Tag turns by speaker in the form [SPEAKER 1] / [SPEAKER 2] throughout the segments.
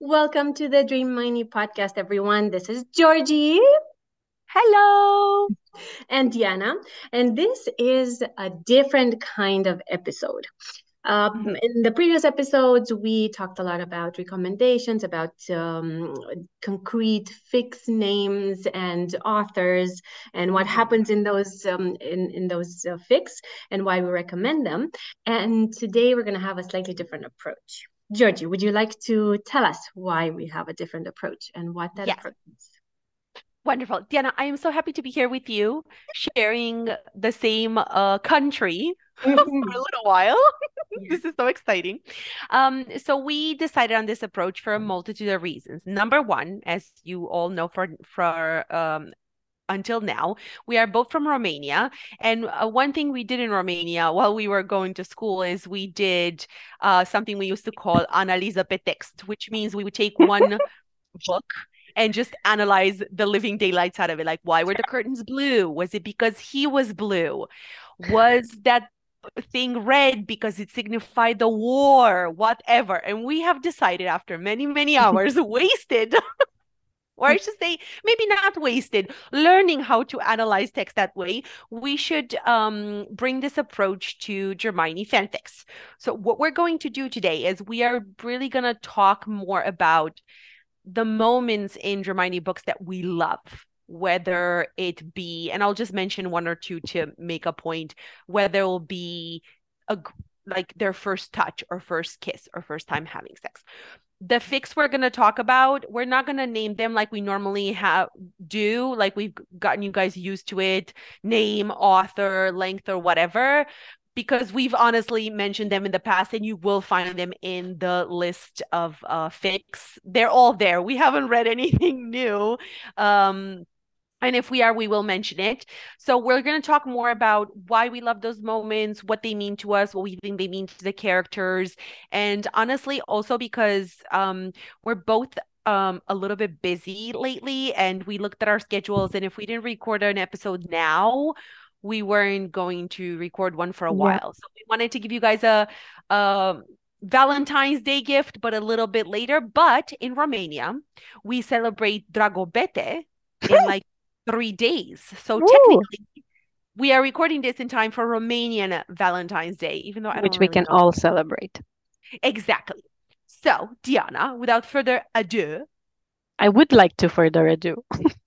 [SPEAKER 1] Welcome to the Dramione podcast, everyone. This is Georgie.
[SPEAKER 2] Hello.
[SPEAKER 1] And Diana. And this is a different kind of episode. Um, in the previous episodes, we talked a lot about recommendations, about um, concrete fic names and authors, and what happens in those um, in in those uh, fics, and why we recommend them. And today we're going to have a slightly different approach. Georgie, would you like to tell us why we have a different approach and what that
[SPEAKER 2] Yes.
[SPEAKER 1] approach is?
[SPEAKER 2] Wonderful. Diana, I am so happy to be here with you, sharing the same uh, country for a little while. This is so exciting. Um, so we decided on this approach for a multitude of reasons. Number one, as you all know, for for um, until now, we are both from Romania, and uh, one thing we did in Romania while we were going to school is we did uh, something we used to call analiza pe text, which means we would take one book and just analyze the living daylights out of it. Like, why were the curtains blue? Was it because he was blue? Was that thing red because it signified the war? Whatever. And we have decided after many, many hours wasted. Or I should say, maybe not wasted, learning how to analyze text that way, we should um, bring this approach to Dramione fanfics. So, what we're going to do today is we are really going to talk more about the moments in Dramione books that we love, whether it be, and I'll just mention one or two to make a point, whether it will be a like their first touch or first kiss or first time having sex. The fics we're going to talk about, we're not going to name them like we normally have do, like we've gotten you guys used to it, name, author, length, or whatever because we've honestly mentioned them in the past and you will find them in the list of uh fics they're all there. We haven't read anything new um and if we are we will mention it. So we're going to talk more about why we love those moments what they mean to us what we think they mean to the characters and honestly also because um we're both um a little bit busy lately and we looked at our schedules and if we didn't record an episode now we weren't going to record one for a
[SPEAKER 1] Yeah.
[SPEAKER 2] while. So we wanted to give you guys a, um Valentine's Day gift, but a little bit later. But in Romania, we celebrate Dragobete in like three days. So
[SPEAKER 3] Woo.
[SPEAKER 2] technically, we are recording this in time for Romanian Valentine's Day, even though I
[SPEAKER 3] which we
[SPEAKER 2] really
[SPEAKER 3] can
[SPEAKER 2] know.
[SPEAKER 3] all celebrate.
[SPEAKER 2] Exactly. So, Diana, without further ado,
[SPEAKER 3] I would like to further ado.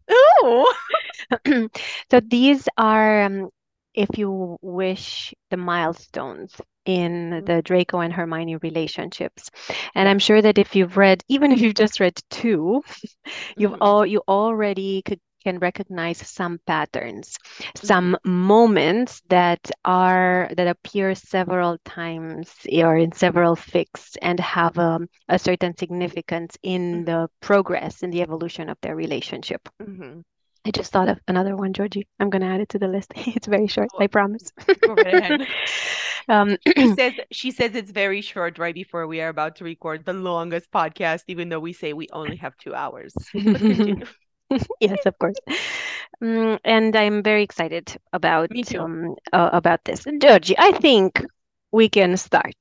[SPEAKER 3] So these are, um, if you wish, the milestones in the Draco and Hermione relationships. And I'm sure that if you've read, even if you've just read two, you've
[SPEAKER 2] Mhm.
[SPEAKER 3] all you already could can recognize some patterns, some moments that are that appear several times or in several fics and have um, a certain significance in the progress in the evolution of their relationship.
[SPEAKER 2] Mhm.
[SPEAKER 3] I just thought of another one, Georgie. I'm gonna add it to the list. It's very short, I promise.
[SPEAKER 2] Go right ahead.
[SPEAKER 3] Um,
[SPEAKER 2] She says she says it's very short right before we are about to record the longest podcast, even though we say we only have two hours.
[SPEAKER 3] Yes, of course. Mm, and I'm very excited about um uh, about this. Georgie, I think we can start.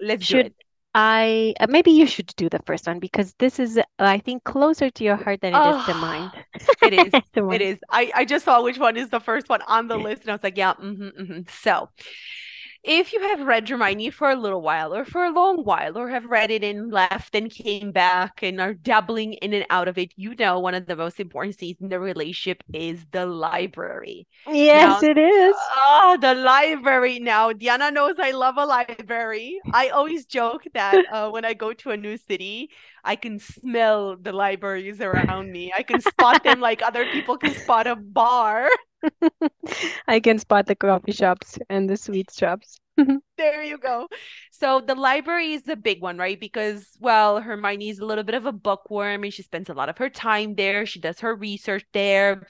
[SPEAKER 2] Let's do
[SPEAKER 3] Should
[SPEAKER 2] it.
[SPEAKER 3] I uh, maybe you should do the first one because this is uh, I think closer to your heart than it is to mine.
[SPEAKER 2] It is. It
[SPEAKER 3] mine.
[SPEAKER 2] I, I just saw which one is the first one on the list, and I was like, yeah, mm-hmm, mm-hmm. So, if you have read Dramione for a little while, or for a long while, or have read it and left and came back and are dabbling in and out of it, you know one of the most important scenes in the relationship is the library.
[SPEAKER 3] Yes,
[SPEAKER 2] Now,
[SPEAKER 3] it is.
[SPEAKER 2] Oh, the library now. Diana knows I love a library. I always joke that uh, when I go to a new city, I can smell the libraries around me. I can spot them like other people can spot a bar.
[SPEAKER 3] I can spot the coffee shops and the sweet shops.
[SPEAKER 2] There you go. So the library is the big one, right? Because, well, Hermione is a little bit of a bookworm and she spends a lot of her time there. She does her research there.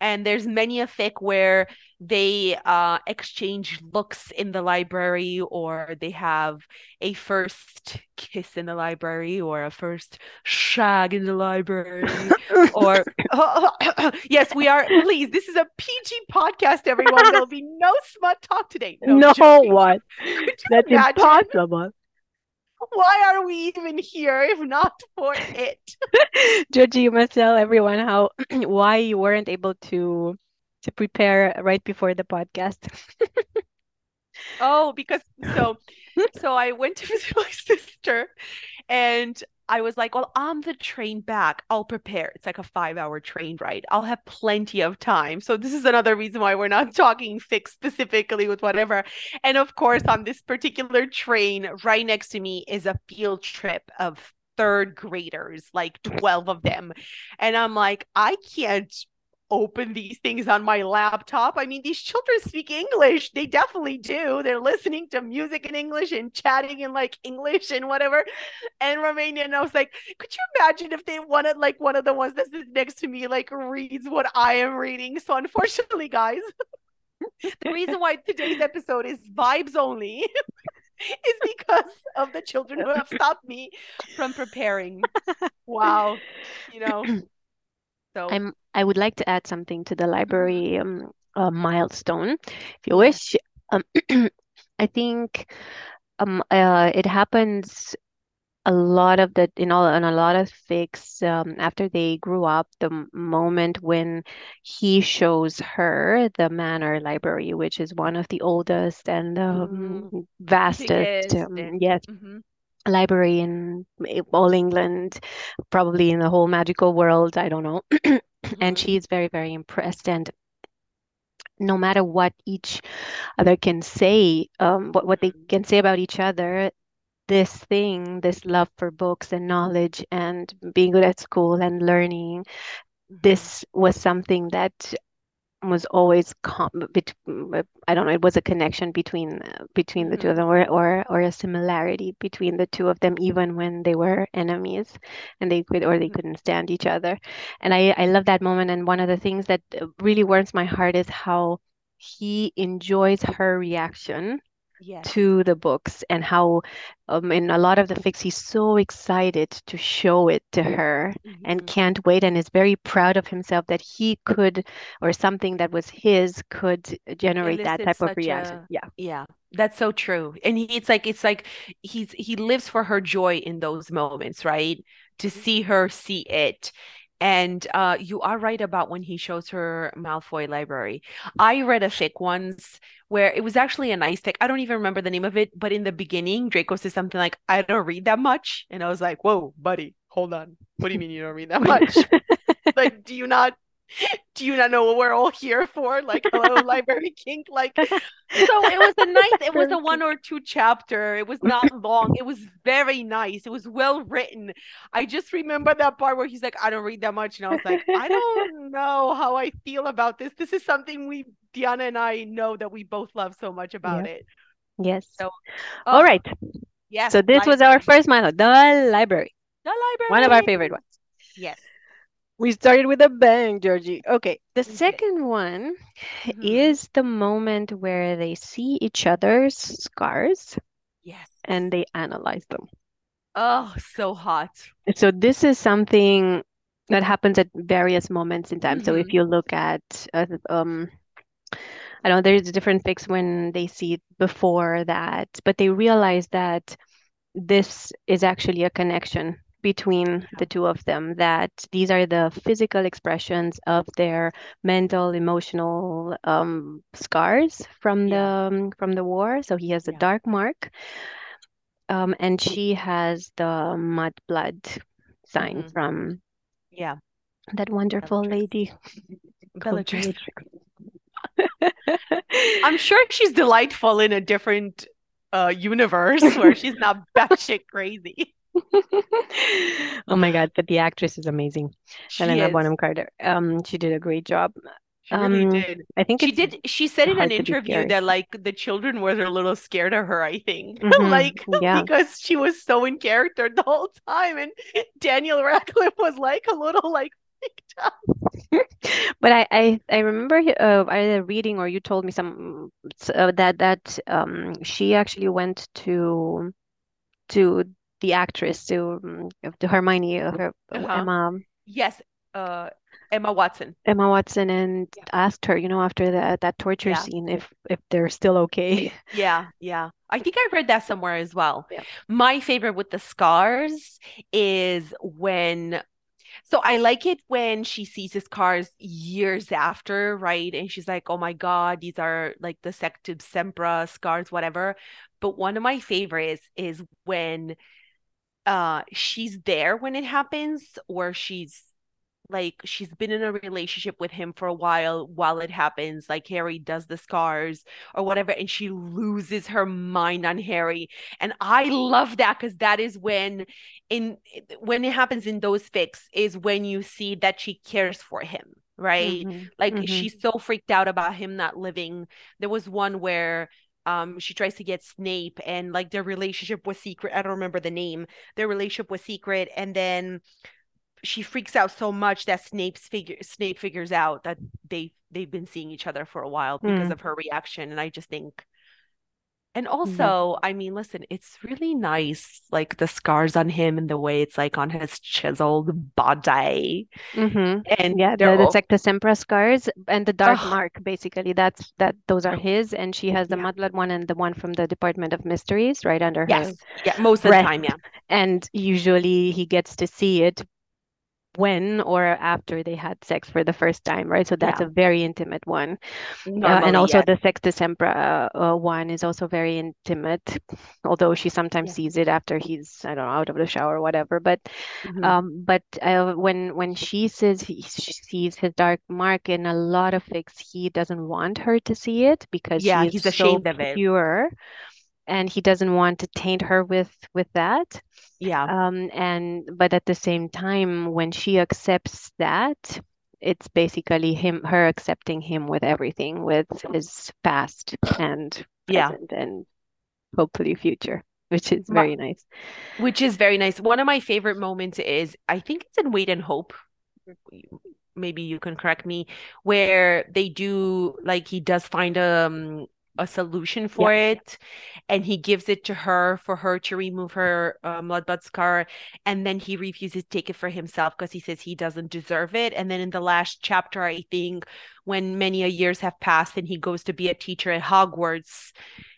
[SPEAKER 2] And there's many a fic where they uh exchange looks in the library or they have a first kiss in the library or a first shag in the library or yes we are please this is a pg podcast everyone there'll be no smut talk today
[SPEAKER 3] No,
[SPEAKER 2] joking.
[SPEAKER 3] what? That's
[SPEAKER 2] imagine?
[SPEAKER 3] impossible.
[SPEAKER 2] why are we even here if not for it?
[SPEAKER 3] Georgie, you must tell everyone how why you weren't able to to prepare right before the podcast.
[SPEAKER 2] oh, because so so I went to visit my sister and I was like, well, on the train back, I'll prepare. It's like a five hour train ride. I'll have plenty of time. So, this is another reason why we're not talking fic specifically with whatever. And of course, on this particular train, right next to me is a field trip of third graders, like 12 of them. And I'm like, I can't open these things on my laptop. I mean, these children speak English. They definitely do. They're listening to music in English and chatting in like English and whatever and Romanian. And I was like, could you imagine if they wanted like one of the ones that sits next to me like reads what I am reading? So unfortunately, guys, the reason why today's episode is vibes only is because of the children who have stopped me from preparing. Wow. You know. So
[SPEAKER 3] I'm I would like to add something to the library um, uh, milestone, if you wish. Um, I think um, uh, it happens a lot of the in all in a lot of fics um, after they grew up the moment when he shows her the manor library which is one of the oldest and um, mm-hmm. vastest um, and, yes mm-hmm library in all England, probably in the whole magical world. I don't know. and mm-hmm. she's very, very impressed. And no matter what each other can say, um, what, what they mm-hmm. can say about each other, this thing, this love for books and knowledge and being good at school and learning, mm-hmm. this was something that was always com- bet- I don't know it was a connection between between the mm-hmm. two of mm-hmm. them or, or or a similarity between the two of them even when they were enemies and they could or they mm-hmm. couldn't stand each other and I I love that moment and one of the things that really warms my heart is how he enjoys her reaction yes. to the books and how um, in a lot of the fics he's so excited to show it to her mm-hmm. and can't wait and is very proud of himself that he could or something that was his could generate that type of reaction
[SPEAKER 2] a, yeah yeah that's so true and he, it's like it's like he's he lives for her joy in those moments right to mm-hmm. see her see it and uh, you are right about when he shows her Malfoy library. I read a fic once where it was actually a nice fic. I don't even remember the name of it, but in the beginning, Draco says something like, I don't read that much. And I was like, whoa, buddy, hold on. What do you mean you don't read that much? like, do you not do you not know what we're all here for? Like, hello, library kink. Like, so it was a nice, it was a one or two chapter. It was not long. It was very nice. It was well written. I just remember that part where he's like, I don't read that much. And I was like, I don't know how I feel about this. This is something we, Diana and I know that we both love so much about it.
[SPEAKER 3] Yes. So, all um, right. Yes. So this was our first milestone, the library.
[SPEAKER 2] The library.
[SPEAKER 3] One of our favorite ones.
[SPEAKER 2] Yes.
[SPEAKER 3] We started with a bang, Georgie. Okay, the okay. second one mm-hmm. is the moment where they see each other's scars.
[SPEAKER 2] Yes.
[SPEAKER 3] And they analyze them.
[SPEAKER 2] Oh, so hot.
[SPEAKER 3] So this is something that happens at various moments in time. Mm-hmm. So if mm-hmm. you look at uh, um I don't know, there's different fics when they see before that, but they realize that this is actually a connection between the two of them that these are the physical expressions of their mental emotional um, scars from yeah. the um, from the war so he has a yeah. dark mark um, and she has the mud blood sign mm-hmm. from
[SPEAKER 2] yeah
[SPEAKER 3] that wonderful lady
[SPEAKER 2] Bellatrix. I'm sure she's delightful in a different uh, universe where she's not batshit crazy.
[SPEAKER 3] oh my god, but the actress is amazing. She Helena is. Bonham Carter. Um, she did a great job.
[SPEAKER 2] She really um, did. I think she did. She said in an interview that like the children were a little scared of her. I think, mm-hmm. like yeah. because she was so in character the whole time, and Daniel Radcliffe was like a little like
[SPEAKER 3] but I, I I remember uh, either reading or you told me some uh, that that um she actually went to to the actress to um, to Hermione, uh, her uh, uh-huh. Emma.
[SPEAKER 2] Yes, uh, Emma Watson.
[SPEAKER 3] Emma Watson and
[SPEAKER 2] Yeah.
[SPEAKER 3] asked her, you know, after that that torture
[SPEAKER 2] Yeah.
[SPEAKER 3] scene if if they're still okay.
[SPEAKER 2] Yeah, yeah. I think I read that somewhere as well.
[SPEAKER 3] Yeah.
[SPEAKER 2] My favorite with the scars is when, so I like it when she sees his scars years after, right? And she's like, oh my God, these are like the Sectumsempra scars, whatever. But one of my favorites is when uh she's there when it happens, or she's like she's been in a relationship with him for a while while it happens like harry does the scars or whatever and she loses her mind on harry. And i love that because that is when in when it happens in those fics is when you see that she cares for him right?
[SPEAKER 3] Mhm,
[SPEAKER 2] like
[SPEAKER 3] mhm.
[SPEAKER 2] she's so freaked out about him not living. There was one where um she tries to get snape and like their relationship was secret i don't remember the name their relationship was secret and then she freaks out so much that Snape's figure Snape figures out that they they've been seeing each other for a while because
[SPEAKER 3] Mm.
[SPEAKER 2] of her reaction and I just think and also I mean listen it's really nice like the scars on him and the way it's like on his chiseled body
[SPEAKER 3] Mhm.
[SPEAKER 2] and
[SPEAKER 3] Yeah, the, the Sempra scars and the dark
[SPEAKER 2] Ugh.
[SPEAKER 3] mark, basically. That's that those are his, and she has the
[SPEAKER 2] Yeah.
[SPEAKER 3] one and the one from the Department of Mysteries right under her.
[SPEAKER 2] yes yeah most of the time yeah
[SPEAKER 3] And usually he gets to see it when or after they had sex for the first time, right? So that's
[SPEAKER 2] Yeah.
[SPEAKER 3] a very intimate one. Uh, and also
[SPEAKER 2] yes
[SPEAKER 3] the Sectumsempra uh, one is also very intimate, although she sometimes
[SPEAKER 2] Yeah.
[SPEAKER 3] sees it after he's, I don't know, out of the shower or whatever. But
[SPEAKER 2] Mhm.
[SPEAKER 3] um, but uh, when when she says he, she sees his dark mark in a lot of fics, he doesn't want her to see it because
[SPEAKER 2] Yeah, he's
[SPEAKER 3] so
[SPEAKER 2] ashamed of it.
[SPEAKER 3] pure, and he doesn't want to taint her with with that.
[SPEAKER 2] yeah
[SPEAKER 3] Um, and but at the same time, when she accepts that, it's basically him, her accepting him with everything, with his past and
[SPEAKER 2] Yeah.
[SPEAKER 3] present and hopefully future, which is
[SPEAKER 2] My-
[SPEAKER 3] very nice.
[SPEAKER 2] which is very nice. One of my favorite moments is I think it's in Wait and Hope. Maybe you can correct me, where they do like he does find um a solution for it and he gives it to her for her to remove her uh, mudblood scar and then he refuses to take it for himself because he says he doesn't deserve it. And then in the last chapter I think when many a years have passed and he goes to be a teacher at Hogwarts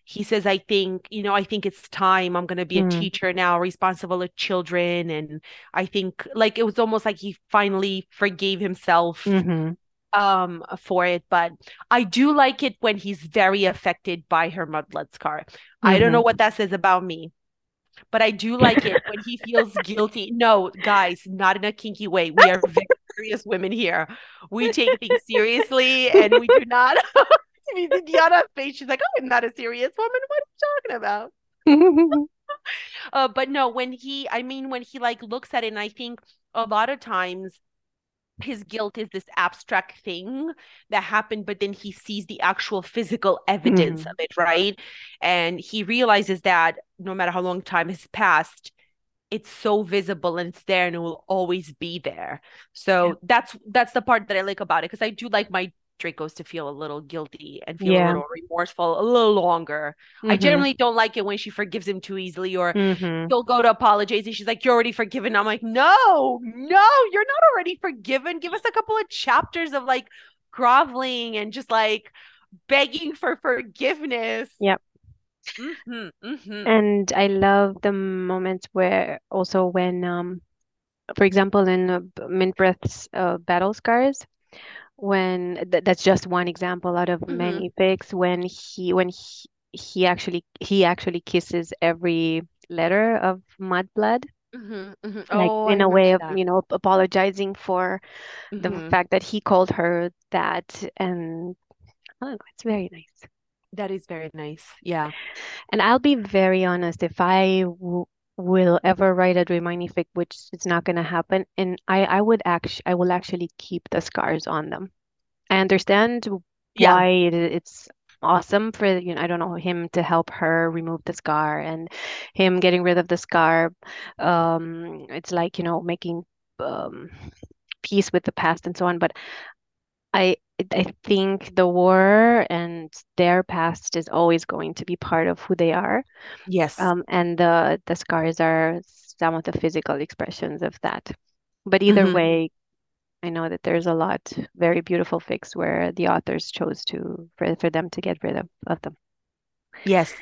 [SPEAKER 2] he says I think you know I think it's time I'm going to be a
[SPEAKER 3] Mm.
[SPEAKER 2] teacher now responsible of children. And I think like it was almost like he finally forgave himself
[SPEAKER 3] hmm
[SPEAKER 2] um for it but I do like it when he's very affected by her mudblood scar. I don't know what that says about me. But I do like it when he feels guilty. No, guys, not in a kinky way. We are very serious women here. We take things seriously and we do not. Diana's face, she's like, oh, I'm not a serious woman. What are you talking about? Uh, but no, when he, I mean, when he like looks at it, and I think a lot of times his guilt is this abstract thing that happened, but then he sees the actual physical evidence
[SPEAKER 3] Mhm.
[SPEAKER 2] of it, right? And he realizes that no matter how long time has passed, it's so visible and it's there and it will always be there. So that's that's the part that I like about it because I do like my Dracos to feel a little guilty and feel a little remorseful a little longer. I
[SPEAKER 3] Mhm.
[SPEAKER 2] generally don't like it when she forgives him too easily or
[SPEAKER 3] Mhm.
[SPEAKER 2] he'll go to apologize and she's like, You're already forgiven. I'm like, No, no, you're not already forgiven. Give us a couple of chapters of like groveling and just like begging for forgiveness.
[SPEAKER 3] Yep.
[SPEAKER 2] hmm hmm
[SPEAKER 3] And I love the moments where also when, um, for example, in uh, B- Mint Breath's uh, Battle Scars, when th that's just one example out of
[SPEAKER 2] Mhm.
[SPEAKER 3] many pics, when he when he, he actually he actually kisses every letter of Mudblood,
[SPEAKER 2] hmm hmm
[SPEAKER 3] like
[SPEAKER 2] Oh,
[SPEAKER 3] in
[SPEAKER 2] I
[SPEAKER 3] a way of,
[SPEAKER 2] that.
[SPEAKER 3] you know, apologizing for the
[SPEAKER 2] Mhm.
[SPEAKER 3] fact that he called her that, and oh, it's very nice.
[SPEAKER 2] That is very nice. Yeah.
[SPEAKER 3] And I'll be very honest, if I w will ever write a Dramione fic, which is not going to happen, and I, I would actually, I will actually keep the scars on them. I understand
[SPEAKER 2] Yeah.
[SPEAKER 3] why it, it's awesome for, you know, I don't know, him to help her remove the scar and him getting rid of the scar. Um, it's like, you know, making um, peace with the past and so on. But I I think the war and their past is always going to be part of who they are.
[SPEAKER 2] Yes.
[SPEAKER 3] Um, and the the scars are some of the physical expressions of that. But either
[SPEAKER 2] Mhm.
[SPEAKER 3] way, I know that there's a lot very beautiful fics where the authors chose to for, for them to get rid of, of them.
[SPEAKER 2] Yes.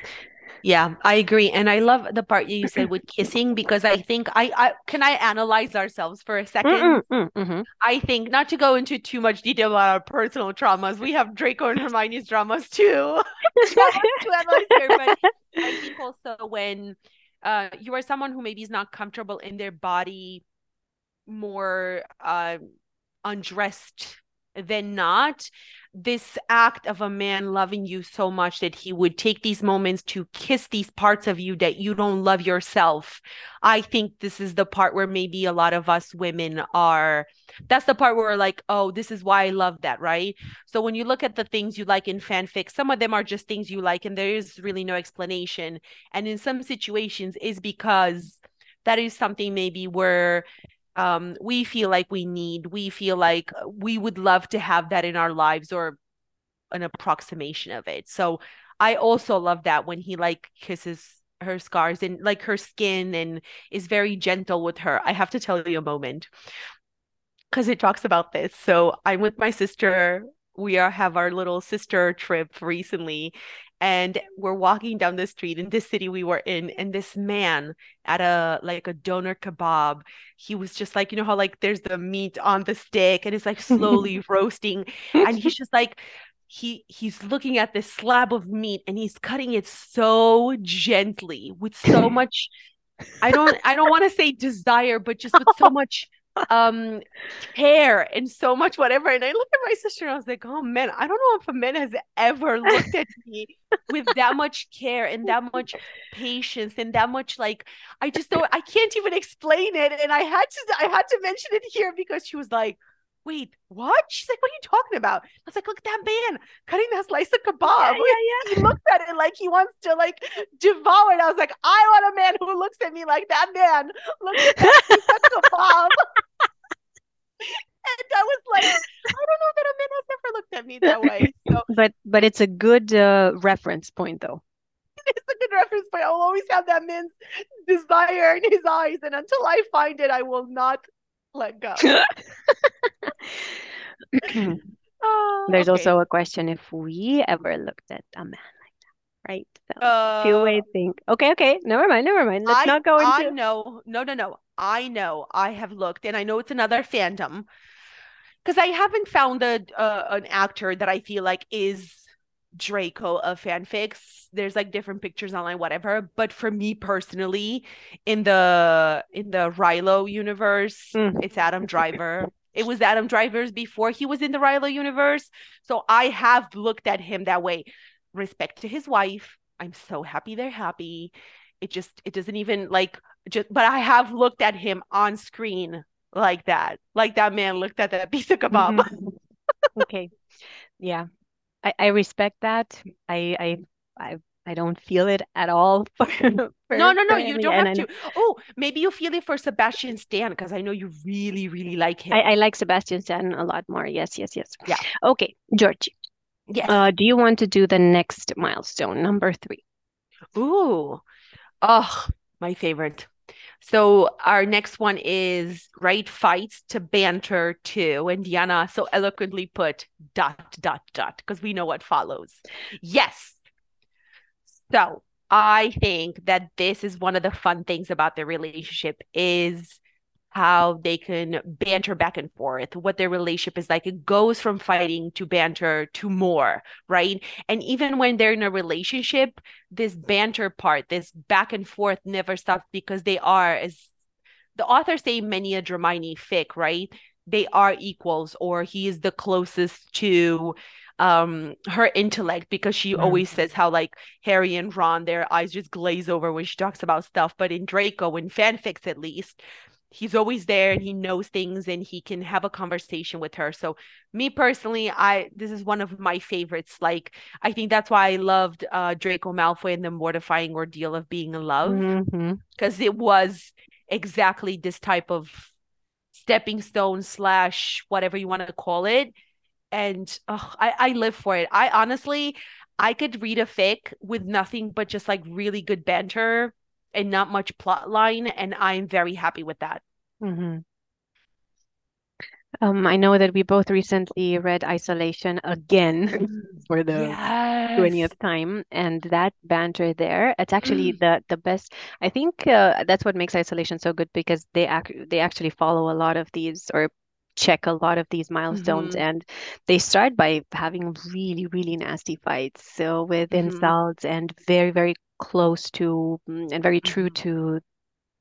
[SPEAKER 2] Yeah, I agree. And I love the part you said with kissing because I think I, I can I analyze ourselves for a 2nd
[SPEAKER 3] Mm, mm-hmm.
[SPEAKER 2] I think not to go into too much detail about our personal traumas. We have Draco and Hermione's dramas too. To analyze here, but I think also when uh, you are someone who maybe is not comfortable in their body more uh, undressed than not this act of a man loving you so much that he would take these moments to kiss these parts of you that you don't love yourself. I think this is the part where maybe a lot of us women are that's the part where we're like oh this is why i love that right? So when you look at the things you like in fanfic some of them are just things you like and there is really no explanation. And in some situations is because that is something maybe where um, we feel like we need, we feel like uh, we would love to have that in our lives or an approximation of it. So I also love that when he like kisses her scars and like her skin and is very gentle with her. I have to tell you a moment because it talks about this. So I'm with my sister. We are have our little sister trip recently, and we're walking down the street in this city we were in and this man at a like a doner kebab he was just like you know how like there's the meat on the stick and it's like slowly roasting and he's just like he he's looking at this slab of meat and he's cutting it so gently with so much i don't i don't want to say desire but just with so much um care and so much whatever. And i looked at my sister and i was like oh man i don't know if a man has ever looked at me with that much care and that much patience and that much like i just don't i can't even explain it. And i had to i had to mention it here because she was like wait, what? She's like, what are you talking about? I was like, look at that man cutting that slice of kebab.
[SPEAKER 3] Yeah, yeah,
[SPEAKER 2] yeah. He looks at it like he wants to like devour it. I was like, I want a man who looks at me like that man looks at that kebab. and I was like, I don't know that a man has ever looked at me that way. So,
[SPEAKER 3] but but it's a good uh, reference point though.
[SPEAKER 2] It's a good reference point. I'll always have that man's desire in his eyes, and until I find it, I will not let go. oh,
[SPEAKER 3] There's
[SPEAKER 2] okay.
[SPEAKER 3] also a question if we ever looked at a man like that, right? So
[SPEAKER 2] Uh,
[SPEAKER 3] way think. Okay, okay, never mind, never mind. Let's
[SPEAKER 2] I,
[SPEAKER 3] not go into.
[SPEAKER 2] I know, no, no, no. I know. I have looked, and I know it's another fandom because I haven't found a uh, an actor that I feel like is Draco of fanfics. There's like different pictures online, whatever. But for me personally, in the in the Reylo universe,
[SPEAKER 3] Mm.
[SPEAKER 2] it's Adam Driver. It was Adam Driver's before he was in the Reylo universe. So I have looked at him that way. Respect to his wife. I'm so happy they're happy. It just it doesn't even like just but I have looked at him on screen like that. Like that man looked at that piece of kebab.
[SPEAKER 3] Mhm. okay, yeah, I I respect that. I I I I don't feel it at all for, for
[SPEAKER 2] No, no, no, you don't have to. Oh, maybe you feel it for Sebastian Stan because I know you really, really like him.
[SPEAKER 3] I, I like Sebastian Stan a lot more. Yes, yes, yes.
[SPEAKER 2] Yeah.
[SPEAKER 3] Okay, George.
[SPEAKER 2] Yes.
[SPEAKER 3] Uh, do you want to do the next milestone, number three?
[SPEAKER 2] Ooh. Oh, my favorite. So our next one is right fights to banter to, and Diana so eloquently put dot dot dot because we know what follows. Yes. So I think that this is one of the fun things about their relationship is how they can banter back and forth, what their relationship is like. It goes from fighting to banter to more, right? And even when they're in a relationship, this banter part, this back and forth never stops because they are, as the authors say, many a Dramione fic, right? They are equals, or he is the closest to um her intellect because she
[SPEAKER 3] Mm.
[SPEAKER 2] always says how like Harry and Ron their eyes just glaze over when she talks about stuff but in Draco in fanfics at least he's always there and he knows things and he can have a conversation with her. So me personally I this is one of my favorites. Like I think that's why I loved uh Draco Malfoy and the mortifying ordeal of being in love. Because it was exactly this type of stepping stone slash whatever you want to call it. And oh, I, I live for it. I honestly i could read a fic with nothing but just like really good banter and not much plot line and i'm very happy with that
[SPEAKER 3] Mhm. Um, I know that we both recently read Isolation again for the
[SPEAKER 2] Yes.
[SPEAKER 3] 20th time, and that banter there, it's actually the the best. I think uh, that's what makes Isolation so good because they act they actually follow a lot of these or check a lot of these milestones,
[SPEAKER 2] Mhm.
[SPEAKER 3] and they start by having really, really nasty fights. So with
[SPEAKER 2] Mhm.
[SPEAKER 3] insults and very, very close to mm, and very true
[SPEAKER 2] Mhm.
[SPEAKER 3] to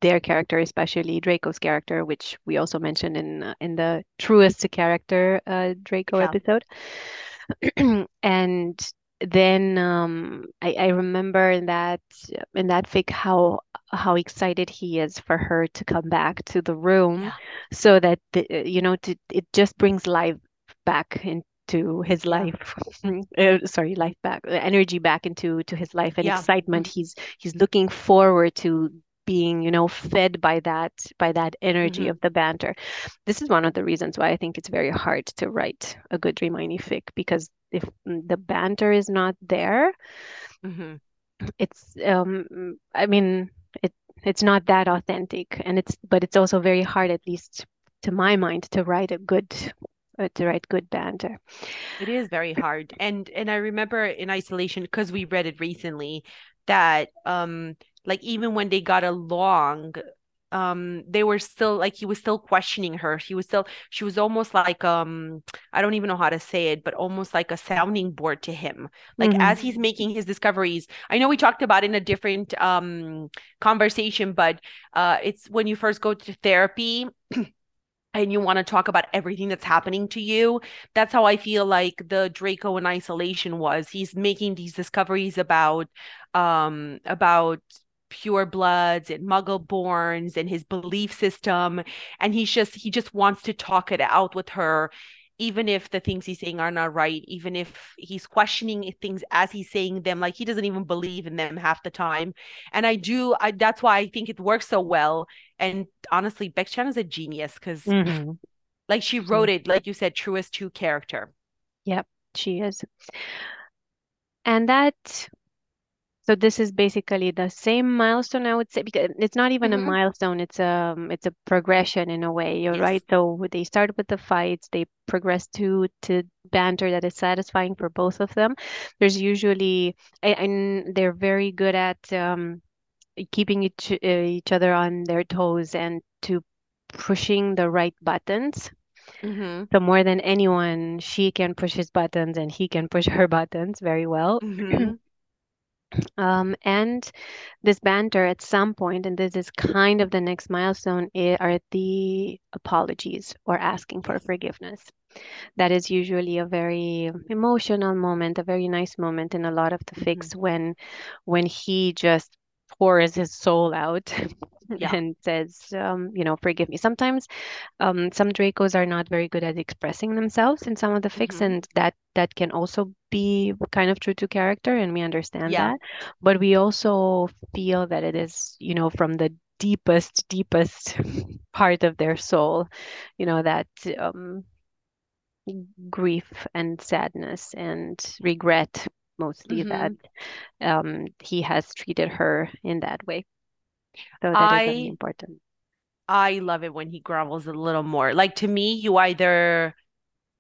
[SPEAKER 3] their character, especially Draco's character, which we also mentioned in uh, in the truest character uh, Draco
[SPEAKER 2] Yeah.
[SPEAKER 3] episode. And then um, I, I remember in that in that fic how how excited he is for her to come back to the room,
[SPEAKER 2] Yeah.
[SPEAKER 3] so that the, you know to, it just brings life back into his life. Uh, sorry, life back, uh, energy back into to his life and
[SPEAKER 2] Yeah.
[SPEAKER 3] excitement.
[SPEAKER 2] Mhm.
[SPEAKER 3] He's he's looking forward to being you know fed by that by that energy
[SPEAKER 2] Mhm.
[SPEAKER 3] of the banter this is one of the reasons why i think it's very hard to write a good Dramione fic because if mm, the banter is not there
[SPEAKER 2] Mhm.
[SPEAKER 3] it's um i mean it it's not that authentic and it's but it's also very hard at least to my mind to write a good uh, to write good banter
[SPEAKER 2] It is very hard. And and I remember in isolation because we read it recently that um like even when they got along um they were still like he was still questioning her. He was still she was almost like um I don't even know how to say it, but almost like a sounding board to him. Like
[SPEAKER 3] Mhm.
[SPEAKER 2] as he's making his discoveries. I know we talked about in a different um conversation, but uh it's when you first go to therapy and you want to talk about everything that's happening to you. That's how I feel like the Draco in isolation was. He's making these discoveries about um about pure bloods and muggle borns and his belief system and he's just he just wants to talk it out with her even if the things he's saying are not right even if he's questioning things as he's saying them like he doesn't even believe in them half the time and i do i that's why i think it works so well and honestly Bex-chan is a genius because
[SPEAKER 3] Mhm.
[SPEAKER 2] like she wrote it like you said truest to character
[SPEAKER 3] Yep, she is. And that, so this is basically the same milestone, I would say, because it's not even a
[SPEAKER 2] Mhm.
[SPEAKER 3] milestone, it's a it's a progression in a way, you're
[SPEAKER 2] Yes.
[SPEAKER 3] right. So they start with the fights, they progress to to banter that is satisfying for both of them. There's usually, and- they're very good at um, keeping each uh, each other on their toes and to pushing the right buttons.
[SPEAKER 2] Mhm.
[SPEAKER 3] So more than anyone, she can push his buttons and he can push her buttons very well.
[SPEAKER 2] Mhm.
[SPEAKER 3] Um, and this banter at some point, and this is kind of the next milestone, are the apologies or asking for forgiveness. That is usually a very emotional moment, a very nice moment in a lot of the
[SPEAKER 2] Mhm.
[SPEAKER 3] when when he just pours his soul out
[SPEAKER 2] Yeah.
[SPEAKER 3] and says, um, you know, forgive me. Sometimes um, some Dracos are not very good at expressing themselves in some of the fics,
[SPEAKER 2] Mhm.
[SPEAKER 3] and that that can also be kind of true to character, and we understand
[SPEAKER 2] Yeah.
[SPEAKER 3] that. But we also feel that it is, you know, from the deepest, deepest part of their soul, you know, that um, grief and sadness and regret mostly that
[SPEAKER 2] Mhm.
[SPEAKER 3] um, he has treated her in that way. So that is
[SPEAKER 2] I
[SPEAKER 3] important.
[SPEAKER 2] I love it when he grovels a little more. Like to me, you either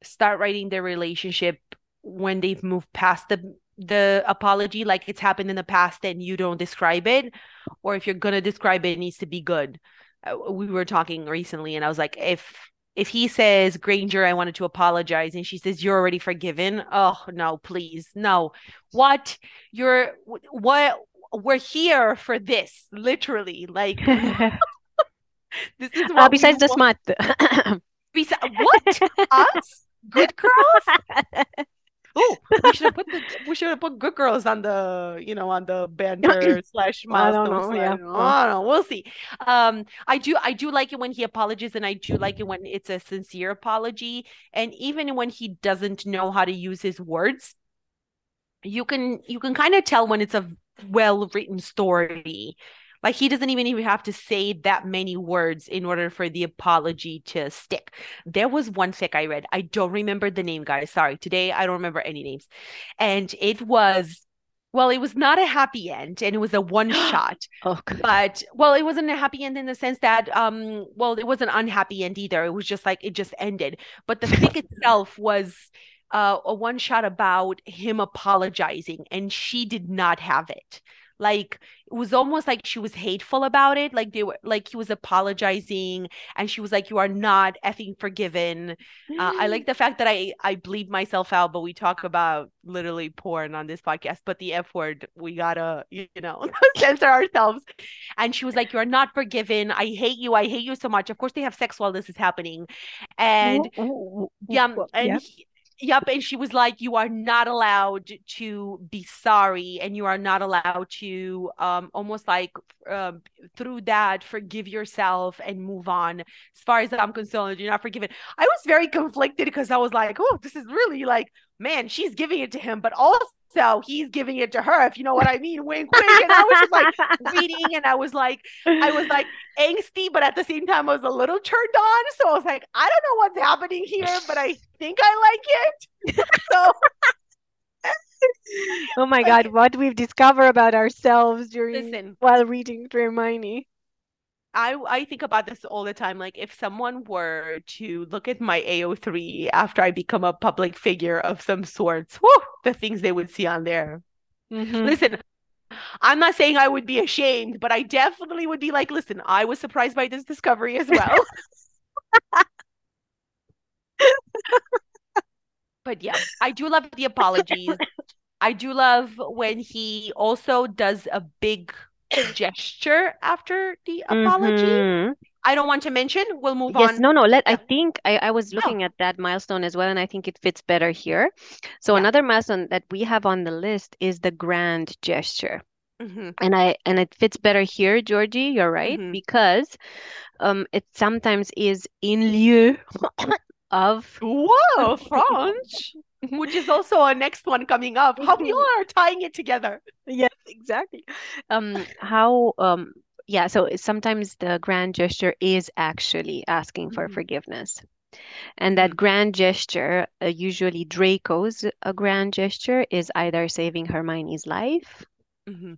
[SPEAKER 2] start writing their relationship when they've moved past the the apology, like it's happened in the past and you don't describe it, or if you're gonna describe it, it needs to be good. Uh, we were talking recently, and I was like, if if he says, Granger, I wanted to apologize, and she says, You're already forgiven. Oh no, please. No. What? You're what we're here for this, literally. Like this is
[SPEAKER 3] Uh,
[SPEAKER 2] what we
[SPEAKER 3] besides the
[SPEAKER 2] want.
[SPEAKER 3] smut.
[SPEAKER 2] Besi- what? Us? Good girls? Oh, we should have put the we should have put good girls on the you know on the banter slash milestone.
[SPEAKER 3] I don't know. Yeah.
[SPEAKER 2] I don't know. We'll see. Um, I do I do like it when he apologizes, and I do like it when it's a sincere apology, and even when he doesn't know how to use his words, you can you can kind of tell when it's a well written story. Like he doesn't even even have to say that many words in order for the apology to stick. There was one fic I read. I don't remember the name, guys. Sorry. Today I don't remember any names. And it was well, it was not a happy end and it was a one shot.
[SPEAKER 3] Oh, good.
[SPEAKER 2] But well, it wasn't a happy end in the sense that um well, it wasn't an unhappy end either. It was just like it just ended. But the fic itself was uh, a one shot about him apologizing and she did not have it like it was almost like she was hateful about it. Like they were like he was apologizing and she was like you are not effing forgiven. Uh, i like the fact that i i bleed myself out but we talk about literally porn on this podcast but the f word we gotta you know censor ourselves. And she was like you are not forgiven. I hate you. I hate you so much. Of course they have sex while this is happening. And yeah and
[SPEAKER 3] yeah.
[SPEAKER 2] he- Yep. And she was like, You are not allowed to be sorry, and you are not allowed to um almost like um through that forgive yourself and move on. As far as I'm concerned, you're not forgiven. I was very conflicted because I was like, Oh, this is really like, man, she's giving it to him, but also he's giving it to her, if you know what I mean. Wink wink. And I was just like reading and I was like, I was like angsty, but at the same time I was a little turned on. So I was like, I don't know what's happening here, but I think I like it. so
[SPEAKER 3] Oh my God, what we've discovered about ourselves during
[SPEAKER 2] listen,
[SPEAKER 3] while reading Dramione.
[SPEAKER 2] I I think about this all the time. Like if someone were to look at my AO3 after I become a public figure of some sorts, whew, the things they would see on there.
[SPEAKER 3] Mhm.
[SPEAKER 2] Listen, I'm not saying I would be ashamed, but I definitely would be like, listen, I was surprised by this discovery as well. but yeah, I do love the apologies. I do love when he also does a big gesture after the apology.
[SPEAKER 3] Mhm.
[SPEAKER 2] I don't want to mention. We'll move
[SPEAKER 3] Yes,
[SPEAKER 2] on.
[SPEAKER 3] no, no. Let I think I, I was
[SPEAKER 2] Oh.
[SPEAKER 3] looking at that milestone as well, and I think it fits better here. So
[SPEAKER 2] Yeah.
[SPEAKER 3] another milestone that we have on the list is the grand gesture.
[SPEAKER 2] Mhm.
[SPEAKER 3] And I and it fits better here, Georgie, you're right,
[SPEAKER 2] Mhm.
[SPEAKER 3] because um it sometimes is in lieu of
[SPEAKER 2] Whoa, French, which is also our next one coming up. How we all are tying it together.
[SPEAKER 3] Yes, exactly. Um, how, um, yeah, so sometimes the grand gesture is actually asking for
[SPEAKER 2] Mhm.
[SPEAKER 3] forgiveness. And that
[SPEAKER 2] Mhm.
[SPEAKER 3] grand gesture, uh, usually Draco's a grand gesture, is either saving Hermione's life
[SPEAKER 2] Mhm.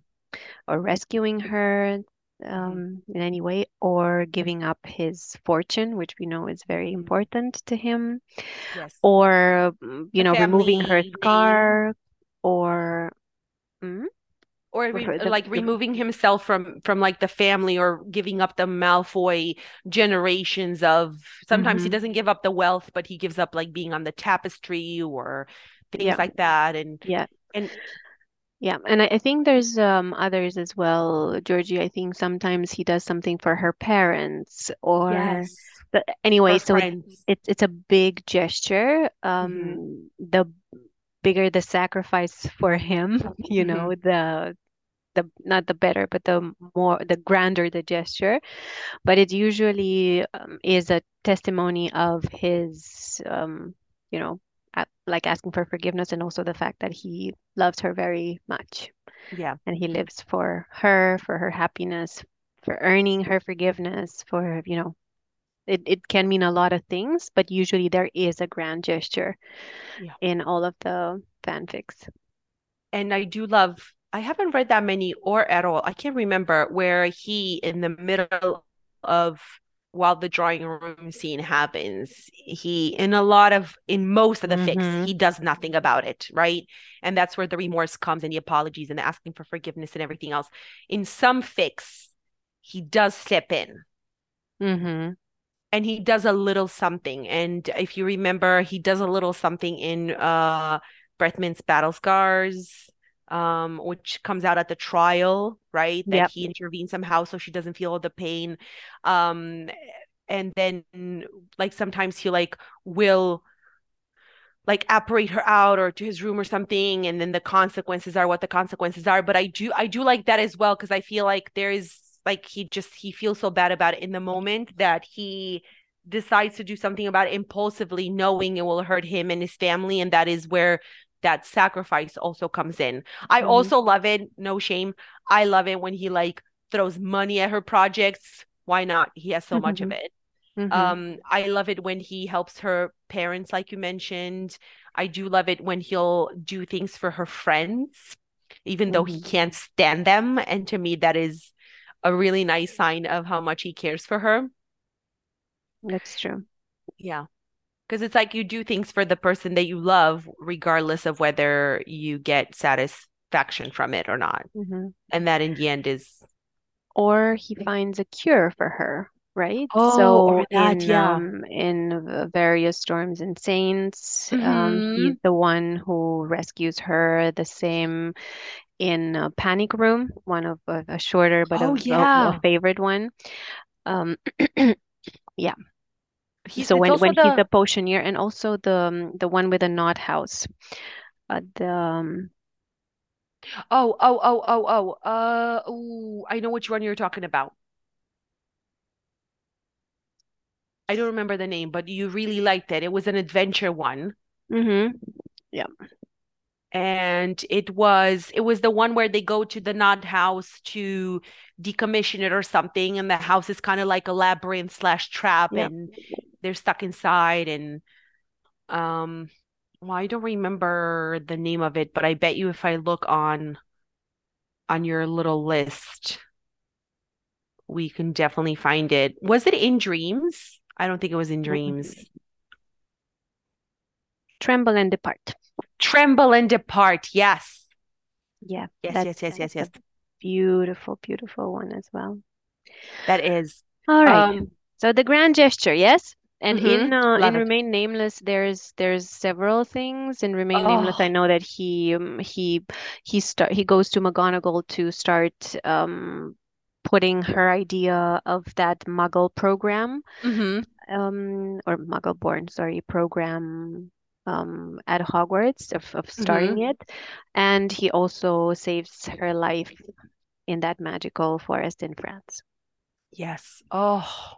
[SPEAKER 3] or rescuing her um, in any way, or giving up his fortune, which we know is very
[SPEAKER 2] Mhm.
[SPEAKER 3] important to him,
[SPEAKER 2] Yes.
[SPEAKER 3] or, mm, you
[SPEAKER 2] The
[SPEAKER 3] know, removing her
[SPEAKER 2] name.
[SPEAKER 3] scar, or. Mm?
[SPEAKER 2] or re-
[SPEAKER 3] the-
[SPEAKER 2] like
[SPEAKER 3] the-
[SPEAKER 2] removing himself from from like the family or giving up the Malfoy generations of sometimes he
[SPEAKER 3] Mhm.
[SPEAKER 2] doesn't give up the wealth but he gives up like being on the tapestry or things
[SPEAKER 3] Yeah.
[SPEAKER 2] like that and
[SPEAKER 3] Yeah.
[SPEAKER 2] and
[SPEAKER 3] Yeah, and I, I think there's um others as well, Georgie. I think sometimes he does something for her parents or
[SPEAKER 2] yes
[SPEAKER 3] but anyway,
[SPEAKER 2] or
[SPEAKER 3] so it's
[SPEAKER 2] friends
[SPEAKER 3] it's it's a big gesture.
[SPEAKER 2] Mhm.
[SPEAKER 3] Um, the bigger the sacrifice for him, you
[SPEAKER 2] Mhm.
[SPEAKER 3] know, the the not the better, but the more the grander the gesture. But it usually um, is a testimony of his um, you know, like asking for forgiveness and also the fact that he loves her very much
[SPEAKER 2] yeah
[SPEAKER 3] and he lives for her, for her happiness, for earning her forgiveness, for, you know, it, it can mean a lot of things, but usually there is a grand gesture
[SPEAKER 2] Yeah.
[SPEAKER 3] in all of the fanfics.
[SPEAKER 2] and I do love I haven't read that many or at all. I can't remember where he in the middle of while the drawing room scene happens, he in a lot of in most of the fics,
[SPEAKER 3] Mhm.
[SPEAKER 2] he does nothing about it, right? And that's where the remorse comes and the apologies and the asking for forgiveness and everything else. In some fics he does step in
[SPEAKER 3] Mm-hmm.
[SPEAKER 2] and he does a little something. And if you remember, he does a little something in uh Bretman's Battle Scars, um, which comes out at the trial, right? That
[SPEAKER 3] Yep.
[SPEAKER 2] he intervenes somehow so she doesn't feel all the pain. Um, and then like sometimes he like will like apparate her out or to his room or something, and then the consequences are what the consequences are. But I do I do like that as well because I feel like there is like he just he feels so bad about it in the moment that he decides to do something about it impulsively, knowing it will hurt him and his family, and that is where that sacrifice also comes in. I
[SPEAKER 3] Mhm.
[SPEAKER 2] also love it, no shame. I love it when he like throws money at her projects. Why not? He has so much of it.
[SPEAKER 3] Mhm.
[SPEAKER 2] Um, I love it when he helps her parents, like you mentioned. I do love it when he'll do things for her friends. even though he
[SPEAKER 3] Mhm.
[SPEAKER 2] can't stand them. And to me, that is a really nice sign of how much he cares for her.
[SPEAKER 3] That's true.
[SPEAKER 2] Yeah. Because it's like you do things for the person that you love, regardless of whether you get satisfaction from it or not.
[SPEAKER 3] Mhm.
[SPEAKER 2] And that in the end is,
[SPEAKER 3] Or he finds a cure for her, right?
[SPEAKER 2] oh,
[SPEAKER 3] So
[SPEAKER 2] that,
[SPEAKER 3] in
[SPEAKER 2] yeah.
[SPEAKER 3] um in various Storms and Saints, um,
[SPEAKER 2] hmm
[SPEAKER 3] he's the one who rescues her. The same in uh, Panic Room, one of a, a shorter but
[SPEAKER 2] Oh,
[SPEAKER 3] a, a, a favorite one. Um, yeah.
[SPEAKER 2] He,
[SPEAKER 3] So when when he's
[SPEAKER 2] the,
[SPEAKER 3] potioneer, and also the um, the one with the knot house, uh, the um,
[SPEAKER 2] oh, oh, oh, oh, oh, uh, ooh, I know which one you're talking about. I don't remember the name, but you really liked it. It was an adventure one.
[SPEAKER 3] Mm-hmm. yeah,
[SPEAKER 2] And it was it was the one where they go to the Nod house to decommission it or something, and the house is kind of like a labyrinth slash trap,
[SPEAKER 3] yeah.
[SPEAKER 2] and they're stuck inside. And um, well, I don't remember the name of it, but I bet you if I look on on your little list, we can definitely find it. Was it in Dreams? I don't think it was in Dreams.
[SPEAKER 3] Tremble and depart.
[SPEAKER 2] Tremble and Depart. Yes.
[SPEAKER 3] Yeah,
[SPEAKER 2] Yes, yes, yes, yes, yes.
[SPEAKER 3] Beautiful, beautiful one as well.
[SPEAKER 2] That is.
[SPEAKER 3] All right.
[SPEAKER 2] Um,
[SPEAKER 3] So the grand gesture, yes? And
[SPEAKER 2] mhm.
[SPEAKER 3] in uh, in
[SPEAKER 2] it.
[SPEAKER 3] Remain Nameless, there's there's several things. In Remain Nameless, I
[SPEAKER 2] Oh,
[SPEAKER 3] know that he um, he he start he goes to McGonagall to start um putting her idea of that Muggle program
[SPEAKER 2] hmm
[SPEAKER 3] um or Muggle-born, sorry, program um at Hogwarts of of starting it, and he also saves her life in that magical forest in France.
[SPEAKER 2] Yes. Oh,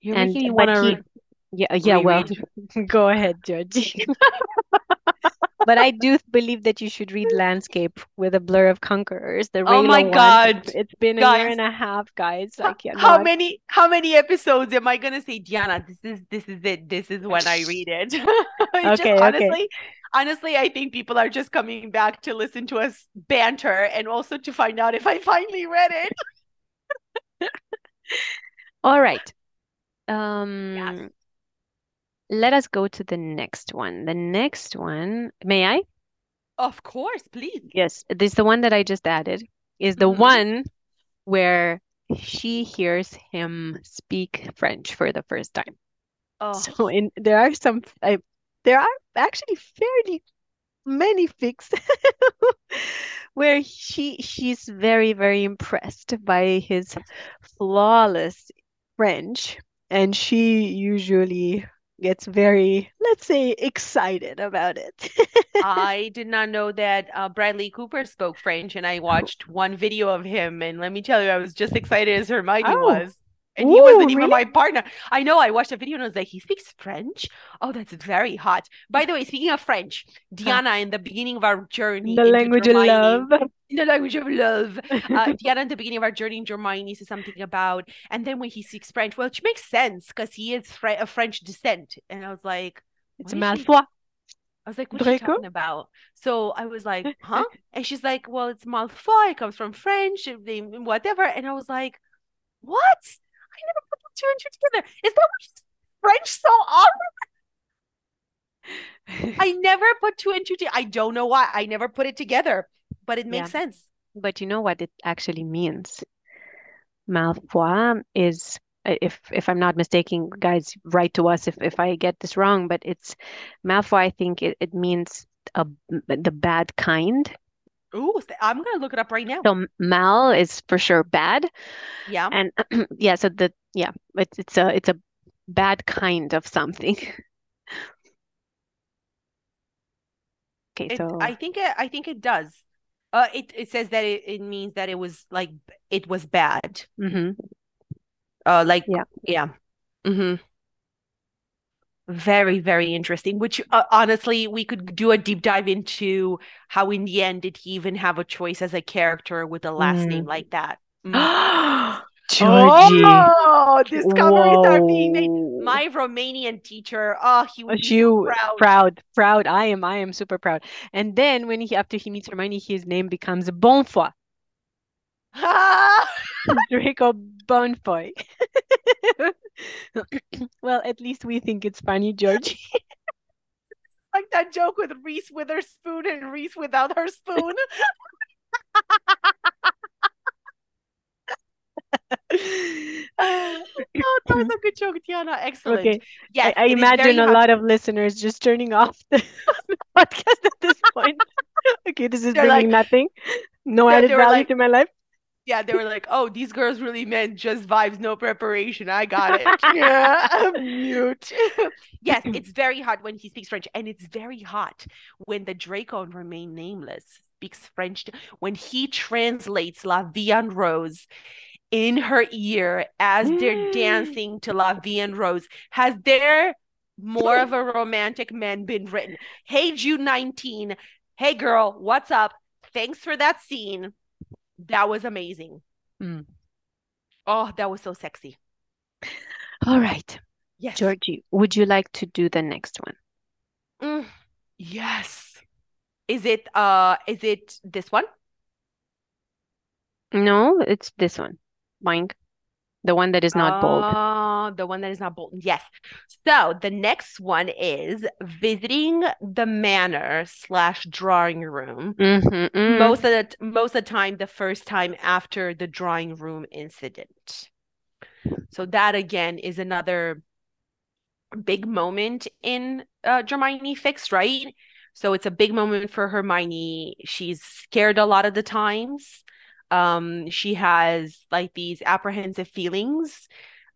[SPEAKER 2] you're
[SPEAKER 3] And
[SPEAKER 2] making me want to
[SPEAKER 3] yeah yeah well go ahead, Georgie. But I do believe that you should read Landscape with a Blur of Conquerors, the
[SPEAKER 2] Oh my
[SPEAKER 3] one.
[SPEAKER 2] God,
[SPEAKER 3] It's been a year and a half, guys. I
[SPEAKER 2] How, how many how many episodes am I gonna say, Diana, this is this is it. This is when I read it. It's just
[SPEAKER 3] Okay, okay.
[SPEAKER 2] honestly, honestly, I think people are just coming back to listen to us banter and also to find out if I finally read it.
[SPEAKER 3] All right. Um, yes. Let us go to the next one. The next one, may I?
[SPEAKER 2] Of course, please.
[SPEAKER 3] Yes, this is the one that I just added is the
[SPEAKER 2] hmm
[SPEAKER 3] one where she hears him speak French for the first time.
[SPEAKER 2] Oh.
[SPEAKER 3] So in there are some I, there are actually fairly many fics where she she's very very impressed by his flawless French and she usually gets very let's say excited about it.
[SPEAKER 2] I did not know that uh, Bradley Cooper spoke French, and I watched one video of him, and let me tell you, I was just excited as Hermione
[SPEAKER 3] Oh,
[SPEAKER 2] was. And he wasn't even
[SPEAKER 3] really?
[SPEAKER 2] my partner. I know I watched a video and I was like, he speaks French? Oh, that's very hot. By the way, speaking of French, Diana, in the beginning of our journey
[SPEAKER 3] The language of love.
[SPEAKER 2] in the language of love, uh, Diana, in the beginning of our journey into Hermione, says something about, and then when he speaks French, well, which makes sense because he is Fre of French descent. And I was like,
[SPEAKER 3] It's
[SPEAKER 2] what
[SPEAKER 3] Malfoy.
[SPEAKER 2] I was like, what's are
[SPEAKER 3] you
[SPEAKER 2] talking about? So I was like, huh? And she's like, well, it's Malfoy, it comes from French, whatever. And I was like, what? I never put two and two together. Is that what she's French so often? I never put two and two together. I don't know why. I never put it together, but it
[SPEAKER 3] Yeah.
[SPEAKER 2] makes sense.
[SPEAKER 3] But you know what it actually means? Malfoy is, uh, if if I'm not mistaken, guys, write to us if if I get this wrong, but it's Malfoy, I think it, it means a, the bad kind.
[SPEAKER 2] Ooh, I'm gonna look it up right now.
[SPEAKER 3] So mal is for sure bad,
[SPEAKER 2] Yeah.
[SPEAKER 3] and yeah, so the yeah, it's it's a it's a bad kind of something. Okay,
[SPEAKER 2] It,
[SPEAKER 3] so
[SPEAKER 2] I think it, I think it does. Uh, it it says that it, it means that it was like it was bad.
[SPEAKER 3] hmm
[SPEAKER 2] Uh, like
[SPEAKER 3] Yeah.
[SPEAKER 2] yeah. Mm-hmm. Very, very interesting. Which uh, honestly, we could do a deep dive into how, in the end, did he even have a choice as a character with a last name
[SPEAKER 3] Mm.
[SPEAKER 2] like that? Mm.
[SPEAKER 3] Georgie.
[SPEAKER 2] Wow, discoveries are being made. My Romanian teacher, oh, he was so
[SPEAKER 3] You
[SPEAKER 2] proud.
[SPEAKER 3] proud, proud. I am, I am super proud. And then when he after he meets Hermione, his name becomes Bonfoy. Draco Bonfoy. Well, at least we think it's funny, Georgie.
[SPEAKER 2] like that joke with Reese with her spoon and Reese without her spoon. oh, that was a good joke, Diana. Excellent.
[SPEAKER 3] Okay.
[SPEAKER 2] Yes,
[SPEAKER 3] I, I imagine a
[SPEAKER 2] hard-
[SPEAKER 3] lot of listeners just turning off the podcast at this point. Okay, this is
[SPEAKER 2] They're
[SPEAKER 3] bringing
[SPEAKER 2] like-
[SPEAKER 3] nothing. No added value
[SPEAKER 2] like-
[SPEAKER 3] to my life.
[SPEAKER 2] Yeah, they were like, "Oh, these girls really meant just vibes, no preparation." I got it. Yeah, I'm mute. yes, it's very hot when he speaks French, and it's very hot when the Draco and remain nameless speaks French. When he translates La Vie en Rose in her ear as they're dancing to La Vie en Rose, has there more of a romantic man been written? Hey, June 19. Hey, girl, what's up? Thanks for that scene. That was amazing.
[SPEAKER 3] Mm.
[SPEAKER 2] Oh, that was so sexy.
[SPEAKER 3] All right,
[SPEAKER 2] Yes.
[SPEAKER 3] Georgie, would you like to do the next one?
[SPEAKER 2] Mm, yes. Is it uh is it this one?
[SPEAKER 3] No, it's this one. Boing. The one that is not bold.
[SPEAKER 2] The one that is not Bolton. Yes. So the next one is visiting the manor slash drawing room.
[SPEAKER 3] Mhm, mm.
[SPEAKER 2] Most of the most of the time, the first time after the drawing room incident. So that again is another big moment in uh, Dramione fics, right? So it's a big moment for Hermione. She's scared a lot of the times. Um, she has like these apprehensive feelings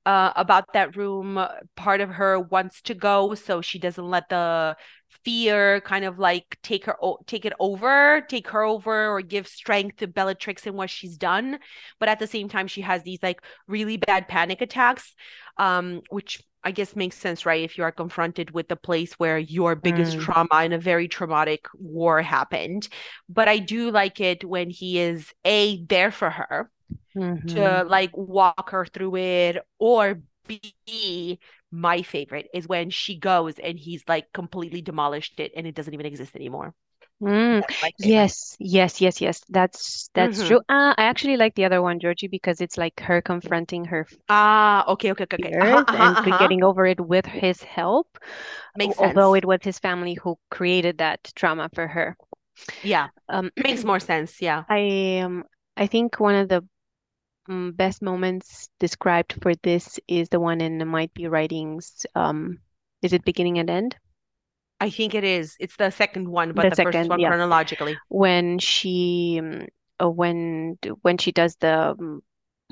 [SPEAKER 2] uh, about that room. Part of her wants to go, so she doesn't let the fear kind of like take her o- take it over, take her over, or give strength to Bellatrix and what she's done. But at the same time, she has these like really bad panic attacks, um, which I guess makes sense, right? If you are confronted with the place where your biggest
[SPEAKER 3] Mm.
[SPEAKER 2] trauma in a very traumatic war happened. But I do like it when he is A, there for her
[SPEAKER 3] Mhm.
[SPEAKER 2] to like walk her through it, or B, my favorite is when she goes and he's like completely demolished it and it doesn't even exist anymore.
[SPEAKER 3] Mm.
[SPEAKER 2] That's my favorite.
[SPEAKER 3] Yes, yes, yes, yes. That's that's
[SPEAKER 2] Mhm.
[SPEAKER 3] true. Uh, I actually like the other one, Georgie, because it's like her confronting her
[SPEAKER 2] Ah, okay, okay, okay, okay. Uh-huh,
[SPEAKER 3] and
[SPEAKER 2] uh-huh,
[SPEAKER 3] g-
[SPEAKER 2] uh-huh.
[SPEAKER 3] getting over it with his help.
[SPEAKER 2] Makes
[SPEAKER 3] al- Although
[SPEAKER 2] sense.
[SPEAKER 3] it was his family who created that trauma for her.
[SPEAKER 2] Yeah,
[SPEAKER 3] Um,
[SPEAKER 2] makes more sense. Yeah.
[SPEAKER 3] I um I think one of the mm, best moments described for this is the one in the Might Be Writings. Um, is it beginning and end?
[SPEAKER 2] I think it is. It's the second one, but
[SPEAKER 3] The
[SPEAKER 2] the first one
[SPEAKER 3] yeah.
[SPEAKER 2] chronologically.
[SPEAKER 3] When she um, uh, when when she does the um,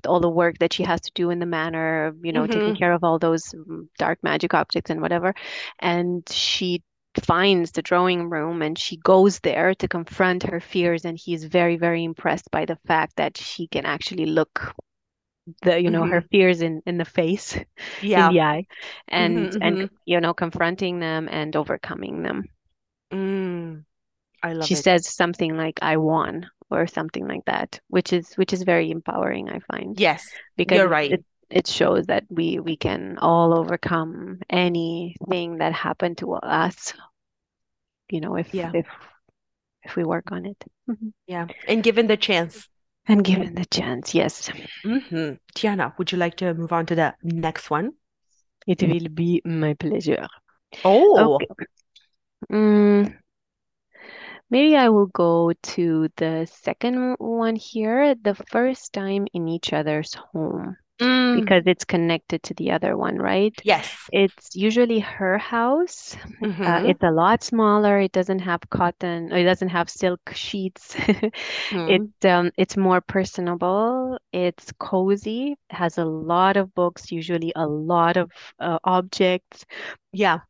[SPEAKER 3] all the work that she has to do in the manor, you know, taking
[SPEAKER 2] Mhm.
[SPEAKER 3] care of all those um, dark magic objects and whatever, and she finds the drawing room and she goes there to confront her fears and he's very very impressed by the fact that she can actually look the you know her fears in in the face
[SPEAKER 2] yeah in
[SPEAKER 3] the eye and
[SPEAKER 2] Mhm,
[SPEAKER 3] and
[SPEAKER 2] mhm.
[SPEAKER 3] you know confronting them and overcoming them
[SPEAKER 2] Mm, I love
[SPEAKER 3] she
[SPEAKER 2] it.
[SPEAKER 3] says something like i won or something like that which is which is very empowering i find
[SPEAKER 2] Yes,
[SPEAKER 3] because
[SPEAKER 2] you're right.
[SPEAKER 3] it, it shows that we we can all overcome anything that happened to us you know if
[SPEAKER 2] Yeah.
[SPEAKER 3] if if we work on it Mhm.
[SPEAKER 2] Yeah. And given the chance.
[SPEAKER 3] and given the chance yes
[SPEAKER 2] hmm Diana, would you like to move on to the next one?
[SPEAKER 3] it will be my pleasure
[SPEAKER 2] Oh,
[SPEAKER 3] okay mm, maybe i will go to the second one here the first time in each other's home
[SPEAKER 2] Mm,
[SPEAKER 3] because it's connected to the other one right
[SPEAKER 2] yes.
[SPEAKER 3] it's usually her house Uh,
[SPEAKER 2] Mhm,
[SPEAKER 3] it's a lot smaller. It doesn't have cotton, it doesn't have silk sheets.
[SPEAKER 2] mhm.
[SPEAKER 3] It um it's more personable. It's cozy, has a lot of books, usually a lot of uh, objects.
[SPEAKER 2] Yeah.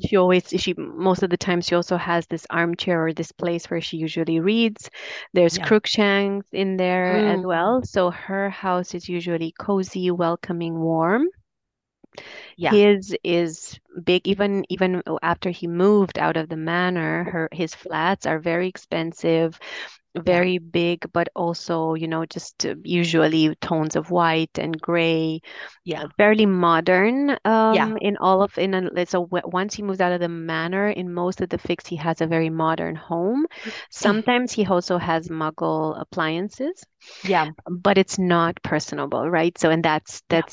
[SPEAKER 3] She always she most of the time she also has this armchair or this place where she usually reads. There's
[SPEAKER 2] Yeah.
[SPEAKER 3] Crookshanks in there as
[SPEAKER 2] Mm.
[SPEAKER 3] well. So her house is usually cozy, welcoming, warm.
[SPEAKER 2] Yeah.
[SPEAKER 3] His is big, even even after he moved out of the manor, her his flats are very expensive. Very big, but also, you know, just uh, usually tones of white and gray.
[SPEAKER 2] Yeah.
[SPEAKER 3] Uh, fairly modern um,
[SPEAKER 2] Yeah.
[SPEAKER 3] in all of in a, so w- once he moves out of the manor, in most of the fics, he has a very modern home. Sometimes he also has Muggle appliances,
[SPEAKER 2] Yeah.
[SPEAKER 3] but it's not personable, right? So, and that's
[SPEAKER 2] Yeah.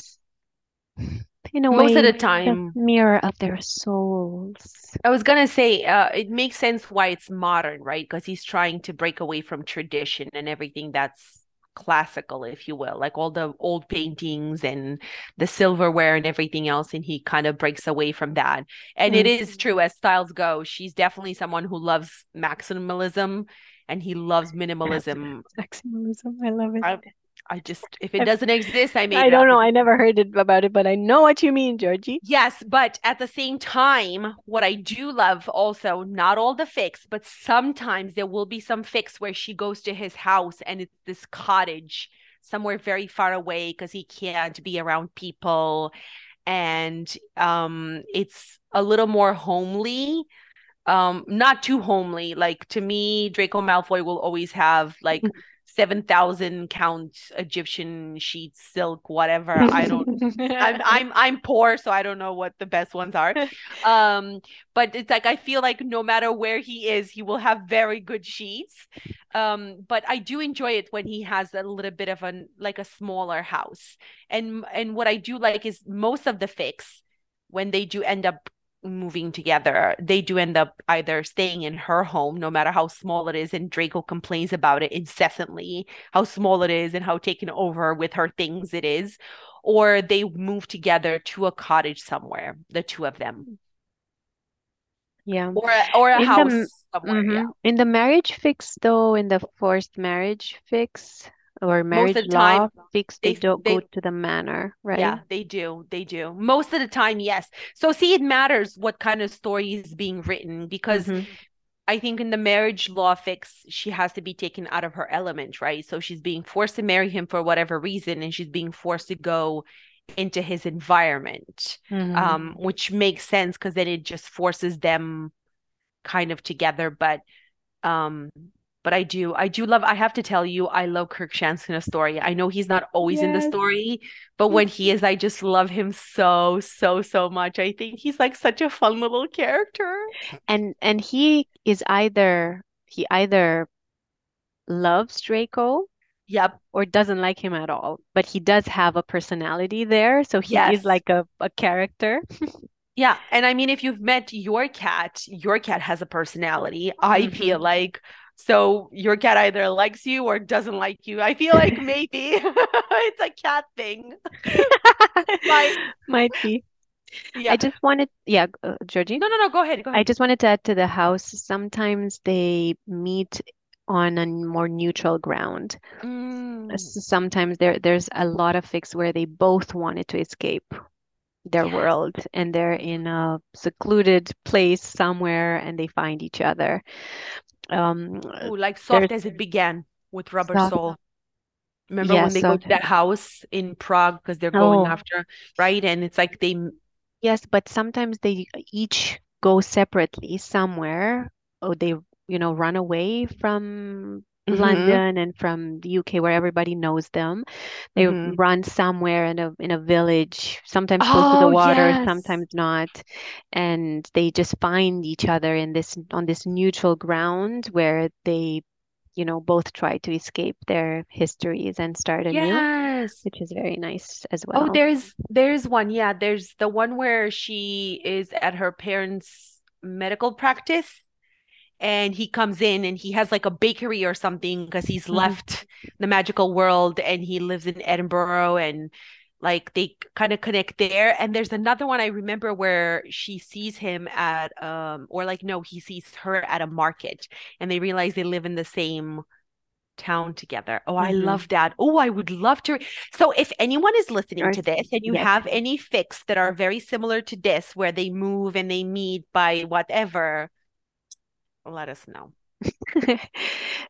[SPEAKER 3] In a
[SPEAKER 2] Most of
[SPEAKER 3] way
[SPEAKER 2] the
[SPEAKER 3] the
[SPEAKER 2] time,
[SPEAKER 3] mirror of their souls.
[SPEAKER 2] I was gonna say, uh, it makes sense why it's modern, right? Because he's trying to break away from tradition and everything that's classical, if you will, like all the old paintings and the silverware and everything else, and he kind of breaks away from that. And it is true, as styles go, she's definitely someone who loves maximalism and he loves minimalism.
[SPEAKER 3] Maximalism. I love it.
[SPEAKER 2] I, I just, if it doesn't exist, I mean
[SPEAKER 3] I don't know. I never heard it about it, but I know what you mean, Georgie.
[SPEAKER 2] Yes, but at the same time, what I do love also, not all the fics, but sometimes there will be some fics where she goes to his house and it's this cottage somewhere very far away because he can't be around people. And um it's a little more homely. Um, not too homely. Like to me, Draco Malfoy will always have like 7,000 count Egyptian sheets, silk, whatever. I don't I'm I'm I'm poor, so I don't know what the best ones are. Um, but it's like I feel like no matter where he is, he will have very good sheets. Um, but I do enjoy it when he has a little bit of an like a smaller house. And and what I do like is most of the fics, when they do end up moving together, they do end up either staying in her home, no matter how small it is, and Draco complains about it incessantly, how small it is and how taken over with her things it is, or they move together to a cottage somewhere, the two of them,
[SPEAKER 3] Yeah.
[SPEAKER 2] or a, or a
[SPEAKER 3] In the
[SPEAKER 2] house
[SPEAKER 3] m-
[SPEAKER 2] somewhere.
[SPEAKER 3] Mhm.
[SPEAKER 2] Yeah,
[SPEAKER 3] In the marriage fics, though, in the forced marriage fics or marriage
[SPEAKER 2] the
[SPEAKER 3] law
[SPEAKER 2] time,
[SPEAKER 3] fics, they
[SPEAKER 2] they
[SPEAKER 3] don't
[SPEAKER 2] they
[SPEAKER 3] go to the manor, right?
[SPEAKER 2] Yeah, they do. They do. Most of the time, yes. So see, it matters what kind of story is being written because
[SPEAKER 3] Mhm.
[SPEAKER 2] I think in the marriage law fics, she has to be taken out of her element, right? So she's being forced to marry him for whatever reason, and she's being forced to go into his environment,
[SPEAKER 3] Mhm.
[SPEAKER 2] um, which makes sense because then it just forces them kind of together. But um, but I do, I do love, I have to tell you, I love Crookshanks in a story. I know he's not always in the story, but when he is, I just love him so, so, so much. I think he's like such a fun little character.
[SPEAKER 3] And and he is either he either loves Draco
[SPEAKER 2] Yep.
[SPEAKER 3] or doesn't like him at all, but he does have a personality there, so he
[SPEAKER 2] Yes.
[SPEAKER 3] is like a, a character.
[SPEAKER 2] Yeah. And I mean, if you've met your cat, your cat has a personality. I feel
[SPEAKER 3] Mhm.
[SPEAKER 2] like so your cat either likes you or doesn't like you. I feel like maybe it's a cat thing. Might-
[SPEAKER 3] Might be.
[SPEAKER 2] Yeah.
[SPEAKER 3] I just wanted, yeah, uh, Georgie.
[SPEAKER 2] No, no, no. Go ahead. Go
[SPEAKER 3] I just wanted to add to the house, sometimes they meet on a more neutral ground.
[SPEAKER 2] Mm,
[SPEAKER 3] Sometimes there there's a lot of fics where they both wanted to escape their
[SPEAKER 2] Yes.
[SPEAKER 3] world and they're in a secluded place somewhere and they find each other. Um,
[SPEAKER 2] Ooh, like soft
[SPEAKER 3] there's-
[SPEAKER 2] as it began with Rubber
[SPEAKER 3] Soft-
[SPEAKER 2] Soul. Remember
[SPEAKER 3] Yeah,
[SPEAKER 2] when they go to that house in Prague because they're going
[SPEAKER 3] Oh.
[SPEAKER 2] after, right? And it's like they
[SPEAKER 3] Yes, but sometimes they each go separately somewhere. Oh, they, you know, run away from
[SPEAKER 2] Mhm.
[SPEAKER 3] London and from the UK where everybody knows them. They
[SPEAKER 2] Mhm.
[SPEAKER 3] run somewhere in a in a village, sometimes close to the
[SPEAKER 2] Oh,
[SPEAKER 3] water,
[SPEAKER 2] yes.
[SPEAKER 3] sometimes not. And they just find each other in this on this neutral ground where they, you know, both try to escape their histories and start anew,
[SPEAKER 2] Yes.
[SPEAKER 3] which is very nice as well Oh,
[SPEAKER 2] there's there's one. Yeah, there's the one where she is at her parents' medical practice and he comes in and he has like a bakery or something because he's
[SPEAKER 3] Mhm.
[SPEAKER 2] left the magical world and he lives in Edinburgh and like they kind of connect there. And there's another one I remember where she sees him at um or like no, he sees her at a market and they realize they live in the same town together. Oh, I
[SPEAKER 3] Mhm.
[SPEAKER 2] love that. Oh, I would love to. So if anyone is listening
[SPEAKER 3] Or-
[SPEAKER 2] to this and you
[SPEAKER 3] yes.
[SPEAKER 2] have any fics that are very similar to this, where they move and they meet by whatever, let us know.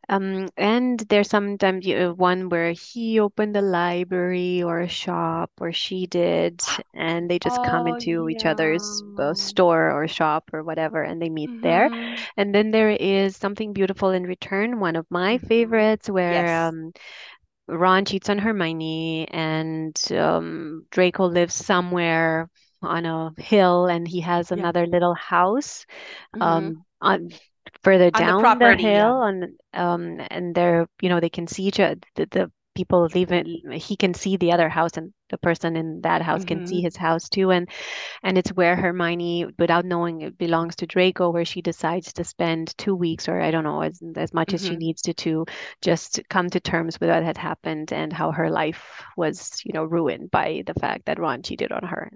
[SPEAKER 3] Um, and there's sometimes you, uh, one where he opened a library or a shop, or she did, and they just come
[SPEAKER 2] Oh,
[SPEAKER 3] into each other's uh, store or shop or whatever, and they meet there.
[SPEAKER 2] Mm-hmm.
[SPEAKER 3] And then there is something beautiful in return, one of my
[SPEAKER 2] Mm-hmm.
[SPEAKER 3] favorites, where
[SPEAKER 2] Yes.
[SPEAKER 3] um, Ron cheats on Hermione, and um, Draco lives somewhere on a hill, and he has
[SPEAKER 2] Yeah.
[SPEAKER 3] another little house
[SPEAKER 2] Mm-hmm.
[SPEAKER 3] um, on further
[SPEAKER 2] On the
[SPEAKER 3] down the
[SPEAKER 2] property, yeah.
[SPEAKER 3] hill, and um, and they're you know they can see each other. The, the people leaving, he can see the other house, and the person in that house can see
[SPEAKER 2] Mm-hmm.
[SPEAKER 3] his house too, and and it's where Hermione, without knowing it belongs to Draco, where she decides to spend two weeks, or I don't know, as as much as she
[SPEAKER 2] Mm-hmm.
[SPEAKER 3] needs to, to just come to terms with what had happened and how her life was, you know, ruined by the fact that Ron cheated on her.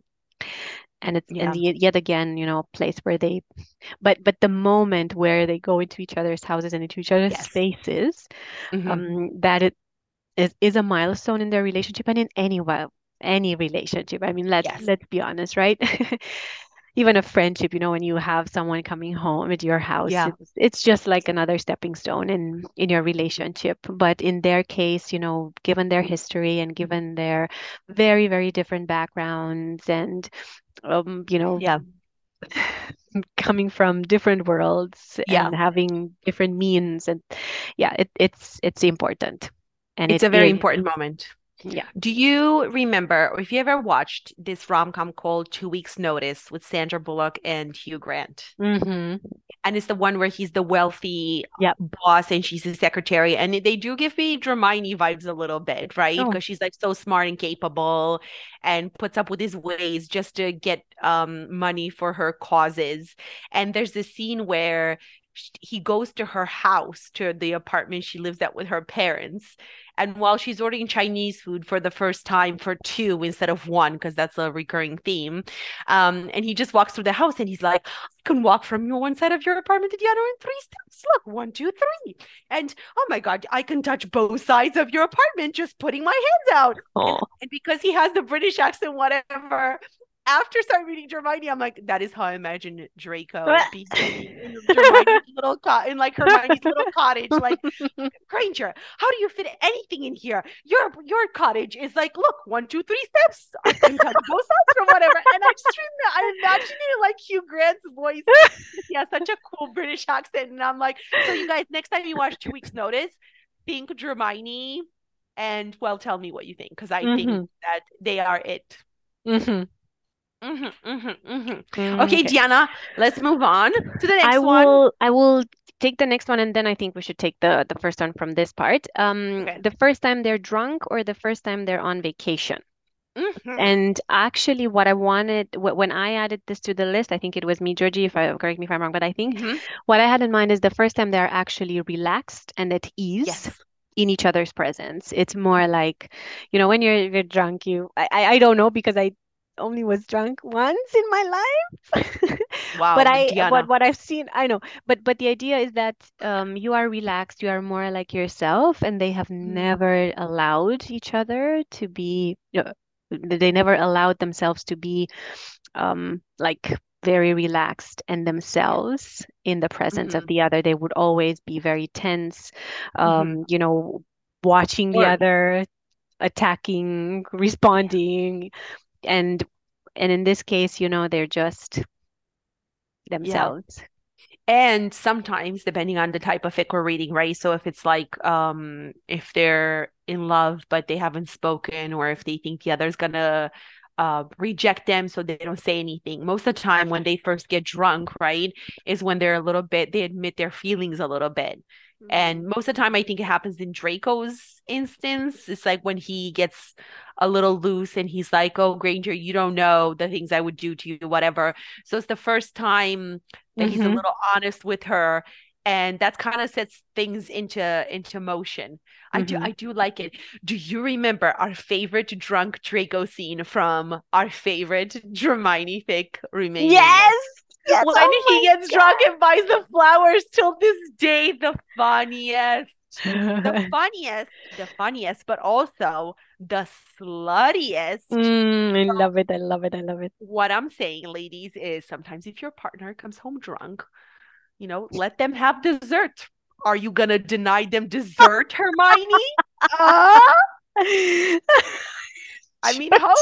[SPEAKER 3] And it's and
[SPEAKER 2] Yeah.
[SPEAKER 3] yet, yet again, you know, a place where they, but but the moment where they go into each other's houses and into each other's
[SPEAKER 2] Yes.
[SPEAKER 3] spaces,
[SPEAKER 2] Mm-hmm.
[SPEAKER 3] um, that it is is a milestone in their relationship and in any well any relationship. I mean, let's
[SPEAKER 2] Yes.
[SPEAKER 3] let's be honest, right? Even a friendship, you know, when you have someone coming home at your house,
[SPEAKER 2] Yeah.
[SPEAKER 3] it's it's just like another stepping stone in in your relationship. But in their case, you know, given their history and given their very, very different backgrounds and um, you know,
[SPEAKER 2] Yeah.
[SPEAKER 3] coming from different worlds
[SPEAKER 2] Yeah.
[SPEAKER 3] and having different means and yeah, it, it's it's important. And
[SPEAKER 2] It's
[SPEAKER 3] it
[SPEAKER 2] a very
[SPEAKER 3] is,
[SPEAKER 2] important moment.
[SPEAKER 3] Yeah.
[SPEAKER 2] Do you remember, or if you ever watched this rom-com called Two Weeks Notice with Sandra Bullock and Hugh Grant?
[SPEAKER 3] Mm-hmm.
[SPEAKER 2] And it's the one where he's the wealthy
[SPEAKER 3] Yep.
[SPEAKER 2] boss and she's his secretary. And they do give me Hermione vibes a little bit, right?
[SPEAKER 3] Oh.
[SPEAKER 2] Because she's like so smart and capable and puts up with his ways just to get um money for her causes. And there's this scene where he goes to her house, to the apartment she lives at with her parents. And while she's ordering Chinese food for the first time for two instead of one, because that's a recurring theme, um, and he just walks through the house and he's like, I can walk from your one side of your apartment to the other in three steps. Look, one, two, three. And oh my God, I can touch both sides of your apartment just putting my hands out. And, and because he has the British accent, whatever. After starting reading Dramione, I'm like, that is how I imagine Draco being in Hermione's little cot in like Hermione's little cottage. Like, Granger, how do you fit anything in here? Your your cottage is like, look, one, two, three steps. Can touch both sides or whatever. And I just rem- I imagine it like Hugh Grant's voice. He has such a cool British accent. And I'm like, so you guys, next time you watch Two Weeks Notice, think Dramione and well, tell me what you think. Because I think
[SPEAKER 3] Mhm.
[SPEAKER 2] that they are it.
[SPEAKER 3] Mm-hmm.
[SPEAKER 2] Mhm, mhm, mhm.
[SPEAKER 3] Mm,
[SPEAKER 2] Okay, Diana, let's move on to the next
[SPEAKER 3] I
[SPEAKER 2] one.
[SPEAKER 3] will I will take the next one and then I think we should take the the first one from this part. Um,
[SPEAKER 2] Okay.
[SPEAKER 3] the first time they're drunk or the first time they're on vacation.
[SPEAKER 2] Mhm.
[SPEAKER 3] And actually, what I wanted when I added this to the list, I think it was me, Georgie, if I correct me if I'm wrong, but I think what I had in mind is the first time they're actually relaxed and at ease
[SPEAKER 2] Yes.
[SPEAKER 3] in each other's presence. It's more like, you know, when you're you're drunk, you I, I don't know because I only was drunk once in my life.
[SPEAKER 2] Wow,
[SPEAKER 3] But I
[SPEAKER 2] Diana.
[SPEAKER 3] what what I've seen, I know. But but the idea is that um you are relaxed, you are more like yourself, and they have
[SPEAKER 2] Mm.
[SPEAKER 3] never allowed each other to be uh, they never allowed themselves to be um like very relaxed and themselves in the presence of
[SPEAKER 2] Mhm.
[SPEAKER 3] the other. They would always be very tense, um, you know, watching the
[SPEAKER 2] Or-
[SPEAKER 3] other, attacking, responding, and and in this case, you know, they're just themselves. yeah.
[SPEAKER 2] And sometimes, depending on the type of fic we're reading, right? So if it's like, um, if they're in love but they haven't spoken, or if they think the other's gonna uh reject them, so they don't say anything. Most of the time, when they first get drunk, right, is when they're a little bit, they admit their feelings a little bit. And most of the time, I think it happens in Draco's instance. It's like when he gets a little loose and he's like, Oh, Granger, you don't know the things I would do to you, whatever. So it's the first time that he's a
[SPEAKER 3] Mhm.
[SPEAKER 2] little honest with her. And that kind of sets things into into motion. I do
[SPEAKER 3] Mhm.
[SPEAKER 2] I do like it. Do you remember our favorite drunk Draco scene from our favorite Dramione fic remaining?
[SPEAKER 3] Yes. Yes.
[SPEAKER 2] When
[SPEAKER 3] Oh
[SPEAKER 2] he gets drunk and buys the flowers till this day, the funniest. The funniest, the funniest, but also the sluttiest.
[SPEAKER 3] Mm, I love it. I love it. I love it.
[SPEAKER 2] What I'm saying, ladies, is sometimes if your partner comes home drunk, you know, let them have dessert. are you gonna deny them dessert, Hermione? uh? I mean, how?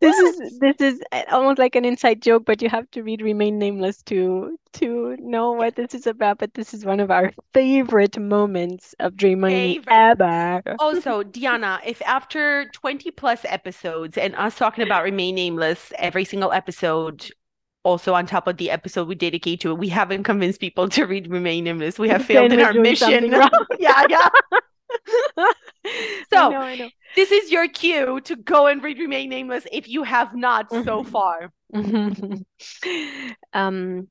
[SPEAKER 3] This is this is uh, almost like an inside joke, but you have to read Remain Nameless to to know what this is about. But this is one of our favorite moments of
[SPEAKER 2] Favorite.
[SPEAKER 3] ever.
[SPEAKER 2] Also, Diana, if after 20 plus episodes and us talking about Remain Nameless every single episode, also on top of the episode we dedicate to it, we haven't convinced people to read Remain Nameless. We have failed in our mission.
[SPEAKER 3] wrong.
[SPEAKER 2] yeah, yeah.
[SPEAKER 3] I
[SPEAKER 2] So,
[SPEAKER 3] know, I know.
[SPEAKER 2] this is your cue to go and read Remain Nameless if you have not so
[SPEAKER 3] Mhm.
[SPEAKER 2] far.
[SPEAKER 3] Um,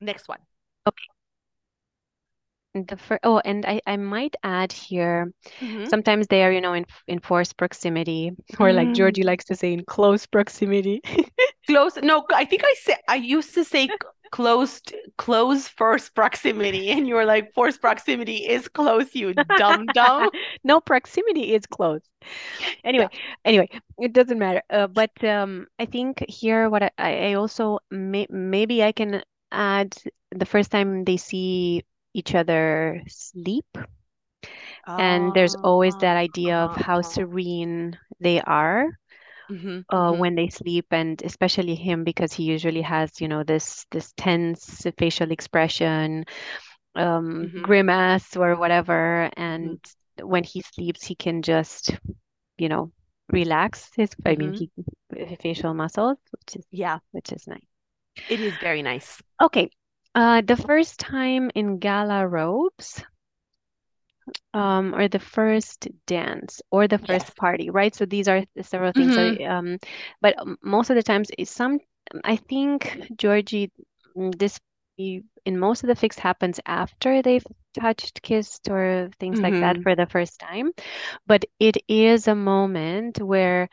[SPEAKER 2] Next one. Okay.
[SPEAKER 3] The fir- oh, and I I might add here.
[SPEAKER 2] Mhm.
[SPEAKER 3] Sometimes they are, you know, in in force proximity, or like Georgie
[SPEAKER 2] Mm.
[SPEAKER 3] likes to say, in close proximity.
[SPEAKER 2] Close. No, I think I said I used to say close close first proximity, and you were like forced proximity is close, you dumb dumb.
[SPEAKER 3] No, proximity is close. Anyway, anyway, it doesn't matter. Uh, but um, I think here what I, I I also may, maybe I can add the first time they see each other sleep, and there's always that idea of how
[SPEAKER 2] Ah.
[SPEAKER 3] serene they are
[SPEAKER 2] Mhm,
[SPEAKER 3] uh,
[SPEAKER 2] mhm.
[SPEAKER 3] when they sleep, and especially him because he usually has, you know, this this tense facial expression, um,
[SPEAKER 2] Mhm.
[SPEAKER 3] grimace or whatever, and when he sleeps, he can just, you know, relax his, I mean,
[SPEAKER 2] Mhm.
[SPEAKER 3] he facial muscles, which is
[SPEAKER 2] Yeah,
[SPEAKER 3] which is nice.
[SPEAKER 2] it is very nice.
[SPEAKER 3] Okay, uh, the first time in gala robes, um, or the first dance, or the first
[SPEAKER 2] Yes.
[SPEAKER 3] party, right? So these are several things. So, um, but most of the times, it's some, I think, Georgie, mm, this in most of the fics happens after they've touched, kissed, or things like that
[SPEAKER 2] Mhm.
[SPEAKER 3] for the first time. But it is a moment where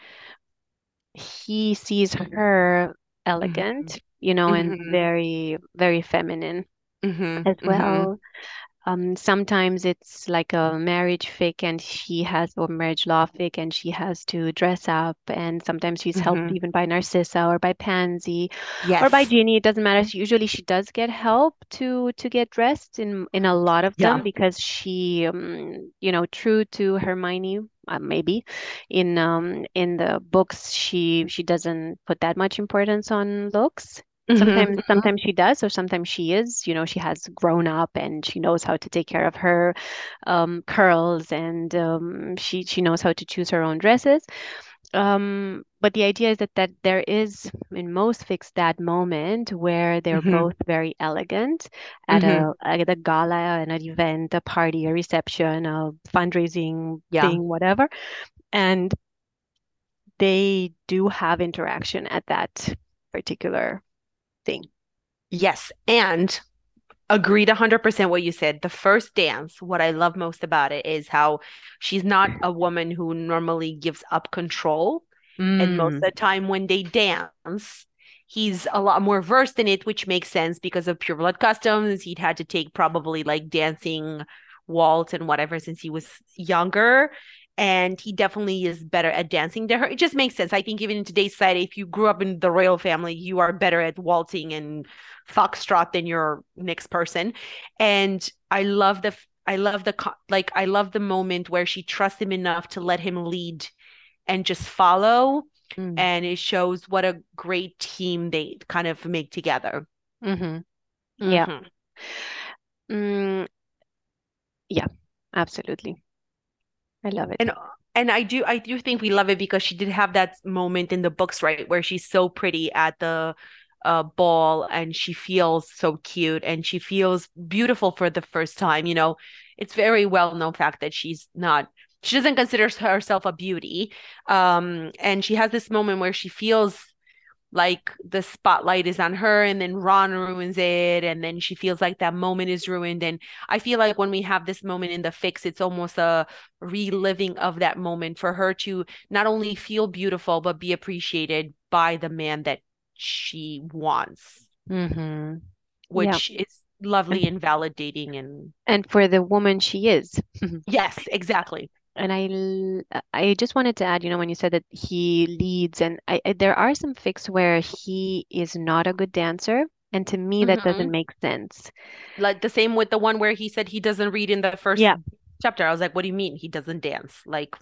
[SPEAKER 3] he sees her elegant, you know, and
[SPEAKER 2] Mhm.
[SPEAKER 3] very, very feminine as well. Um, sometimes it's like a marriage fic and she has, or marriage law fic and she has to dress up. And sometimes she's helped
[SPEAKER 2] Mhm.
[SPEAKER 3] even by Narcissa or by Pansy or by
[SPEAKER 2] Yes.
[SPEAKER 3] Ginny. It doesn't matter. Usually she does get help to to get dressed in in a lot of them
[SPEAKER 2] Yeah.
[SPEAKER 3] because she, um, you know, true to Hermione, uh, maybe in um in the books she she doesn't put that much importance on looks.
[SPEAKER 2] Mhm,
[SPEAKER 3] Sometimes
[SPEAKER 2] mhm.
[SPEAKER 3] sometimes she does, or sometimes she is, you know, she has grown up and she knows how to take care of her um, curls and um, she she knows how to choose her own dresses. Um, but the idea is that that there is in most fics that moment where they're
[SPEAKER 2] Mhm.
[SPEAKER 3] both very elegant at
[SPEAKER 2] Mhm.
[SPEAKER 3] a at a gala, an event, a party, a reception, a fundraising
[SPEAKER 2] Yeah.
[SPEAKER 3] thing, whatever, and they do have interaction at that particular thing.
[SPEAKER 2] Yes, and agreed 100% what you said. The first dance, what I love most about it is how she's not a woman who normally gives up control. And most of
[SPEAKER 3] Mm.
[SPEAKER 2] the time when they dance, he's a lot more versed in it, which makes sense because of Pure Blood Customs. He'd had to take probably like dancing, waltz, and whatever since he was younger. And he definitely is better at dancing than her. It just makes sense. I think even in today's society, if you grew up in the royal family, you are better at waltzing and foxtrot than your next person. And I love the I love the like I love the moment where she trusts him enough to let him lead and just follow.
[SPEAKER 3] Mm.
[SPEAKER 2] And it shows what a great team they kind of make together.
[SPEAKER 3] Mhm. Yeah.
[SPEAKER 2] Mhm.
[SPEAKER 3] Mm, yeah, absolutely. I love it.
[SPEAKER 2] And and I do I do think we love it because she did have that moment in the books, right, where she's so pretty at the uh ball and she feels so cute and she feels beautiful for the first time. You know, it's very well known fact that she's not she doesn't consider herself a beauty. Um, and she has this moment where she feels like the spotlight is on her and then Ron ruins it and then she feels like that moment is ruined and I feel like when we have this moment in the fics it's almost a reliving of that moment for her to not only feel beautiful but be appreciated by the man that she wants
[SPEAKER 3] Mm-hmm.
[SPEAKER 2] which is lovely and validating and
[SPEAKER 3] And for the woman she is.
[SPEAKER 2] yes exactly
[SPEAKER 3] And I I just wanted to add, you know, when you said that he leads, and I, I, there are some fics where he is not a good dancer, And to me, that doesn't
[SPEAKER 2] Mhm.
[SPEAKER 3] make sense.
[SPEAKER 2] Like the same with the one where he said he doesn't read in the first
[SPEAKER 3] Yeah.
[SPEAKER 2] chapter. I was like, what do you mean he doesn't dance? Like,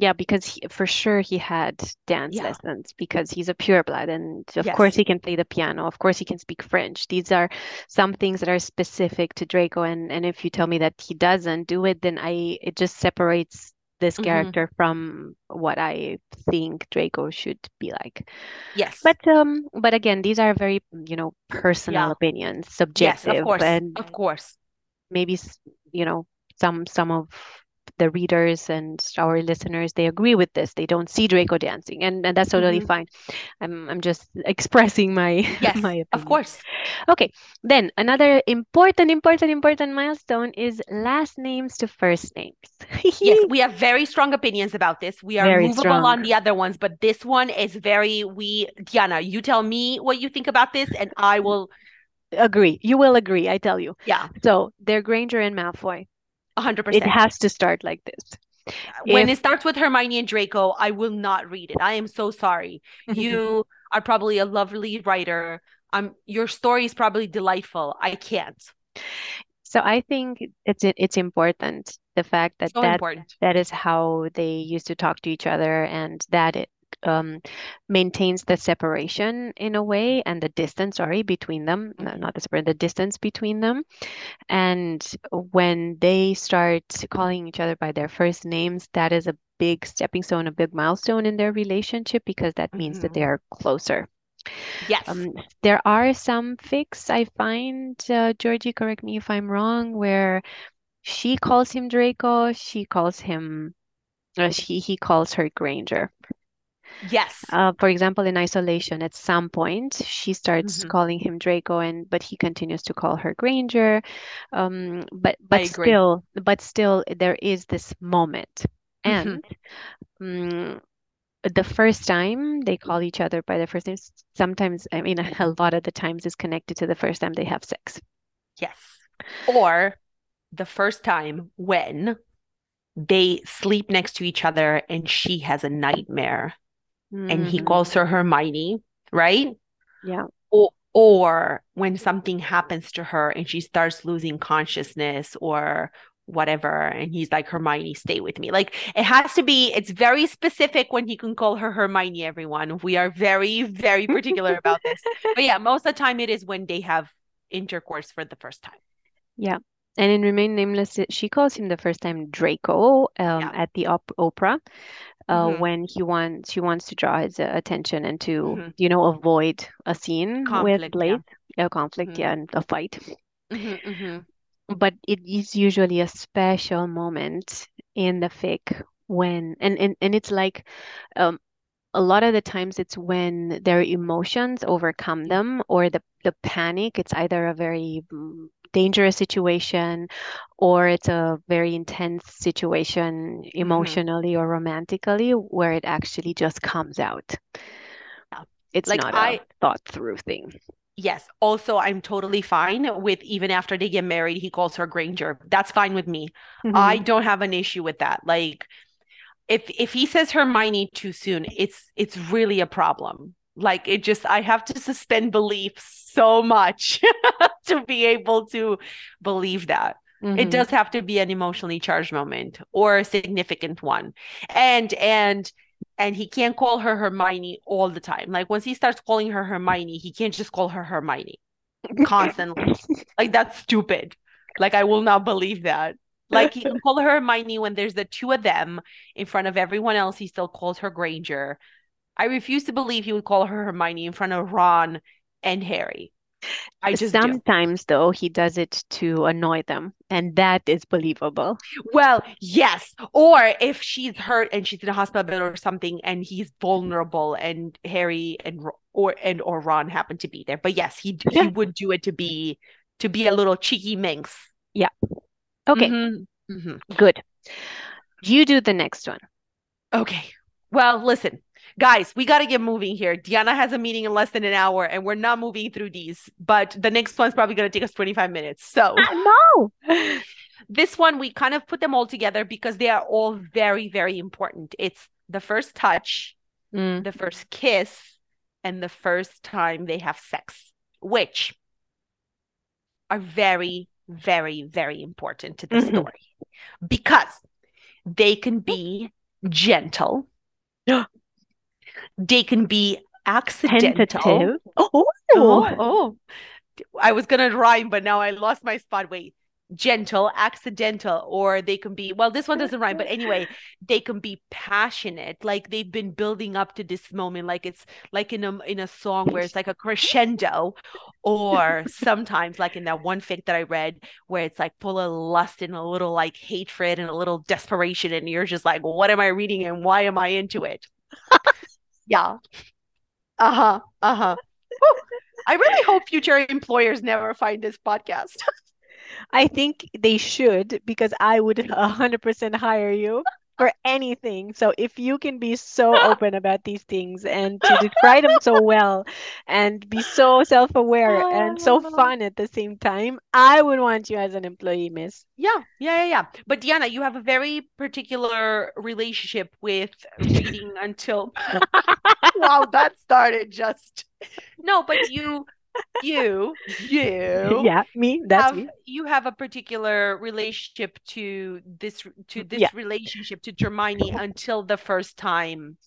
[SPEAKER 3] Yeah, because he, for sure he had dance
[SPEAKER 2] Yeah.
[SPEAKER 3] lessons because he's a pureblood, and of course he can play the piano. Of course he can speak French. These are some things that are specific to Draco, and and if you tell me that he doesn't do it, then I it just separates this
[SPEAKER 2] Mhm.
[SPEAKER 3] character from what I think Draco should be like.
[SPEAKER 2] yes.
[SPEAKER 3] But um, but again, these are very, you know, personal
[SPEAKER 2] Yeah.
[SPEAKER 3] opinions,
[SPEAKER 2] Yes, of
[SPEAKER 3] subjective,
[SPEAKER 2] course.
[SPEAKER 3] and
[SPEAKER 2] Of course.
[SPEAKER 3] maybe you know some some of the readers and our listeners they agree with this. They don't see draco dancing and, and that's totally
[SPEAKER 2] Mhm.
[SPEAKER 3] fine. I'm i'm just expressing my
[SPEAKER 2] Yes,
[SPEAKER 3] my
[SPEAKER 2] of course.
[SPEAKER 3] okay then another important important important milestone is last names to first names.
[SPEAKER 2] Yes, we have very strong opinions about this. We are
[SPEAKER 3] Very
[SPEAKER 2] movable on the other ones, but this one is very, we, Diana, you tell me what you think about this, and I will,
[SPEAKER 3] agree. You will agree i tell you.
[SPEAKER 2] Yeah,
[SPEAKER 3] so they're granger and malfoy
[SPEAKER 2] 100%.
[SPEAKER 3] it has to start like this
[SPEAKER 2] When
[SPEAKER 3] if-
[SPEAKER 2] it starts with Hermione and Draco, I will not read it. I am so sorry. You are probably a lovely writer. Um, your story is probably delightful. I can't.
[SPEAKER 3] so i think it's it's important the fact that
[SPEAKER 2] So
[SPEAKER 3] that
[SPEAKER 2] important.
[SPEAKER 3] that is how they used to talk to each other and that it um, maintains the separation in a way and the distance sorry between them
[SPEAKER 2] Mhm.
[SPEAKER 3] not the separation the distance between them and when they start calling each other by their first names that is a big stepping stone a big milestone in their relationship because that means that
[SPEAKER 2] Mhm.
[SPEAKER 3] they are closer
[SPEAKER 2] Yes.
[SPEAKER 3] um, there are some fics I find, uh, Georgie, correct me if I'm wrong, where she calls him Draco, she calls him, uh, she he calls her Granger.
[SPEAKER 2] Yes.
[SPEAKER 3] Uh, for example, in Isolation, at some point, she starts
[SPEAKER 2] Mhm.
[SPEAKER 3] calling him Draco, and but he continues to call her Granger. Um, but but still, but still, there is this moment,
[SPEAKER 2] Mhm.
[SPEAKER 3] and mm, the first time they call each other by their first names, sometimes, I mean, a lot of the times is connected to the first time they have sex.
[SPEAKER 2] Yes. Or the first time when they sleep next to each other and she has a nightmare and he
[SPEAKER 3] Mhm.
[SPEAKER 2] calls her Hermione, right?
[SPEAKER 3] Yeah.
[SPEAKER 2] Or, or when something happens to her and she starts losing consciousness or whatever, and he's like, Hermione, stay with me. Like it has to be, it's very specific when he can call her Hermione, everyone. We are very, very particular about this. But yeah, most of the time it is when they have intercourse for the first time.
[SPEAKER 3] Yeah. And in Remain Nameless, she calls him the first time Draco um,
[SPEAKER 2] Yeah.
[SPEAKER 3] at the op opera uh,
[SPEAKER 2] Mhm.
[SPEAKER 3] when he wants she wants to draw his attention and to
[SPEAKER 2] Mhm.
[SPEAKER 3] you know avoid a scene with
[SPEAKER 2] Conflict, yeah.
[SPEAKER 3] A conflict,
[SPEAKER 2] Mhm.
[SPEAKER 3] yeah, and a fight.
[SPEAKER 2] Mhm, mhm.
[SPEAKER 3] But it is usually a special moment in the fic when and and, and it's like um a lot of the times it's when their emotions overcome them or the the panic it's either a very mm, dangerous situation or it's a very intense situation
[SPEAKER 2] Mm-hmm.
[SPEAKER 3] emotionally or romantically where it actually just comes out it's
[SPEAKER 2] Like
[SPEAKER 3] not
[SPEAKER 2] I-
[SPEAKER 3] a thought through thing
[SPEAKER 2] Yes. Also, I'm totally fine with even after they get married, he calls her Granger. That's fine with me. I don't have an issue with that. Like if if he says Hermione too soon, it's it's really a problem. Like it just I have to suspend belief so much to be able to believe that. It
[SPEAKER 3] Mhm.
[SPEAKER 2] does have to be an emotionally charged moment or a significant one. And and and he can't call her Hermione all the time. Like once he starts calling her Hermione, he can't just call her Hermione constantly. Like that's stupid. Like I will not believe that. Like he can call her Hermione when there's the two of them in front of everyone else. He still calls her Granger. I refuse to believe he would call her Hermione in front of Ron and Harry. I just do.
[SPEAKER 3] sometimes though he does it to annoy them and that is believable
[SPEAKER 2] Well, yes. Or if she's hurt and she's in a hospital bed or something, and he's vulnerable, and Harry and or and or Ron happen to be there. But yes, he he would do it to be to be a little cheeky minx. Yeah.
[SPEAKER 3] Okay
[SPEAKER 2] Mhm, mhm.
[SPEAKER 3] good you do the next one
[SPEAKER 2] Okay. Well, listen, guys, we got to get moving here. Diana has a meeting in less than an hour, and we're not moving through these. But the next one's probably going to take us 25 minutes. So.
[SPEAKER 3] no
[SPEAKER 2] This one, we kind of put them all together because they are all very, very important. It's the first touch,
[SPEAKER 3] Mm,
[SPEAKER 2] the first kiss, and the first time they have sex. which are very, very, very important to the
[SPEAKER 3] Mhm.
[SPEAKER 2] story because they can be gentle, they can be accidental.
[SPEAKER 3] Tentative. Oh,
[SPEAKER 2] oh, Oh, oh. I was gonna rhyme, but now I lost my spot. Wait. Gentle, accidental, or they can be, well, this one doesn't rhyme, but anyway, they can be passionate. Like they've been building up to this moment, like it's like in a in a song where it's like a crescendo, or sometimes like in that one fic that I read where it's like full of lust and a little like hatred and a little desperation, and you're just like, what am I reading and why am I into it? yeah. Uh-huh. Uh-huh. I really hope future employers never find this podcast.
[SPEAKER 3] I think they should because I would 100% hire you for anything. So if you can be so open about these things and to describe them so well and be so self-aware and so
[SPEAKER 2] Oh.
[SPEAKER 3] fun at the same time, I would want you as an employee, miss.
[SPEAKER 2] Yeah, yeah, yeah, yeah. But Diana, you have a very particular relationship with reading until wow, that started just no, but you you you
[SPEAKER 3] Yeah, me, that's
[SPEAKER 2] have
[SPEAKER 3] me.
[SPEAKER 2] you have a particular relationship to this to this
[SPEAKER 3] Yeah.
[SPEAKER 2] relationship to Hermione until the first time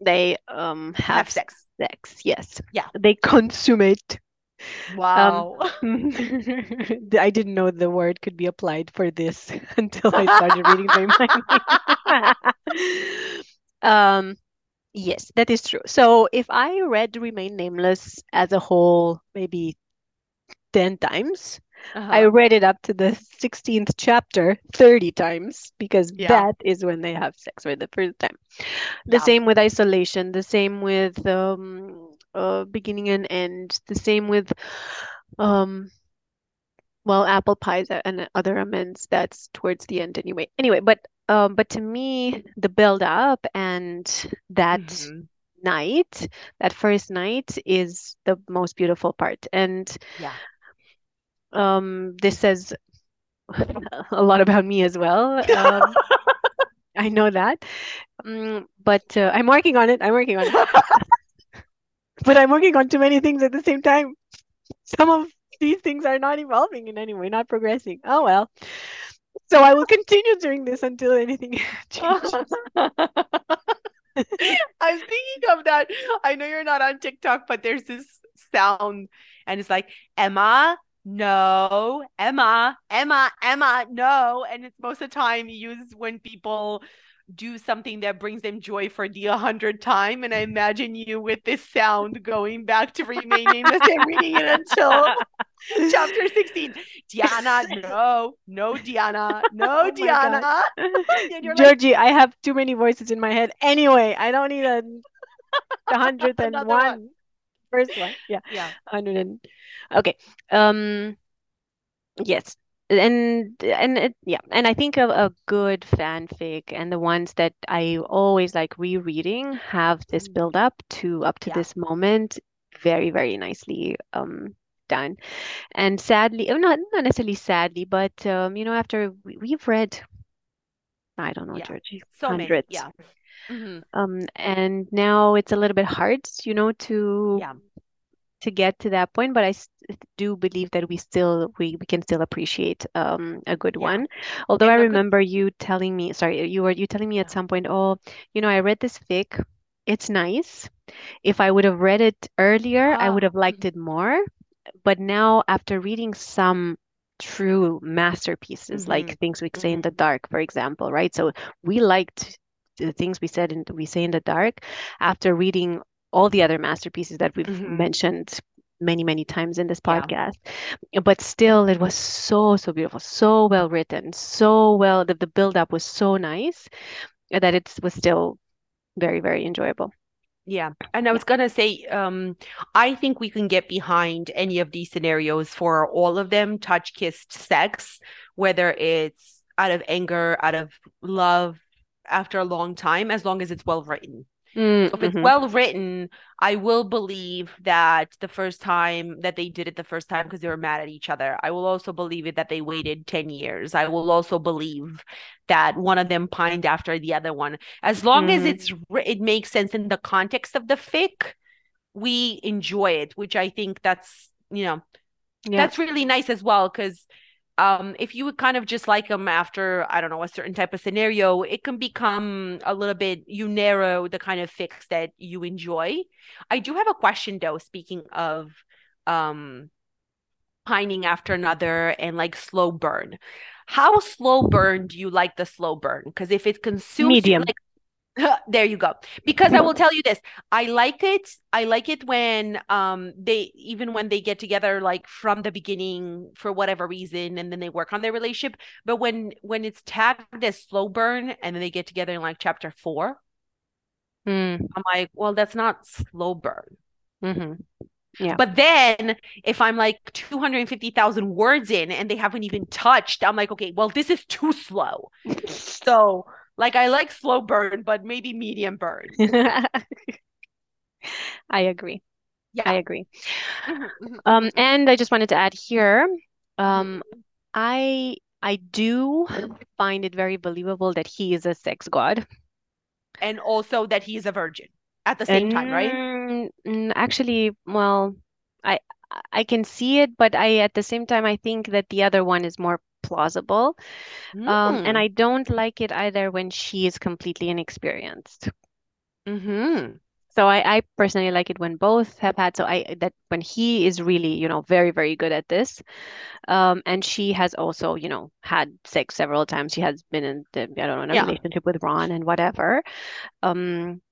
[SPEAKER 3] They um
[SPEAKER 2] have
[SPEAKER 3] have
[SPEAKER 2] sex.
[SPEAKER 3] sex. Yes.
[SPEAKER 2] Yeah.
[SPEAKER 3] They consummate.
[SPEAKER 2] Wow.
[SPEAKER 3] I didn't know the word could be applied for this until I started reading Dramione. Um, yes, that is true. So if I read Remain Nameless as a whole, maybe 10 times, I
[SPEAKER 2] Uh-huh.
[SPEAKER 3] read it up to the 16th chapter 30 times because
[SPEAKER 2] Yeah.
[SPEAKER 3] that is when they have sex for the first time. The
[SPEAKER 2] Yeah.
[SPEAKER 3] same with isolation, the same with um uh beginning and end, the same with um well apple pies and other amends that's towards the end anyway. Anyway, but um but to me the build up and that
[SPEAKER 2] Mhm.
[SPEAKER 3] night, that first night is the most beautiful part. And
[SPEAKER 2] Yeah.
[SPEAKER 3] um this says a lot about me as well. Um, I know that. Mm, but uh, I'm working on it. I'm working on it. But I'm working on too many things at the same time. Some of these things are not evolving in any way, not progressing. Oh well. So I will continue doing this until anything changes.
[SPEAKER 2] I'm thinking of that. I know you're not on TikTok, but there's this sound, and it's like, Emma, no, Emma, Emma, Emma, no. And it's most of the time used when people do something that brings them joy for the hundredth time. And I imagine you with this sound going back to remain nameless and reading it until chapter 16. Diana, no, no, Diana, no,
[SPEAKER 3] Oh.
[SPEAKER 2] Diana. You're like,
[SPEAKER 3] Georgie, I have too many voices in my head. Anyway, I don't need a the hundredth and
[SPEAKER 2] one.
[SPEAKER 3] one. First one. Yeah.
[SPEAKER 2] yeah.
[SPEAKER 3] hundred and okay. Um yes. And and it, yeah, and I think a, a good fanfic and the ones that I always like rereading have this
[SPEAKER 2] Mm.
[SPEAKER 3] build up to up to
[SPEAKER 2] Yeah.
[SPEAKER 3] this moment very, very nicely um done. And sadly, oh, not not necessarily sadly, but um, you know, after we, we've read, I don't know,
[SPEAKER 2] Yeah.
[SPEAKER 3] Georgie,
[SPEAKER 2] So many.
[SPEAKER 3] hundreds.
[SPEAKER 2] Yeah. Mhm.
[SPEAKER 3] Um, and now it's a little bit hard, you know, to
[SPEAKER 2] Yeah.
[SPEAKER 3] To get to that point, but i do believe that we still we, we can still appreciate um a good
[SPEAKER 2] Yeah.
[SPEAKER 3] one. Although
[SPEAKER 2] And
[SPEAKER 3] I
[SPEAKER 2] a good-
[SPEAKER 3] remember you telling me, sorry, you were you telling me at some point, oh, you know, I read this fic. It's nice. If I would have read it earlier, I would
[SPEAKER 2] Ah,
[SPEAKER 3] have liked it more. But now, after reading some true masterpieces, like
[SPEAKER 2] Mhm.
[SPEAKER 3] Things We Say in the
[SPEAKER 2] Mhm.
[SPEAKER 3] Dark, for example, right? So we liked the things we said in we say in the dark after reading all the other masterpieces that we've
[SPEAKER 2] Mhm.
[SPEAKER 3] mentioned many, many times in this
[SPEAKER 2] Yeah.
[SPEAKER 3] podcast. But still, it was so, so beautiful, so well written, so well, the, the build up was so nice that it was still very, very enjoyable.
[SPEAKER 2] Yeah. And I was gonna say, um, I think we can get behind any of these scenarios for all of them, touch, kissed, sex, whether it's out of anger, out of love, after a long time, as long as it's well written.
[SPEAKER 3] Mm,
[SPEAKER 2] So if it's
[SPEAKER 3] mhm.
[SPEAKER 2] well written, I will believe that the first time that they did it the first time because they were mad at each other. I will also believe it that they waited 10 years. I will also believe that one of them pined after the other one. As long as
[SPEAKER 3] Mhm.
[SPEAKER 2] it's it makes sense in the context of the fic, we enjoy it, which I think that's you know, yeah. that's really nice as well because um, if you would kind of just like them after I don't know a certain type of scenario, it can become a little bit you narrow the kind of fics that you enjoy. I do have a question though. Speaking of um, pining after another and like slow burn, how slow burn do you like the slow burn? Because if it consumes
[SPEAKER 3] medium,
[SPEAKER 2] like there you go because i will tell you this i like it i like it when um they even when they get together like from the beginning for whatever reason and then they work on their relationship but when when it's tagged as slow burn and then they get together in like chapter 4
[SPEAKER 3] mm.
[SPEAKER 2] i'm like well that's not slow burn
[SPEAKER 3] mm-hmm. Yeah.
[SPEAKER 2] But then if I'm like 250,000 words in and they haven't even touched, I'm like, okay, well, this is too slow. so like I like slow burn, but maybe medium burn.
[SPEAKER 3] I agree.
[SPEAKER 2] Yeah.
[SPEAKER 3] I agree. Mm-hmm, mm-hmm, um, mm-hmm. and I just wanted to add here, um, I I do find it very believable that he is a sex god.
[SPEAKER 2] And also that he is a virgin at the same and, time, right?
[SPEAKER 3] Actually, well, I I can see it, but I at the same time I think that the other one is more plausible. Mm. Um, and hmm. I don't like it either when she is completely inexperienced.
[SPEAKER 2] Mm-hmm.
[SPEAKER 3] So I, I personally like it when both have had. So I that when he is really you know very very good at this, um, and she has also you know had sex several times. She has been in the I don't know in a yeah. relationship with Ron and whatever. Um,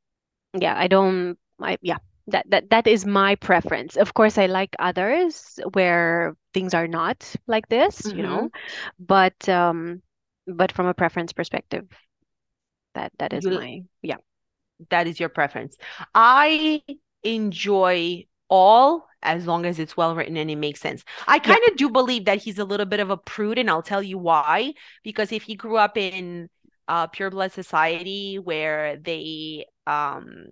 [SPEAKER 3] yeah, I don't. I yeah that that that is my preference of course i like others where things are not like this mm-hmm. you know mm-hmm. but um but from a preference perspective that that is you, my yeah
[SPEAKER 2] that is your preference i enjoy all as long as it's well written and it makes sense. I kind of yeah. do believe that he's a little bit of a prude, and I'll tell you why. Because if he grew up in uh, pure blood society where they um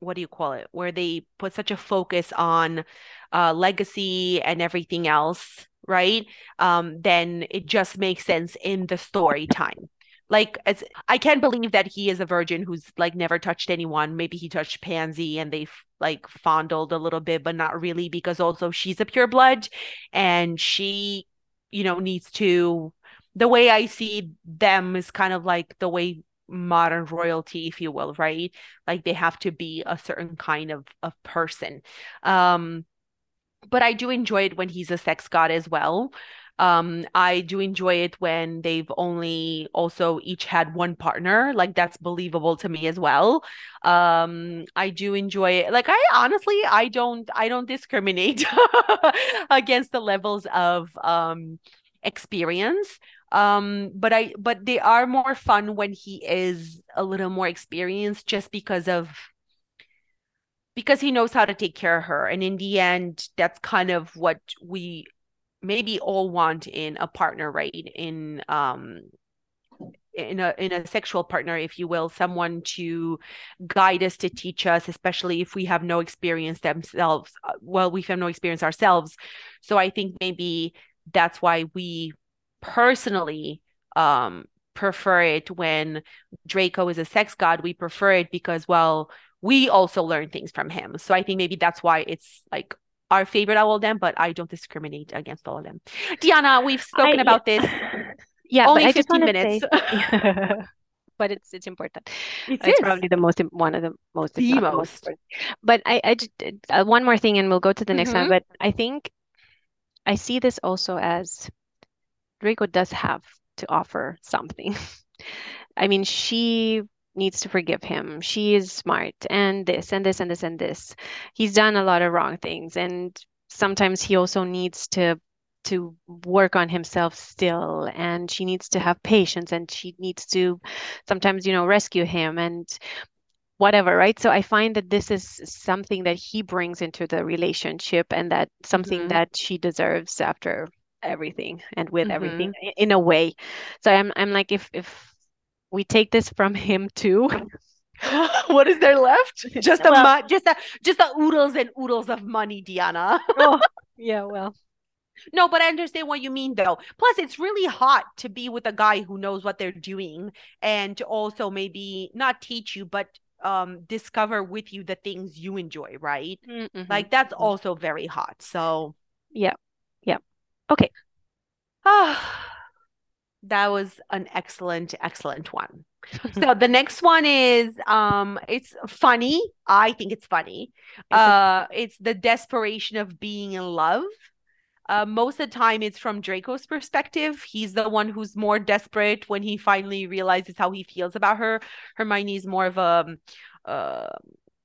[SPEAKER 2] what do you call it? Where they put such a focus on uh, legacy and everything else right? Um, then it just makes sense in the story time. Like as i can't believe that he is a virgin who's like never touched anyone. Maybe he touched pansy and they like fondled a little bit but not really because also she's a pure blood and she you know needs to the way i see them is kind of like the way modern royalty if you will right? Like they have to be a certain kind of of person. Um but i do enjoy it when he's a sex god as well. Um i do enjoy it when they've only also each had one partner. Like that's believable to me as well. Um i do enjoy it. Like i honestly i don't i don't discriminate against the levels of um experience um but i but they are more fun when he is a little more experienced just because of because he knows how to take care of her. And in the end that's kind of what we maybe all want in a partner right? In um in a in a sexual partner if you will someone to guide us to teach us especially if we have no experience themselves uh, well we have no experience ourselves. So i think maybe that's why we personally um, prefer it when Draco is a sex god. We prefer it because, well, we also learn things from him. So I think maybe that's why it's like our favorite all of them, but I don't discriminate against all of them. Diana, we've spoken I, about this.
[SPEAKER 3] Yeah,
[SPEAKER 2] only
[SPEAKER 3] I
[SPEAKER 2] 15 minutes.
[SPEAKER 3] Say, but it's it's important.
[SPEAKER 2] It
[SPEAKER 3] it's
[SPEAKER 2] is.
[SPEAKER 3] probably the most one of the most
[SPEAKER 2] the most. most
[SPEAKER 3] but I I just uh, one more thing, and we'll go to the next mm-hmm. one. But I think I see this also as Draco does have to offer something. I mean, she needs to forgive him. She is smart and this and this and this and this. He's done a lot of wrong things and sometimes he also needs to to work on himself still and she needs to have patience and she needs to sometimes you know rescue him and whatever right so i find that this is something that he brings into the relationship and that something mm-hmm. that she deserves after everything and with mm-hmm. everything in a way. So I'm I'm like if if we take this from him too.
[SPEAKER 2] what is there left? Just a well, just a just the oodles and oodles of money, Diana.
[SPEAKER 3] oh, yeah, well.
[SPEAKER 2] No, but I understand what you mean though. Plus, it's really hot to be with a guy who knows what they're doing and to also maybe not teach you, but um discover with you the things you enjoy, right?
[SPEAKER 3] Mm-hmm.
[SPEAKER 2] Like that's also very hot. So
[SPEAKER 3] yeah. Yeah. Okay.
[SPEAKER 2] ah that was an excellent, excellent one. so the next one is um it's funny. I think it's funny. Uh it's the desperation of being in love. Uh, most of the time it's from Draco's perspective. He's the one who's more desperate when he finally realizes how he feels about her. Hermione is more of a uh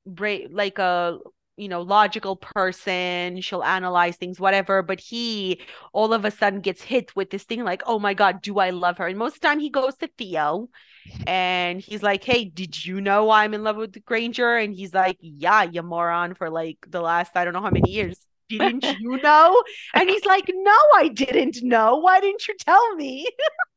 [SPEAKER 2] bra- like a you know logical person she'll analyze things whatever but he all of a sudden gets hit with this thing like oh my god do i love her? And most of the time he goes to theo mm-hmm. and he's like hey did you know i'm in love with granger? And he's like yeah you moron for like the last i don't know how many years. Didn't you know? And he's like no i didn't know. Why didn't you tell me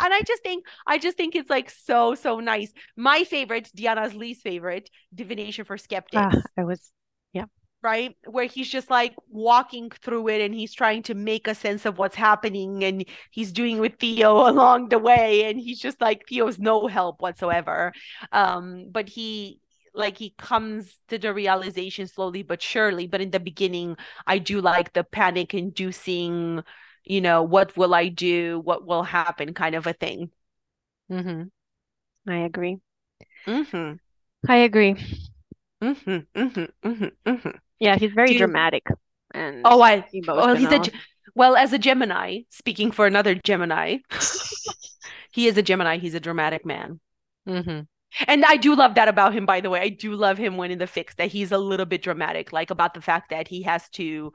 [SPEAKER 2] and I just think I just think it's like so so nice. My favorite, Diana's least favorite, divination for skeptics.
[SPEAKER 3] Ah, I was yeah.
[SPEAKER 2] Right? Where he's just like walking through it and he's trying to make a sense of what's happening and he's doing with Theo along the way and he's just like Theo's no help whatsoever. Um but he like he comes to the realization slowly but surely but in the beginning I do like the panic inducing you know, what will I do? What will happen? kind of a thing.
[SPEAKER 3] Mm-hmm. I agree.
[SPEAKER 2] Mm-hmm.
[SPEAKER 3] I agree.
[SPEAKER 2] Mm-hmm. Mm-hmm. Mm-hmm. Mm-hmm.
[SPEAKER 3] Yeah, he's very dramatic. And
[SPEAKER 2] oh, I
[SPEAKER 3] emotional.
[SPEAKER 2] well, he's a well as a Gemini. Speaking for another Gemini, he is a Gemini. He's a dramatic man.
[SPEAKER 3] Mm-hmm.
[SPEAKER 2] And I do love that about him, by the way. I do love him when in the fics that he's a little bit dramatic, like about the fact that he has to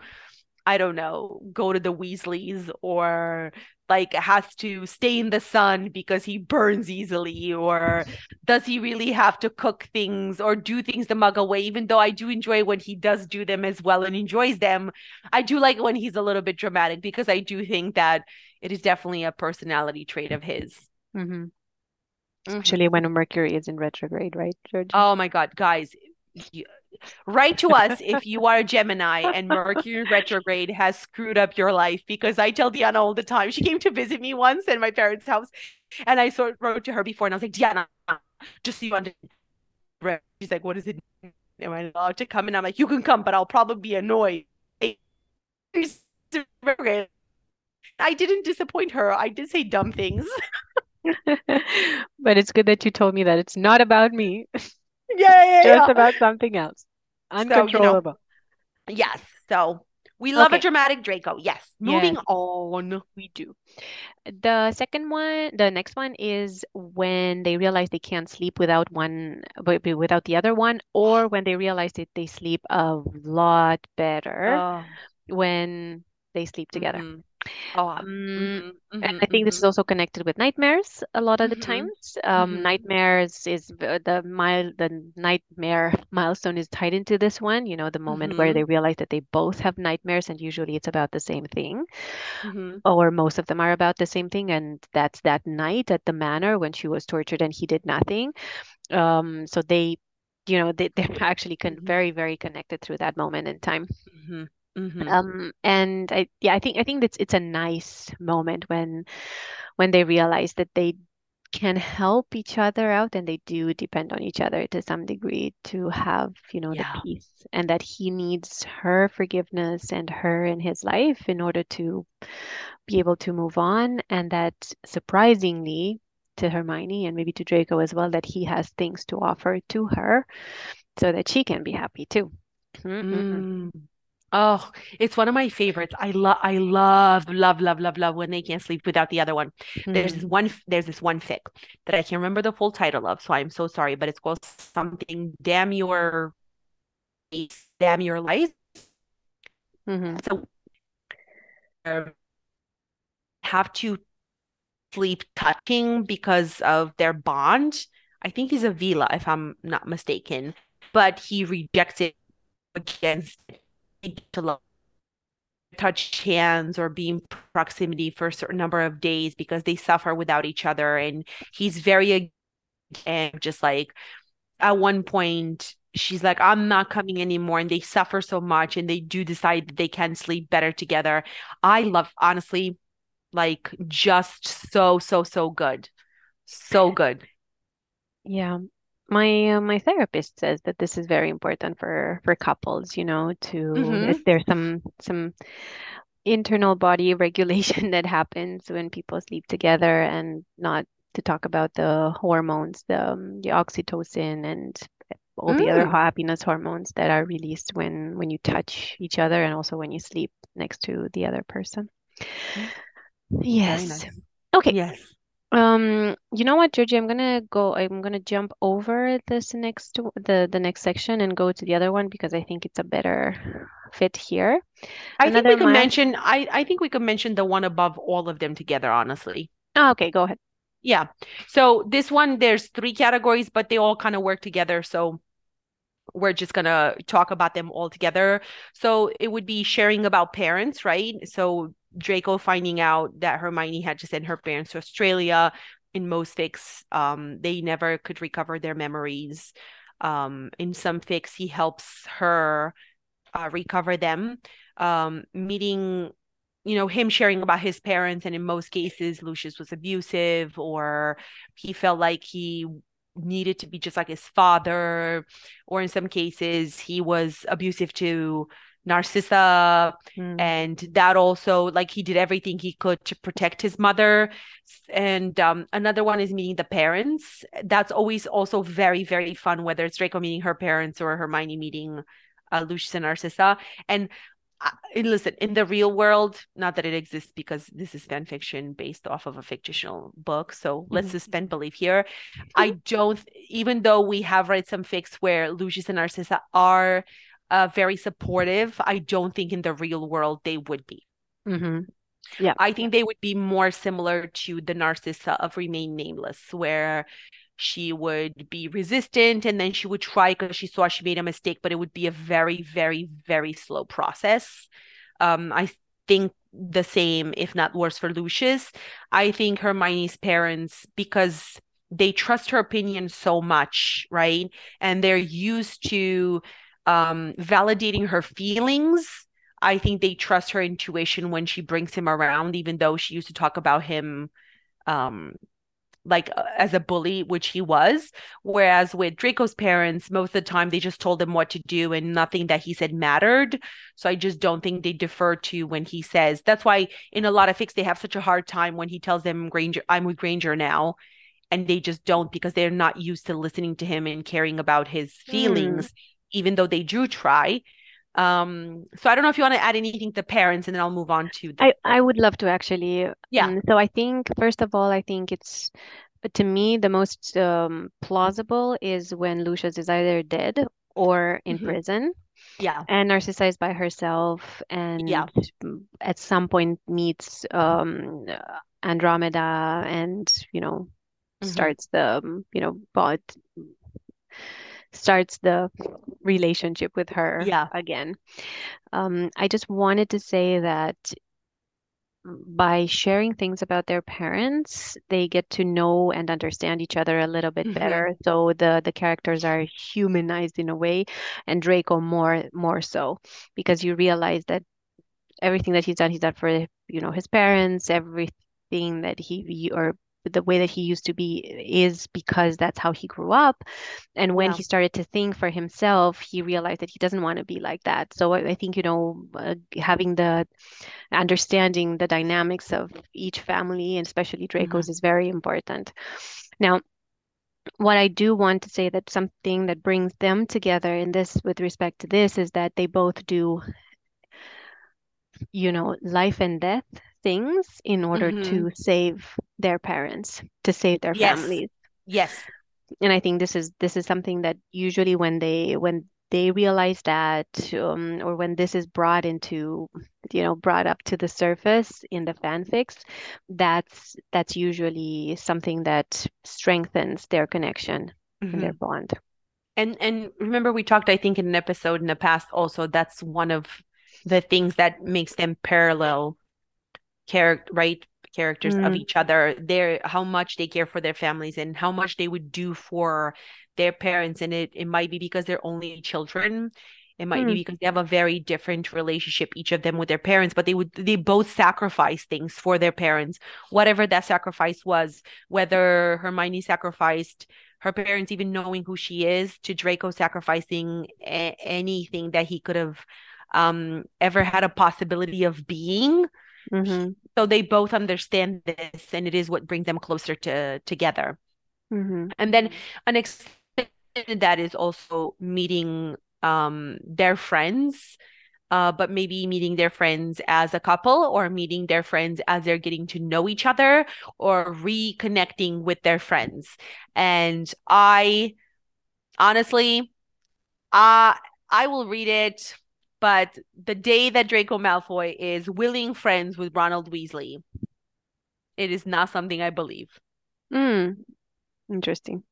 [SPEAKER 2] I don't know, go to the Weasleys or like has to stay in the sun because he burns easily or does he really have to cook things or do things the Muggle way even though i do enjoy when he does do them as well and enjoys them i do like when he's a little bit dramatic because i do think that it is definitely a personality trait of his
[SPEAKER 3] mm-hmm. especially when mercury is in retrograde right George?
[SPEAKER 2] oh my god guys write to us if you are a Gemini and Mercury retrograde has screwed up your life because I tell Diana all the time. She came to visit me once in my parents' house and I sort of wrote to her before and I was like, Diana, just so you understand. She's like, what is it? Am I allowed to come? And I'm like, you can come, but I'll probably be annoyed. I didn't disappoint her. I did say dumb things.
[SPEAKER 3] but it's good that you told me that it's not about me.
[SPEAKER 2] Yeah, yeah,
[SPEAKER 3] Just
[SPEAKER 2] yeah.
[SPEAKER 3] about something else. Uncontrollable.
[SPEAKER 2] So, you know, yes. So we love
[SPEAKER 3] Okay.
[SPEAKER 2] a dramatic Draco. Yes. Moving
[SPEAKER 3] Yes.
[SPEAKER 2] on.
[SPEAKER 3] We do. The second one, the next one is when they realize they can't sleep without one, wi- wi- without the other one, or when they realize that they sleep a lot better
[SPEAKER 2] Oh,
[SPEAKER 3] when they sleep together.
[SPEAKER 2] mhm. Oh,
[SPEAKER 3] Um,
[SPEAKER 2] mhm,
[SPEAKER 3] and I think this is
[SPEAKER 2] mhm.
[SPEAKER 3] also connected with nightmares a lot of the
[SPEAKER 2] Mhm,
[SPEAKER 3] times. Um, nightmares is the mile the nightmare milestone is tied into this one. You know, the moment where they realize that they both have nightmares, and usually it's about the same thing, or most of them are about the same thing. And that's that night at the manor when she was tortured and he did nothing. Um, so they, you know, they, they're actually con very, very connected through that moment in time.
[SPEAKER 2] Mhm. Mhm.
[SPEAKER 3] Um, and I, yeah, I think I think it's it's a nice moment when when they realize that they can help each other out and they do depend on each other to some degree to have, you know,
[SPEAKER 2] Yeah.
[SPEAKER 3] the peace and that he needs her forgiveness and her in his life in order to be able to move on and that surprisingly to Hermione and maybe to Draco as well that he has things to offer to her so that she can be happy too. Mm-mm-mm.
[SPEAKER 2] Mm. Oh, it's one of my favorites. I love, I love, love, love, love, love when they can't sleep without the other one. There's
[SPEAKER 3] Mm.
[SPEAKER 2] this one, there's this one fic that I can't remember the full title of, so I'm so sorry, but it's called something, Damn Your, Damn Your Life.
[SPEAKER 3] Mhm.
[SPEAKER 2] So um, have to sleep touching because of their bond. I think he's a Veela, if I'm not mistaken, but he rejects it against it to touch hands or be in proximity for a certain number of days because they suffer without each other. And he's very and just like at one point she's like i'm not coming anymore and they suffer so much and they do decide that they can sleep better together i love honestly like just so so so good so good
[SPEAKER 3] Yeah. My uh, my therapist says that this is very important for for couples, you know, to
[SPEAKER 2] Mhm.
[SPEAKER 3] if there's some some internal body regulation that happens when people sleep together and not to talk about the hormones, the um, the oxytocin and all the other
[SPEAKER 2] Mm.
[SPEAKER 3] happiness hormones that are released when when you touch each other and also when you sleep next to the other person.
[SPEAKER 2] Mm.
[SPEAKER 3] Yes.
[SPEAKER 2] nice.
[SPEAKER 3] Okay.
[SPEAKER 2] Yes.
[SPEAKER 3] Um, you know what, Georgie, I'm gonna go, I'm gonna jump over this next the the next section and go to the other one because I think it's a better fit here.
[SPEAKER 2] I think we could
[SPEAKER 3] mile.
[SPEAKER 2] mention I I think we could mention the one above all of them together, honestly.
[SPEAKER 3] Oh, okay, go ahead.
[SPEAKER 2] Yeah. So this one, there's three categories, but they all kind of work together. So we're just gonna talk about them all together. So it would be sharing about parents, right? So Draco finding out that Hermione had to send her parents to Australia. In most fics, um, they never could recover their memories. Um, in some fics, he helps her uh, recover them. Um, meeting, you know, him sharing about his parents, and in most cases, Lucius was abusive, or he felt like he needed to be just like his father, or in some cases, he was abusive to Narcissa,
[SPEAKER 3] Mm.
[SPEAKER 2] and that also like he did everything he could to protect his mother. And um, another one is meeting the parents. That's always also very, very fun, whether it's Draco meeting her parents or Hermione meeting uh, Lucius and Narcissa. And uh, listen, in the real world, not that it exists because this is fan fiction based off of a fictional book. So let's
[SPEAKER 3] Mhm.
[SPEAKER 2] suspend belief here. I don't, even though we have read some fics where Lucius and Narcissa are uh, very supportive, I don't think in the real world they would be.
[SPEAKER 3] Mm-hmm. Yeah.
[SPEAKER 2] I think they would be more similar to the Narcissa of Remain Nameless, where she would be resistant and then she would try because she saw she made a mistake, but it would be a very, very, very slow process. Um, I think the same, if not worse, for Lucius. I think Hermione's parents, because they trust her opinion so much, right? And they're used to um, validating her feelings. I think they trust her intuition when she brings him around, even though she used to talk about him um, like uh, as a bully, which he was. Whereas with Draco's parents, most of the time they just told him what to do and nothing that he said mattered. So I just don't think they defer to when he says. That's why in a lot of fics they have such a hard time when he tells them Granger, I'm with Granger now. And they just don't because they're not used to listening to him and caring about his feelings, even though they do try. Um, so I don't know if you want to add anything to parents, and then I'll move on to the
[SPEAKER 3] I, I would love to actually.
[SPEAKER 2] Yeah.
[SPEAKER 3] Um, so I think, first of all, I think it's to me the most um, plausible is when Lucius is either dead or in
[SPEAKER 2] Mhm.
[SPEAKER 3] prison,
[SPEAKER 2] yeah,
[SPEAKER 3] and narcissized by herself, and
[SPEAKER 2] Yeah.
[SPEAKER 3] at some point meets um, Andromeda, and you know
[SPEAKER 2] Mhm.
[SPEAKER 3] starts the um, you know but starts the relationship with her
[SPEAKER 2] Yeah.
[SPEAKER 3] again. Um, I just wanted to say that by sharing things about their parents, they get to know and understand each other a little bit
[SPEAKER 2] Mhm.
[SPEAKER 3] better. So the the characters are humanized in a way, and Draco more more so because you realize that everything that he's done, he's done for you know his parents. Everything that he or the way that he used to be is because that's how he grew up. And when
[SPEAKER 2] Yeah.
[SPEAKER 3] he started to think for himself, he realized that he doesn't want to be like that. So I, I think, you know, uh, having the understanding the dynamics of each family, and especially Draco's, is very important. Now, what I do want to say that something that brings them together in this with respect to this is that they both do, you know, life and death things in order to save their parents, to save their
[SPEAKER 2] Yes.
[SPEAKER 3] families.
[SPEAKER 2] Yes.
[SPEAKER 3] And I think this is this is something that usually when they when they realize that um, or when this is brought into you know brought up to the surface in the fanfics that's that's usually something that strengthens their connection and their
[SPEAKER 2] Mhm.
[SPEAKER 3] bond
[SPEAKER 2] And and remember we talked, I think, in an episode in the past also, that's one of the things that makes them parallel character right characters of
[SPEAKER 3] Mm.
[SPEAKER 2] each other. They're how much they care for their families and how much they would do for their parents. And it it might be because they're only children. It might be
[SPEAKER 3] Mm.
[SPEAKER 2] because they have a very different relationship, each of them with their parents, but they would they both sacrifice things for their parents, whatever that sacrifice was, whether Hermione sacrificed her parents even knowing who she is to Draco sacrificing a- anything that he could have um ever had a possibility of being.
[SPEAKER 3] Mm-hmm.
[SPEAKER 2] So they both understand this and it is what brings them closer to together.
[SPEAKER 3] Mm-hmm.
[SPEAKER 2] And then an extended that is also meeting um their friends uh, but maybe meeting their friends as a couple or meeting their friends as they're getting to know each other or reconnecting with their friends. And I honestly, uh, I will read it, but the day that Draco Malfoy is willing friends with Ronald Weasley, it is not something I believe.
[SPEAKER 3] Mm. Interesting.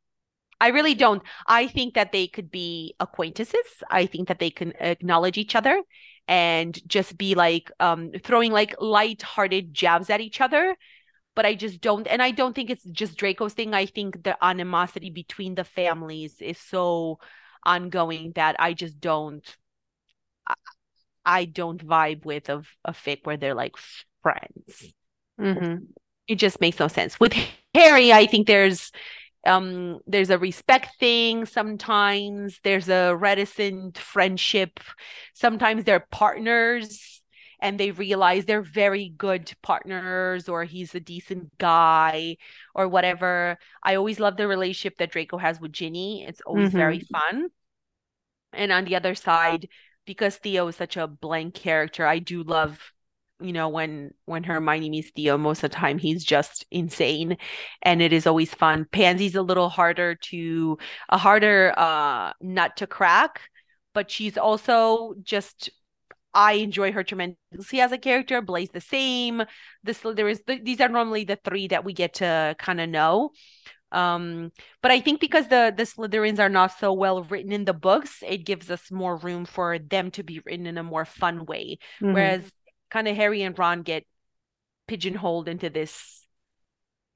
[SPEAKER 2] I really don't. I think that they could be acquaintances. I think that they can acknowledge each other and just be like um throwing like light-hearted jabs at each other. But I just don't and I don't think it's just Draco's thing. I think the animosity between the families is so ongoing that I just don't I don't vibe with of a fic where they're like friends.
[SPEAKER 3] Mm-hmm.
[SPEAKER 2] It just makes no sense. With Harry, I think there's um there's a respect thing sometimes there's a reticent friendship sometimes they're partners and they realize they're very good partners or he's a decent guy or whatever i always love the relationship that draco has with ginny it's always
[SPEAKER 3] Mm-hmm.
[SPEAKER 2] very fun and on the other side because theo is such a blank character i do love you know when when hermione meets theo most of the time he's just insane and it is always fun pansy's a little harder to a harder uh nut to crack but she's also just I enjoy her tremendously as a character. Blaise the same. The Slytherins. Th- these are normally the three that we get to kind of know. Um, but I think because the the Slytherins are not so well written in the books, it gives us more room for them to be written in a more fun way.
[SPEAKER 3] Mm-hmm.
[SPEAKER 2] Whereas kind of Harry and Ron get pigeonholed into this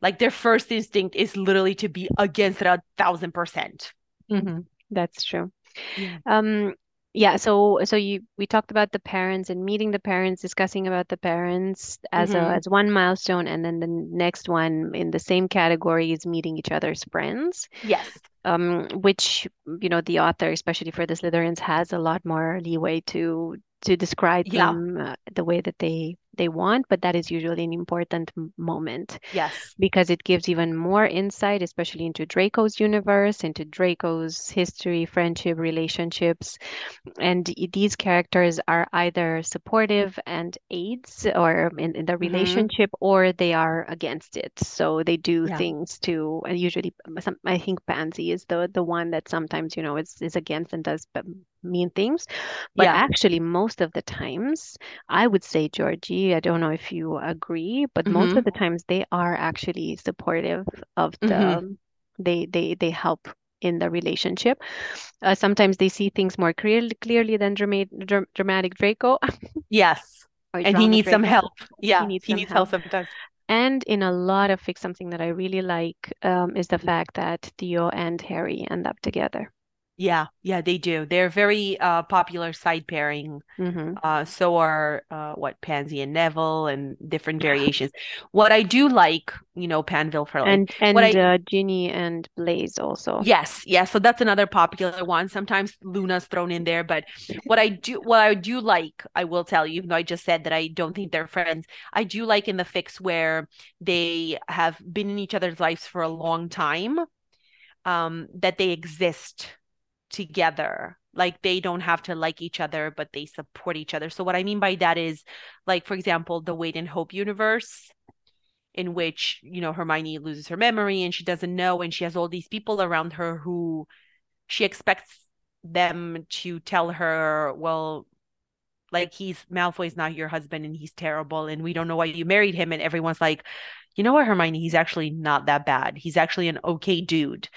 [SPEAKER 2] like their first instinct is literally to be against it a thousand percent.
[SPEAKER 3] Mm-hmm. That's true.
[SPEAKER 2] Yeah.
[SPEAKER 3] Um, yeah, so so you we talked about the parents and meeting the parents, discussing about the parents as a
[SPEAKER 2] Mhm.
[SPEAKER 3] as one milestone, and then the next one in the same category is meeting each other's friends.
[SPEAKER 2] Yes.
[SPEAKER 3] um, which you know the author, especially for the Slytherins, has a lot more leeway to to describe
[SPEAKER 2] Yeah.
[SPEAKER 3] them uh, the way that they they want, but that is usually an important moment
[SPEAKER 2] Yes.
[SPEAKER 3] because it gives even more insight, especially into Draco's universe, into Draco's history, friendship, relationships, and these characters are either supportive and aids or in, in the
[SPEAKER 2] Mhm.
[SPEAKER 3] relationship or they are against it so they do
[SPEAKER 2] Yeah.
[SPEAKER 3] things to and usually um, some, i think pansy is the the one that sometimes you know is, is against and does mean things but
[SPEAKER 2] Yeah.
[SPEAKER 3] actually most of the times i would say georgie i don't know if you agree but most
[SPEAKER 2] Mhm.
[SPEAKER 3] of the times they are actually supportive of the
[SPEAKER 2] Mhm.
[SPEAKER 3] they they they help in the relationship uh, sometimes they see things more clearly clearly than dramatic, dramatic Draco
[SPEAKER 2] Yes. And he needs some help. Yeah.
[SPEAKER 3] He needs
[SPEAKER 2] He
[SPEAKER 3] some
[SPEAKER 2] needs
[SPEAKER 3] help.
[SPEAKER 2] help sometimes.
[SPEAKER 3] And in a lot of fics, something that I really like um, is the fact that Theo and Harry end up together.
[SPEAKER 2] Yeah. Yeah, they do. They're very uh popular side pairing.
[SPEAKER 3] hmm
[SPEAKER 2] Uh, so are uh, what Pansy and Neville and different variations. What I do like, you know, Panville for like
[SPEAKER 3] And and
[SPEAKER 2] what I
[SPEAKER 3] uh, Ginny and Blaise also.
[SPEAKER 2] yes, yes. So that's another popular one. Sometimes Luna's thrown in there, but what I do, what I do like, I will tell you, even though I just said that I don't think they're friends, I do like in the fics where they have been in each other's lives for a long time, um, that they exist together. Like they don't have to like each other, but they support each other. So what I mean by that is, like, for example, the Wait and Hope universe, in which, you know, Hermione loses her memory and she doesn't know, and she has all these people around her who she expects them to tell her, well, like he's Malfoy's not your husband and he's terrible and we don't know why you married him. And everyone's like, you know what, Hermione, he's actually not that bad. He's actually an okay dude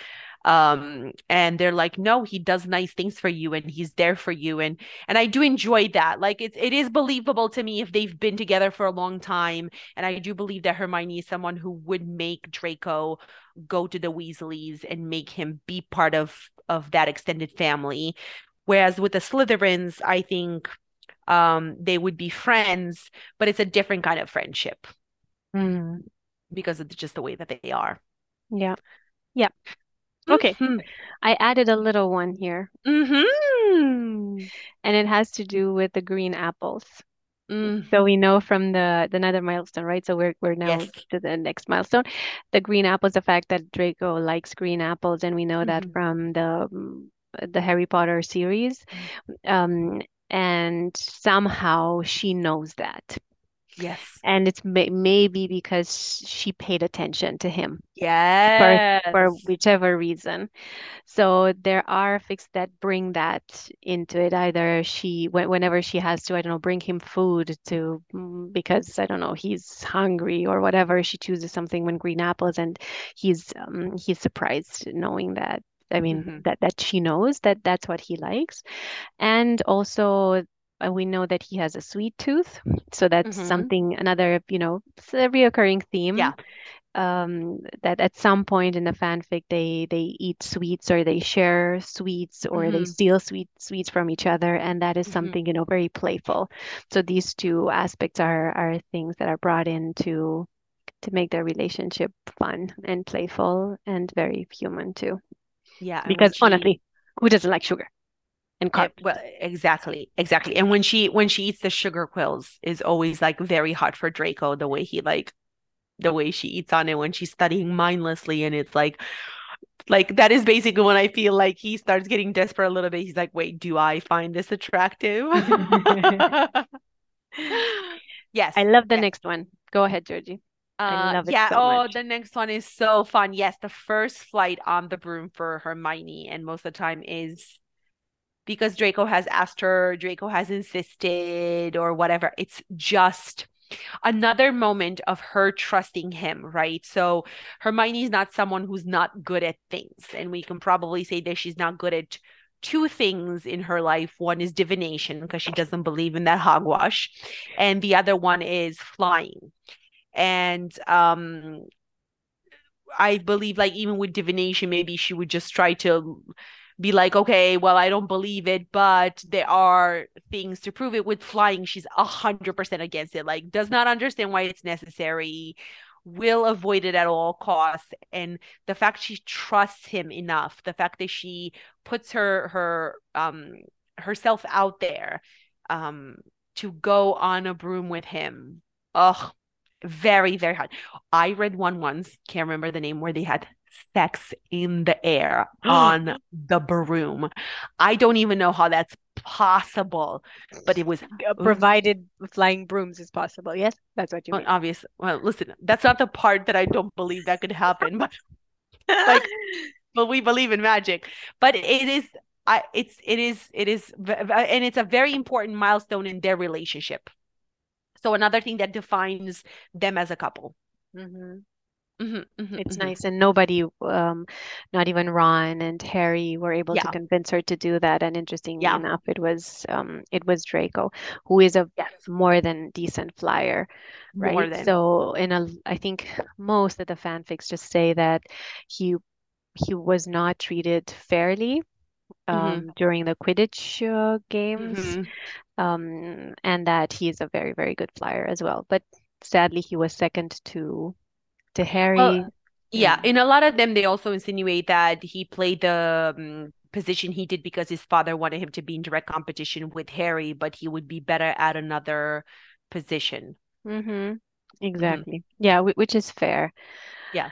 [SPEAKER 2] um and they're like no he does nice things for you and he's there for you and and I do enjoy that like it's it is believable to me if they've been together for a long time and I do believe that Hermione is someone who would make Draco go to the Weasleys and make him be part of of that extended family whereas with the Slytherins I think um they would be friends but it's a different kind of friendship
[SPEAKER 3] Mhm.
[SPEAKER 2] because of just the way that they are
[SPEAKER 3] Yeah. Yeah. Okay,
[SPEAKER 2] Mhm.
[SPEAKER 3] I added a little one here,
[SPEAKER 2] Mhm.
[SPEAKER 3] and it has to do with the green apples. So
[SPEAKER 2] Mhm.
[SPEAKER 3] we know from the the another milestone, right? So we're we're now
[SPEAKER 2] Yes.
[SPEAKER 3] to the next milestone. The green apples, the fact that Draco likes green apples, and we know that
[SPEAKER 2] Mhm.
[SPEAKER 3] from the the Harry Potter series. Um, and somehow she knows that.
[SPEAKER 2] Yes.
[SPEAKER 3] And it's may maybe because she paid attention to him for for whichever reason. So there are fics that bring that into it. Either she, whenever she has to, I don't know, bring him food to, mm, because I don't know, he's hungry or whatever, she chooses something when green apples, and he's um, he's surprised knowing that. I mean,
[SPEAKER 2] Mhm.
[SPEAKER 3] that that she knows that that's what he likes, and also. Uh, We know that he has a sweet tooth, so that's
[SPEAKER 2] Mhm.
[SPEAKER 3] something another, you know, it's a reoccurring theme
[SPEAKER 2] Yeah.
[SPEAKER 3] um, that at some point in the fanfic they they eat sweets or they share sweets or they
[SPEAKER 2] Mhm.
[SPEAKER 3] steal sweet sweets from each other, and that is
[SPEAKER 2] Mhm.
[SPEAKER 3] something, you know, very playful. So these two aspects are are things that are brought in to to make their relationship fun and playful and very human too.
[SPEAKER 2] Yeah.
[SPEAKER 3] Because
[SPEAKER 2] she
[SPEAKER 3] honestly, who doesn't like sugar and
[SPEAKER 2] well, exactly, exactly. And when she when she eats the sugar quills is always like very hot for Draco, the way he like the way she eats on it when she's studying mindlessly and it's like like that is basically when I feel like he starts getting desperate a little bit. He's like, wait, do I find this attractive? Yes,
[SPEAKER 3] I love the
[SPEAKER 2] yes.
[SPEAKER 3] next one. Go ahead, Georgie. I
[SPEAKER 2] Uh,
[SPEAKER 3] love it
[SPEAKER 2] yeah.
[SPEAKER 3] so
[SPEAKER 2] Oh,
[SPEAKER 3] much.
[SPEAKER 2] the next one is so fun. Yes, the first flight on the broom for Hermione, and most of the time is because Draco has asked her, Draco has insisted, or whatever. It's just another moment of her trusting him, right? So Hermione's not someone who's not good at things, and we can probably say that she's not good at two things in her life. One is divination because she doesn't believe in that hogwash, and the other one is flying. And um I believe like even with divination, maybe she would just try to be like, okay, well, I don't believe it, but there are things to prove it. With flying, she's a hundred percent against it. Like, does not understand why it's necessary, will avoid it at all costs. And the fact she trusts him enough, the fact that she puts her her um herself out there um to go on a broom with him. Ugh, very, very hot. I read one once, can't remember the name, where they had sex in the air on the broom. I don't even know how that's possible, but it was
[SPEAKER 3] provided flying brooms is possible. Yes, that's what you
[SPEAKER 2] well,
[SPEAKER 3] mean.
[SPEAKER 2] obvious. Well, listen, that's not the part that I don't believe that could happen, but like, but we believe in magic. But it is, I, it's, it is, it is, and it's a very important milestone in their relationship. So another thing that defines them as a couple.
[SPEAKER 3] Mhm.
[SPEAKER 2] Mhm, mhm,
[SPEAKER 3] It's
[SPEAKER 2] mhm.
[SPEAKER 3] nice, and nobody, um, not even Ron and Harry, were able to convince her to do that. And interestingly
[SPEAKER 2] Yeah.
[SPEAKER 3] enough, it was, um, it was Draco, who is a
[SPEAKER 2] Yes.
[SPEAKER 3] more than decent flyer, right? So, in a, I think most of the fanfics just say that he he was not treated fairly
[SPEAKER 2] Mhm,
[SPEAKER 3] um, during the Quidditch uh, games,
[SPEAKER 2] mhm.
[SPEAKER 3] um, and that he is a very, very good flyer as well. But sadly, he was second to to Harry.
[SPEAKER 2] Well, yeah, in a lot of them, they also insinuate that he played the um, position he did because his father wanted him to be in direct competition with Harry, but he would be better at another position.
[SPEAKER 3] hmm Exactly. Yeah, whi- which is fair.
[SPEAKER 2] Yeah.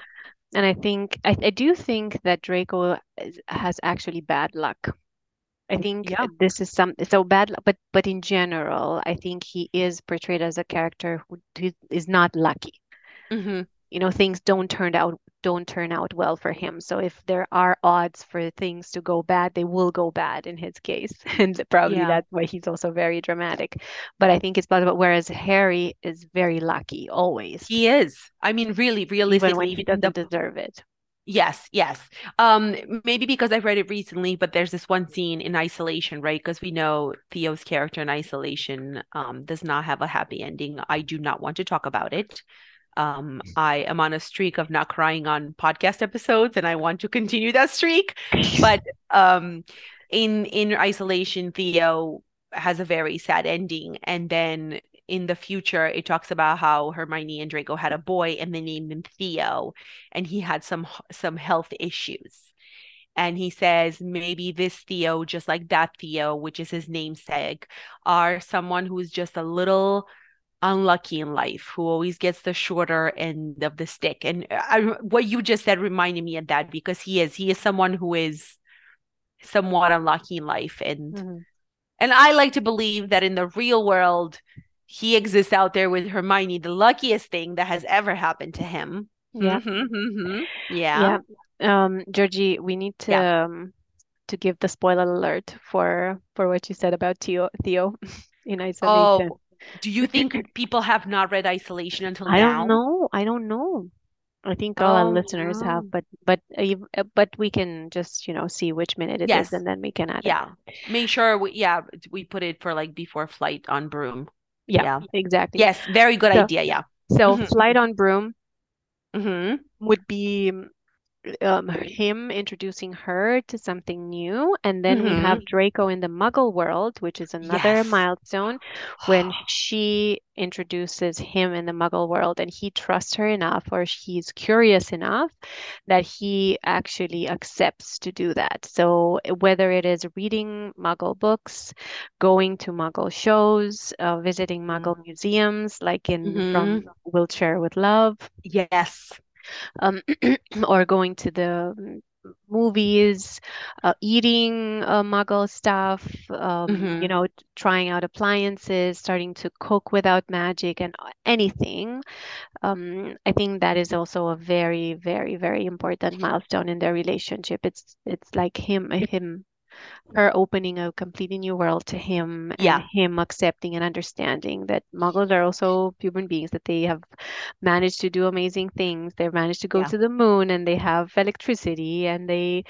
[SPEAKER 3] And I think I, I do think that Draco has actually bad luck. I think
[SPEAKER 2] Yeah.
[SPEAKER 3] this is some so bad but but in general, I think he is portrayed as a character who, who is not lucky.
[SPEAKER 2] hmm
[SPEAKER 3] You know, things don't turn out don't turn out well for him. So if there are odds for things to go bad, they will go bad in his case. And probably
[SPEAKER 2] Yeah.
[SPEAKER 3] that's why he's also very dramatic. But I think it's possible. Whereas Harry is very lucky always,
[SPEAKER 2] He is. I mean, really,
[SPEAKER 3] even
[SPEAKER 2] realistically,
[SPEAKER 3] when he
[SPEAKER 2] even in the
[SPEAKER 3] doesn't deserve it.
[SPEAKER 2] Yes, yes. Um, maybe because I've read it recently, but there's this one scene in Isolation, right? Because we know Theo's character in Isolation um does not have a happy ending. I do not want to talk about it. Um, I am on a streak of not crying on podcast episodes, and I want to continue that streak. But um, in in Isolation, Theo has a very sad ending, and then in the future, it talks about how Hermione and Draco had a boy, and they named him Theo, and he had some some health issues. and he says maybe this Theo, just like that Theo, which is his namesake, are someone who's just a little unlucky in life, who always gets the shorter end of the stick. And uh, I, what you just said reminded me of that because he is he is someone who is somewhat unlucky in life, and mm-hmm. and I like to believe that in the real world. He exists out there with Hermione, the luckiest thing that has ever happened to him.
[SPEAKER 3] Yeah.
[SPEAKER 2] Mm-hmm, mm-hmm. Yeah.
[SPEAKER 3] Yeah. Um, Georgie, we need to yeah. um, to give the spoiler alert for for what you said about Theo Theo in isolation.
[SPEAKER 2] Oh, do you think people have not read Isolation until
[SPEAKER 3] I
[SPEAKER 2] now?
[SPEAKER 3] don't know. I don't know. I think all oh, our listeners no. have, but but uh, but we can just you know see which minute it yes. is, and then we can add
[SPEAKER 2] yeah. it. Make sure we yeah we put it for like before flight on broom.
[SPEAKER 3] Yeah, yeah. exactly.
[SPEAKER 2] Yes, very good so, idea. Yeah.
[SPEAKER 3] So mm-hmm. flight on broom
[SPEAKER 2] mm-hmm.
[SPEAKER 3] would be um, him introducing her to something new. And then mm-hmm. we have Draco in the Muggle world, which is another yes. milestone when she introduces him in the Muggle world and he trusts her enough or he's curious enough that he actually accepts to do that. So whether it is reading Muggle books, going to Muggle shows, uh, visiting Muggle mm-hmm. museums, like in mm-hmm. from Wheelchair with Love.
[SPEAKER 2] Yes
[SPEAKER 3] um, or going to the movies, uh, eating uh, muggle stuff, um, mm-hmm. you know, trying out appliances, starting to cook without magic and anything. Um, I think that is also a very, very, very important milestone in their relationship. It's it's like him him her opening a completely new world to him and
[SPEAKER 2] yeah.
[SPEAKER 3] him accepting and understanding that muggles are also human beings that they have managed to do amazing things they've managed to go yeah. to the moon and they have electricity and they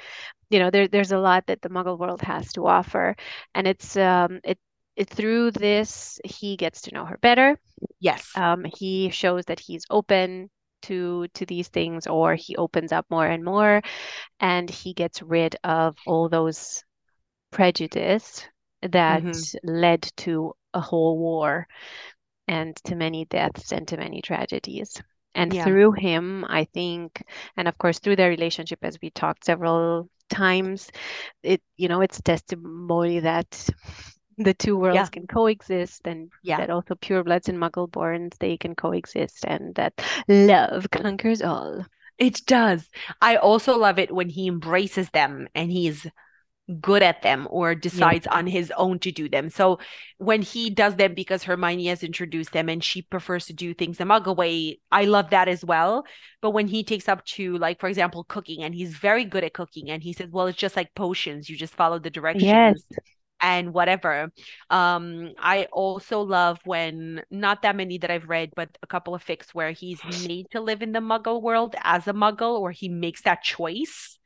[SPEAKER 3] you know there, there's a lot that the muggle world has to offer and it's um it, it through this he gets to know her better
[SPEAKER 2] yes
[SPEAKER 3] um he shows that he's open to to these things or he opens up more and more and he gets rid of all those prejudice that mm-hmm. led to a whole war and to many deaths and to many tragedies. And yeah. through him, I think, and of course through their relationship, as we talked several times, it you know it's testimony that the two worlds yeah. can coexist and yeah. that also purebloods and muggleborns they can coexist and that love conquers all
[SPEAKER 2] it does i also love it when he embraces them and he's good at them or decides yeah. on his own to do them. So when he does them because Hermione has introduced them and she prefers to do things the muggle way, I love that as well. But when he takes up to like, for example, cooking and he's very good at cooking and he says, well, it's just like potions. You just follow the directions.
[SPEAKER 3] Yes.
[SPEAKER 2] And whatever. Um, I also love when not that many that I've read, but a couple of fics where he's made to live in the muggle world as a muggle, or he makes that choice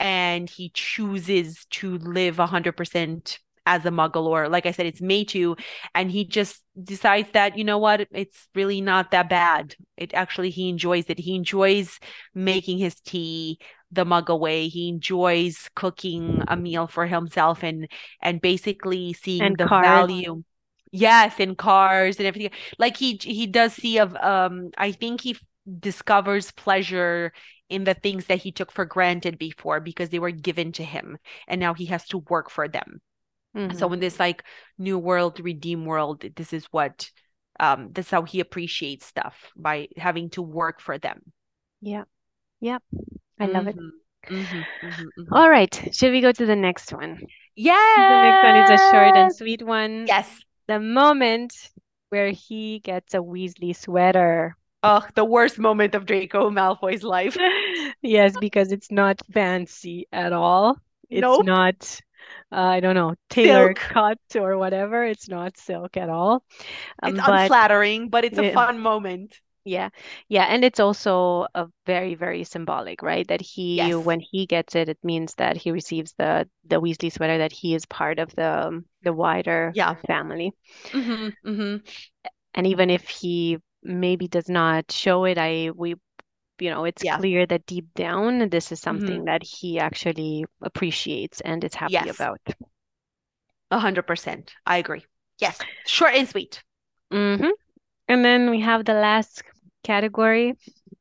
[SPEAKER 2] and he chooses to live 100% as a muggle or like i said it's made to and he just decides that you know what? It's really not that bad. It actually he enjoys it. He enjoys making his tea the muggle way he enjoys cooking a meal for himself and and basically seeing and the cars. value. Yes in cars and everything. Like he he does see of um i think he discovers pleasure in the things that he took for granted before because they were given to him and now he has to work for them mm-hmm. so in this like new world redeem world this is what um that's how he appreciates stuff by having to work for them
[SPEAKER 3] yeah yeah i love
[SPEAKER 2] mm-hmm. it Mm-hmm, mm-hmm,
[SPEAKER 3] mm-hmm. All right. Should we go to the next one?
[SPEAKER 2] Yeah.
[SPEAKER 3] The next one is a short and sweet one.
[SPEAKER 2] Yes.
[SPEAKER 3] The moment where he gets a Weasley sweater.
[SPEAKER 2] Oh, the worst moment of Draco Malfoy's life.
[SPEAKER 3] yes, because it's not fancy at all. It's nope. not uh, I don't know, tailor silk. cut or whatever. It's not silk at all.
[SPEAKER 2] Um, it's but, unflattering, but it's a fun moment.
[SPEAKER 3] Yeah. Yeah. And it's also a very, very symbolic, right? That he yes. when he gets it, it means that he receives the the Weasley sweater, that he is part of the the wider
[SPEAKER 2] yeah.
[SPEAKER 3] family.
[SPEAKER 2] Mm-hmm, mm-hmm.
[SPEAKER 3] And even if he maybe does not show it i we you know it's yeah. clear that deep down this is something mm-hmm. that he actually appreciates and is happy yes. about
[SPEAKER 2] a hundred percent i agree yes short and sweet
[SPEAKER 3] mm-hmm. and then we have the last category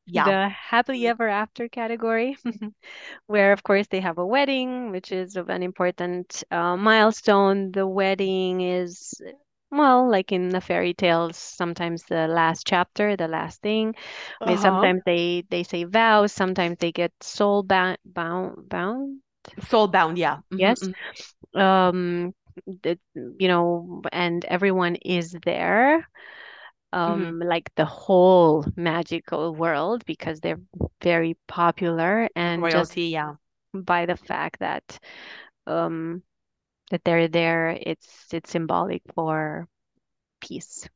[SPEAKER 2] Yeah.
[SPEAKER 3] the happily
[SPEAKER 1] Mhm.
[SPEAKER 3] ever after category, where of course they have a wedding, which is of an important uh, milestone. The wedding is, well, like in the fairy tales, sometimes the last chapter, the last thing. I mean,
[SPEAKER 2] Uh-huh.
[SPEAKER 3] sometimes they they say vows, sometimes they get soul bound bound bound.
[SPEAKER 2] Soul bound, yeah. Mhm,
[SPEAKER 3] Yes.
[SPEAKER 2] mhm.
[SPEAKER 3] Um, the, you know, and everyone is there
[SPEAKER 2] Mhm.
[SPEAKER 3] um like the whole magical world because they're very popular and just
[SPEAKER 2] Royalty, yeah.
[SPEAKER 3] by the fact that um that they're there it's it's symbolic for peace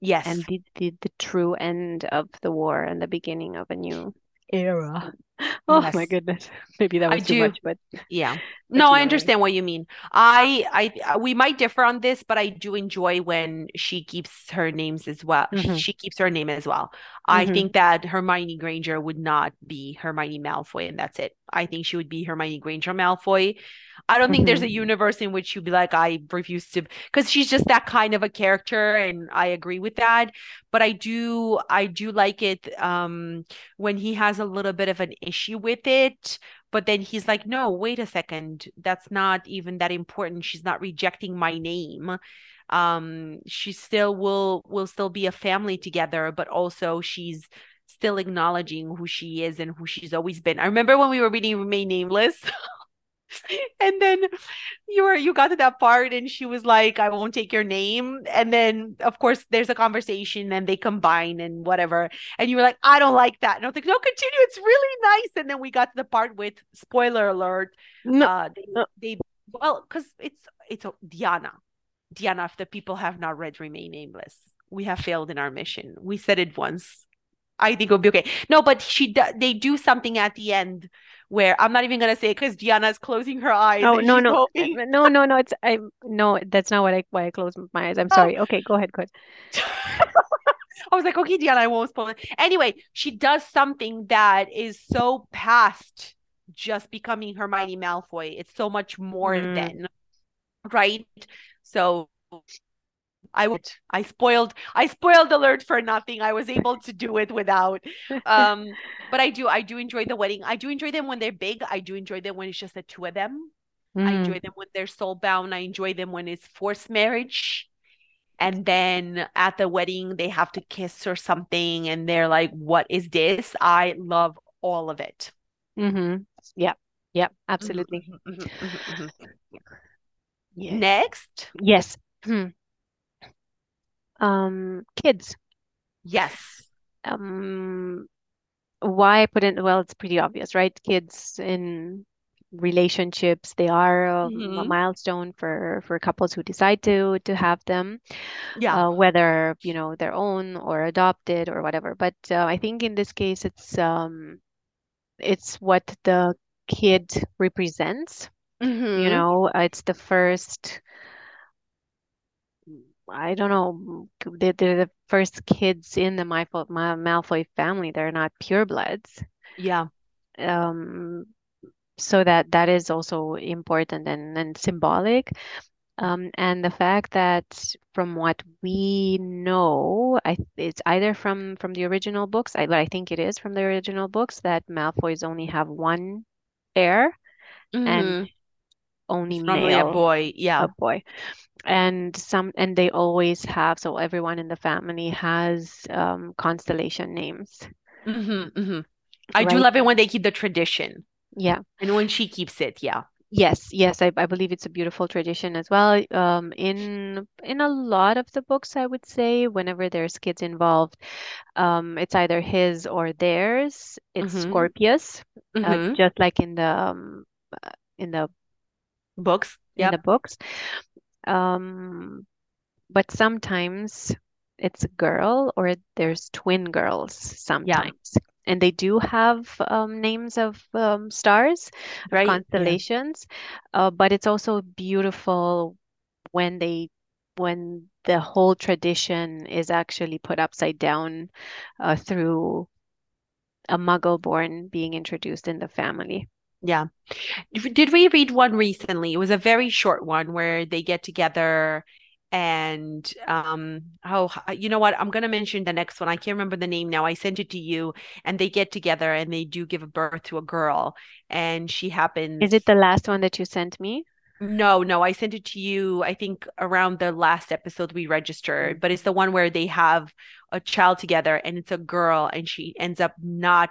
[SPEAKER 2] Yes.
[SPEAKER 3] and the, the the true end of the war and the beginning of a new era. Oh my goodness. Maybe that
[SPEAKER 2] I
[SPEAKER 3] was too
[SPEAKER 2] do.
[SPEAKER 3] much, but
[SPEAKER 2] Yeah. No, I
[SPEAKER 3] know what I mean.
[SPEAKER 2] understand what you mean. I, I, uh, we might differ on this, but I do enjoy when she keeps her names as well.
[SPEAKER 3] hmm
[SPEAKER 2] She keeps her name as well. I
[SPEAKER 3] hmm
[SPEAKER 2] think that Hermione Granger would not be Hermione Malfoy, and that's it. I think she would be Hermione Granger Malfoy. I don't think there's a universe in which you'd be like, I refuse to, because she's just that kind of a character, and I agree with that. But I do, I do like it um, when he has a little bit of an issue with it. But then he's like, no, wait a second. That's not even that important. She's not rejecting my name. Um, she still will will still be a family together, but also she's still acknowledging who she is and who she's always been. I remember when we were reading Remain Nameless. And then you were you got to that part and she was like, I won't take your name. And then of course there's a conversation and they combine and whatever. And you were like, I don't like that. And I was like, no, continue. It's really nice. And then we got to the part with spoiler alert.
[SPEAKER 3] No,
[SPEAKER 2] Uh they
[SPEAKER 3] no.
[SPEAKER 2] they well, because it's it's a, Diana. Diana, if the people have not read Remain Nameless, we have failed in our mission. We said it once. I think it'll be okay. No, but she they do something at the end where I'm not even gonna say it because Diana's closing her eyes
[SPEAKER 3] Oh no no
[SPEAKER 2] hoping.
[SPEAKER 3] No no no it's I no that's not what I why I closed my eyes. I'm
[SPEAKER 2] Oh.
[SPEAKER 3] sorry. Okay, go ahead, go ahead.
[SPEAKER 2] I was like, okay, Diana, I won't spoil it. Anyway, she does something that is so past just becoming Hermione Malfoy. It's so much more
[SPEAKER 3] Mm.
[SPEAKER 2] than, right? So I would I spoiled I spoiled alert for nothing. I was able to do it without. Um, but I do I do enjoy the wedding. I do enjoy them when they're big. I do enjoy them when it's just the two of them. I
[SPEAKER 3] Mm.
[SPEAKER 2] enjoy them when they're soul bound. I enjoy them when it's forced marriage. And then at the wedding, they have to kiss or something, and they're like, What is this? I love all of it.
[SPEAKER 3] Mm-hmm. Yeah. Yeah,
[SPEAKER 2] Mhm,
[SPEAKER 3] absolutely.
[SPEAKER 2] mhm, mhm, mhm, mhm.
[SPEAKER 3] Yeah.
[SPEAKER 2] Next,
[SPEAKER 3] Yes. Hmm. Um, kids.
[SPEAKER 2] yes.
[SPEAKER 3] Um, why I put in, well, it's pretty obvious, right? Kids in relationships, they are a
[SPEAKER 2] Mhm.
[SPEAKER 3] milestone for for couples who decide to to have them,
[SPEAKER 2] Yeah.
[SPEAKER 3] uh, whether, you know, their own or adopted or whatever. But uh, I think in this case, it's um, it's what the kid represents. You
[SPEAKER 2] Mhm.
[SPEAKER 3] know, it's the first. I don't know. They're, they're the first kids in the Malfoy, Malfoy family. They're not purebloods.
[SPEAKER 2] Yeah.
[SPEAKER 3] Um, so that that is also important and, and symbolic. Um, and the fact that from what we know, I it's either from from the original books, I, but I think it is from the original books that Malfoys only have one heir and
[SPEAKER 2] Mhm.
[SPEAKER 3] only
[SPEAKER 2] It's normally a
[SPEAKER 3] male,
[SPEAKER 2] boy. Yeah.
[SPEAKER 3] a boy. And some and they always have, so everyone in the family has um, constellation names,
[SPEAKER 2] Mhm. Mhm. I do love it when they keep the tradition
[SPEAKER 3] Yeah.
[SPEAKER 2] and when she keeps it. Yeah.
[SPEAKER 3] Yes, yes, I, I believe it's a beautiful tradition as well. Um, in in a lot of the books, I would say, whenever there's kids involved, um, it's either his or theirs. It's
[SPEAKER 2] Mhm.
[SPEAKER 3] Scorpius, uh,
[SPEAKER 2] Mhm.
[SPEAKER 3] just like in the um, uh, in the
[SPEAKER 2] Books.
[SPEAKER 3] in the books. Um, but sometimes it's a girl or there's twin girls
[SPEAKER 2] Yeah.
[SPEAKER 3] sometimes. And they do have um, names of um, stars,
[SPEAKER 2] Right. Yeah.
[SPEAKER 3] constellations, uh, but it's also beautiful when they when the whole tradition is actually put upside down uh, through a muggle born being introduced in the family.
[SPEAKER 2] Yeah. Did we read one recently? It was a very short one where they get together and um oh you know what? I'm going to mention the next one. I can't remember the name now. I sent it to you. And they get together and they do give a birth to a girl. And she happens
[SPEAKER 3] Is it the last one that you sent me?
[SPEAKER 2] no no. I sent it to you i think around the last episode we registered. But it's the one where they have a child together and it's a girl and she ends up not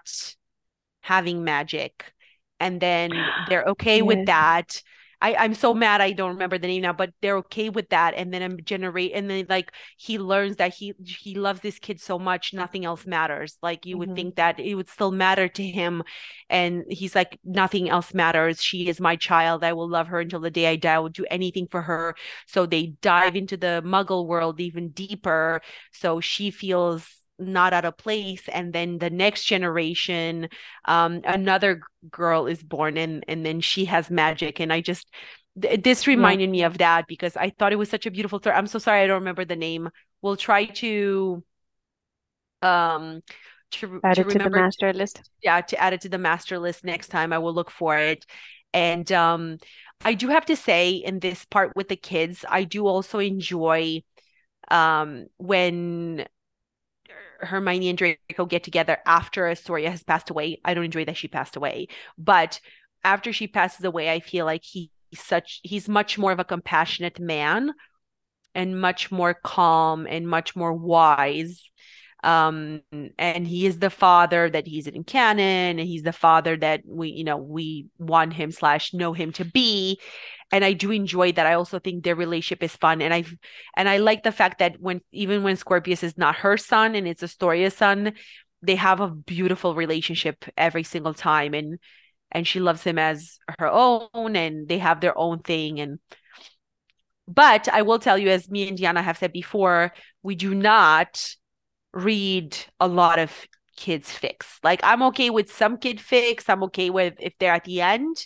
[SPEAKER 2] having magic and then they're okay with that I, I'm so mad I don't remember the name now, but they're okay with that. And then I'm generate and then like he learns that he he loves this kid so much, nothing else matters. Like you would
[SPEAKER 3] Mhm.
[SPEAKER 2] think that it would still matter to him. And he's like, nothing else matters. She is my child. I will love her until the day I die. I will do anything for her. So they dive into the muggle world even deeper. So she feels not out of place and then the next generation um another girl is born and and then she has magic and i just th- this reminded me of that because i thought it was such a beautiful story. I'm so sorry i don't remember the name. We'll try to um to,
[SPEAKER 3] Add
[SPEAKER 2] to
[SPEAKER 3] it to the master list.
[SPEAKER 2] yeah to add it to the master list next time i will look for it. And um i do have to say in this part with the kids i do also enjoy um when hermione and draco get together after astoria has passed away. I don't enjoy that she passed away but after she passes away i feel like he, he's such he's much more of a compassionate man and much more calm and much more wise. Um and he is the father that he's in canon and he's the father that we you know we want him slash know him to be and i do enjoy that i also think their relationship is fun and i and i like the fact that when even when scorpius is not her son and it's astoria's son they have a beautiful relationship every single time and and she loves him as her own and they have their own thing and but i will tell you as me and diana have said before we do not read a lot of kids fics. Like I'm okay with some kid fics. I'm okay with if they're at the end.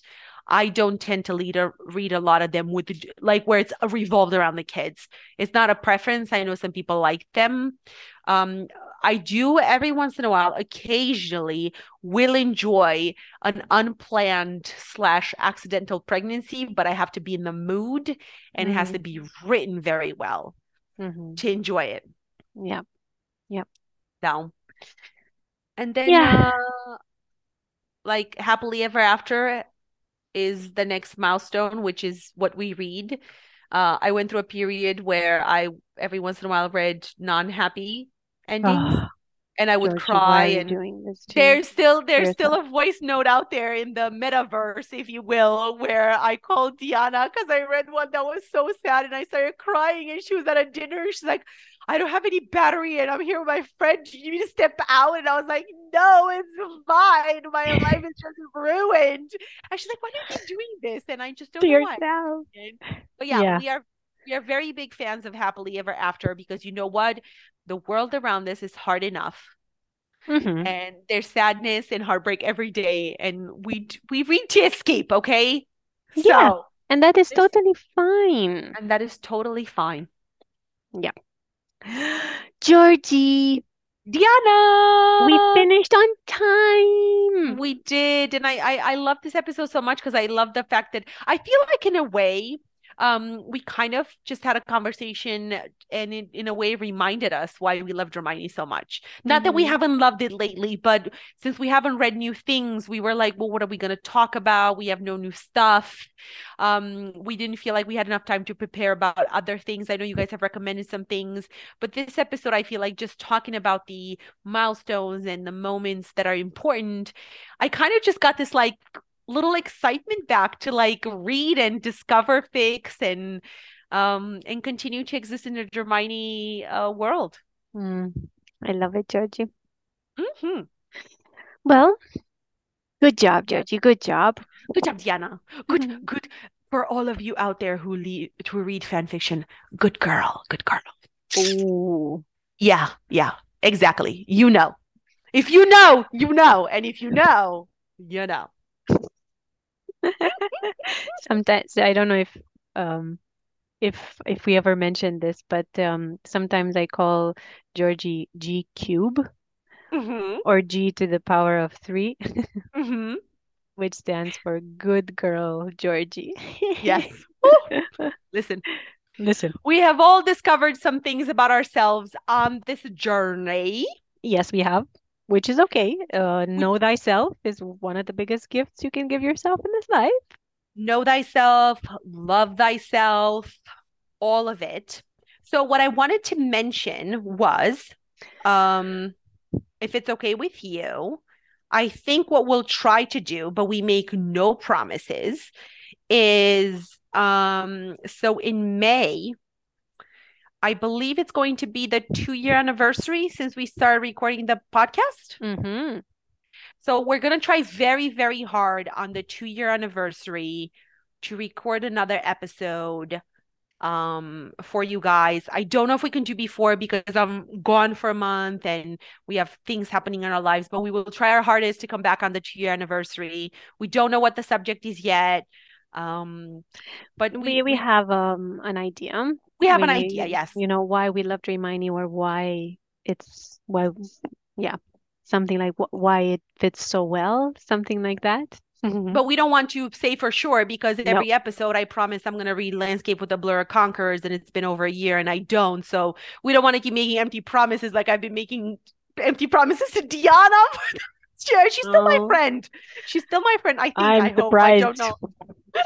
[SPEAKER 2] I don't tend to lead a, read a lot of them with like where it's revolved around the kids. It's not a preference. I know some people like them. Um, I do every once in a while, occasionally will enjoy an unplanned slash accidental pregnancy, but I have to be in the mood and it has to be written very well
[SPEAKER 3] Mhm.
[SPEAKER 2] to enjoy it.
[SPEAKER 3] Yeah. Yeah.
[SPEAKER 2] Down. And then
[SPEAKER 3] Yeah.
[SPEAKER 2] uh like happily ever after is the next milestone, which is what we read. Uh I went through a period where I every once in a while read non-happy endings
[SPEAKER 3] Oh,
[SPEAKER 2] and I would cry
[SPEAKER 3] why are you
[SPEAKER 2] and
[SPEAKER 3] doing this to
[SPEAKER 2] there's still there's still a voice note out there in the metaverse, if you will, where I called Diana because I read one that was so sad and I started crying and she was at a dinner. She's like, I don't have any battery and I'm here with my friend. Do you need to step out? And I was like, No, it's fine. My life is just ruined. And she's like, Why do you keep doing this? And I just don't
[SPEAKER 3] to
[SPEAKER 2] know why. But yeah,
[SPEAKER 3] Yeah.
[SPEAKER 2] we are we are very big fans of happily ever after because you know what? The world around us is hard enough
[SPEAKER 3] Mhm.
[SPEAKER 2] and there's sadness and heartbreak every day and we we read to escape okay
[SPEAKER 3] Yeah.
[SPEAKER 2] so
[SPEAKER 3] And that is
[SPEAKER 2] this-
[SPEAKER 3] totally fine.
[SPEAKER 2] and that is totally fine Yeah.
[SPEAKER 3] Georgie,
[SPEAKER 2] diana
[SPEAKER 3] we finished on time.
[SPEAKER 2] we did and i i, I love this episode so much because i love the fact that i feel like in a way um we kind of just had a conversation and in, in a way reminded us why we loved Dramione so much. Not that we
[SPEAKER 3] Mhm.
[SPEAKER 2] haven't loved it lately but since we haven't read new things we were like well what are we going to talk about? We have no new stuff. Um we didn't feel like we had enough time to prepare about other things. I know you guys have recommended some things but this episode i feel like just talking about the milestones and the moments that are important i kind of just got this like little excitement back to like read and discover fics and um and continue to exist in the Dramione uh, world.
[SPEAKER 3] Mm, I love it, Georgie.
[SPEAKER 2] Mhm.
[SPEAKER 3] Well, good job, Georgie. Good job.
[SPEAKER 2] Good job, Diana. Good,
[SPEAKER 3] Mhm.
[SPEAKER 2] good for all of you out there who lead to read fan fiction. Good girl, good girl.
[SPEAKER 3] Ooh.
[SPEAKER 2] Yeah, yeah, exactly. You know. If you know, you know, and if you know, you know.
[SPEAKER 3] Sometimes I don't know if um if if we ever mentioned this, but um sometimes I call Georgie G cube
[SPEAKER 2] Mm-hmm.
[SPEAKER 3] or G to the power of three,
[SPEAKER 2] Mm-hmm.
[SPEAKER 3] which stands for good girl Georgie.
[SPEAKER 2] Yes. Listen,
[SPEAKER 3] Listen.
[SPEAKER 2] We have all discovered some things about ourselves on this journey.
[SPEAKER 3] Yes, we have, which is okay. Uh, know thyself is one of the biggest gifts you can give yourself in this life.
[SPEAKER 2] Know thyself, love thyself, all of it. So what I wanted to mention was um if it's okay with you, I think what we'll try to do, but we make no promises, is um so in May, I believe it's going to be the two year anniversary since we started recording the podcast.
[SPEAKER 3] Mm-hmm.
[SPEAKER 2] So we're going to try very, very hard on the two year anniversary to record another episode um for you guys. I don't know if we can do before because I'm gone for a month and we have things happening in our lives, but we will try our hardest to come back on the two year anniversary. We don't know what the subject is yet. Um but
[SPEAKER 3] We
[SPEAKER 2] we
[SPEAKER 3] we have um an idea.
[SPEAKER 2] we have an idea, yes.
[SPEAKER 3] you know, why we love Dramione or why it's why yeah, something like wh why it fits so well, something like that.
[SPEAKER 2] But we don't want to say for sure because
[SPEAKER 3] No.
[SPEAKER 2] every episode I promise I'm going to read Landscape with a Blur of Conquerors and it's been over a year and I don't. So we don't want to keep making empty promises like I've been making empty promises to Diana. Sure, she's still my
[SPEAKER 3] Oh.
[SPEAKER 2] friend. She's still my friend. I think,
[SPEAKER 3] I'm
[SPEAKER 2] I hope, I don't know.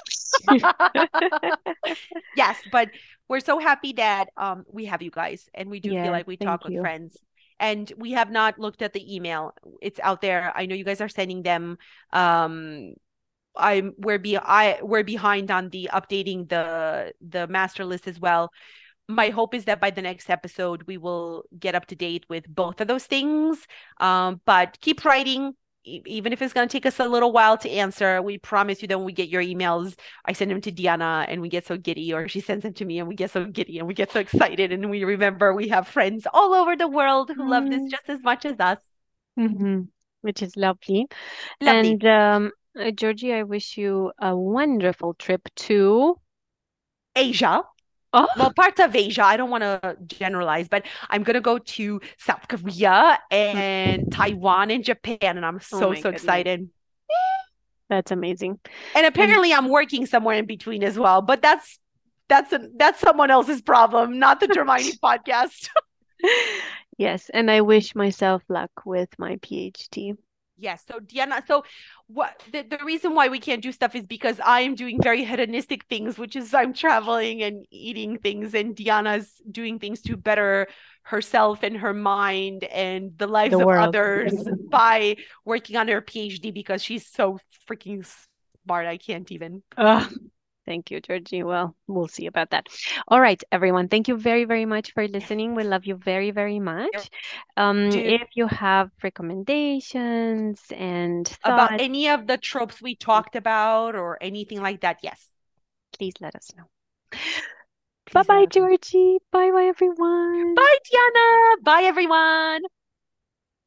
[SPEAKER 2] Yes, but we're so happy that um we have you guys and we do feel like we
[SPEAKER 3] thank
[SPEAKER 2] talk with friends. And we have not looked at the email. It's out there. I know you guys are sending them. Um I'm we're be I we're behind on the updating the the master list as well. My hope is that by the next episode we will get up to date with both of those things. Um, but keep writing, even if it's going to take us a little while to answer. We promise you that when we get your emails, I send them to Diana and we get so giddy, or she sends them to me and we get so giddy and we get so excited and we remember we have friends all over the world who love this
[SPEAKER 3] Mm.
[SPEAKER 2] just as much as us.
[SPEAKER 3] hmm Which is lovely.
[SPEAKER 2] Lovely.
[SPEAKER 3] And um, uh, Georgie, I wish you a wonderful trip to.
[SPEAKER 2] Asia.
[SPEAKER 3] Oh,
[SPEAKER 2] well, parts of Asia. I don't want to generalize, but I'm gonna go to South Korea and Taiwan and Japan, and I'm oh so
[SPEAKER 3] Oh
[SPEAKER 2] so
[SPEAKER 3] goodness.
[SPEAKER 2] excited.
[SPEAKER 3] that's amazing.
[SPEAKER 2] And apparently, I'm working somewhere in between as well, but that's that's a, that's someone else's problem, not the Dramione podcast.
[SPEAKER 3] Yes, and I wish myself luck with my PhD.
[SPEAKER 2] Yes. So Diana, so what the, the reason why we can't do stuff is because I am doing very hedonistic things, which is I'm traveling and eating things, and Diana's doing things to better herself and her mind and the lives
[SPEAKER 3] The
[SPEAKER 2] of
[SPEAKER 3] world.
[SPEAKER 2] others by working on her PhD because she's so freaking smart. I can't even.
[SPEAKER 3] Ugh. Thank you, Georgie. Well, we'll see about that. All right, everyone. Thank you very, very much for listening. We love you very, very much. Um, if you have recommendations and
[SPEAKER 2] About any of the tropes we talked about or anything like that, yes.
[SPEAKER 3] please let us know. Bye bye. Georgie. Bye bye, everyone.
[SPEAKER 2] Bye, Diana. Bye, everyone.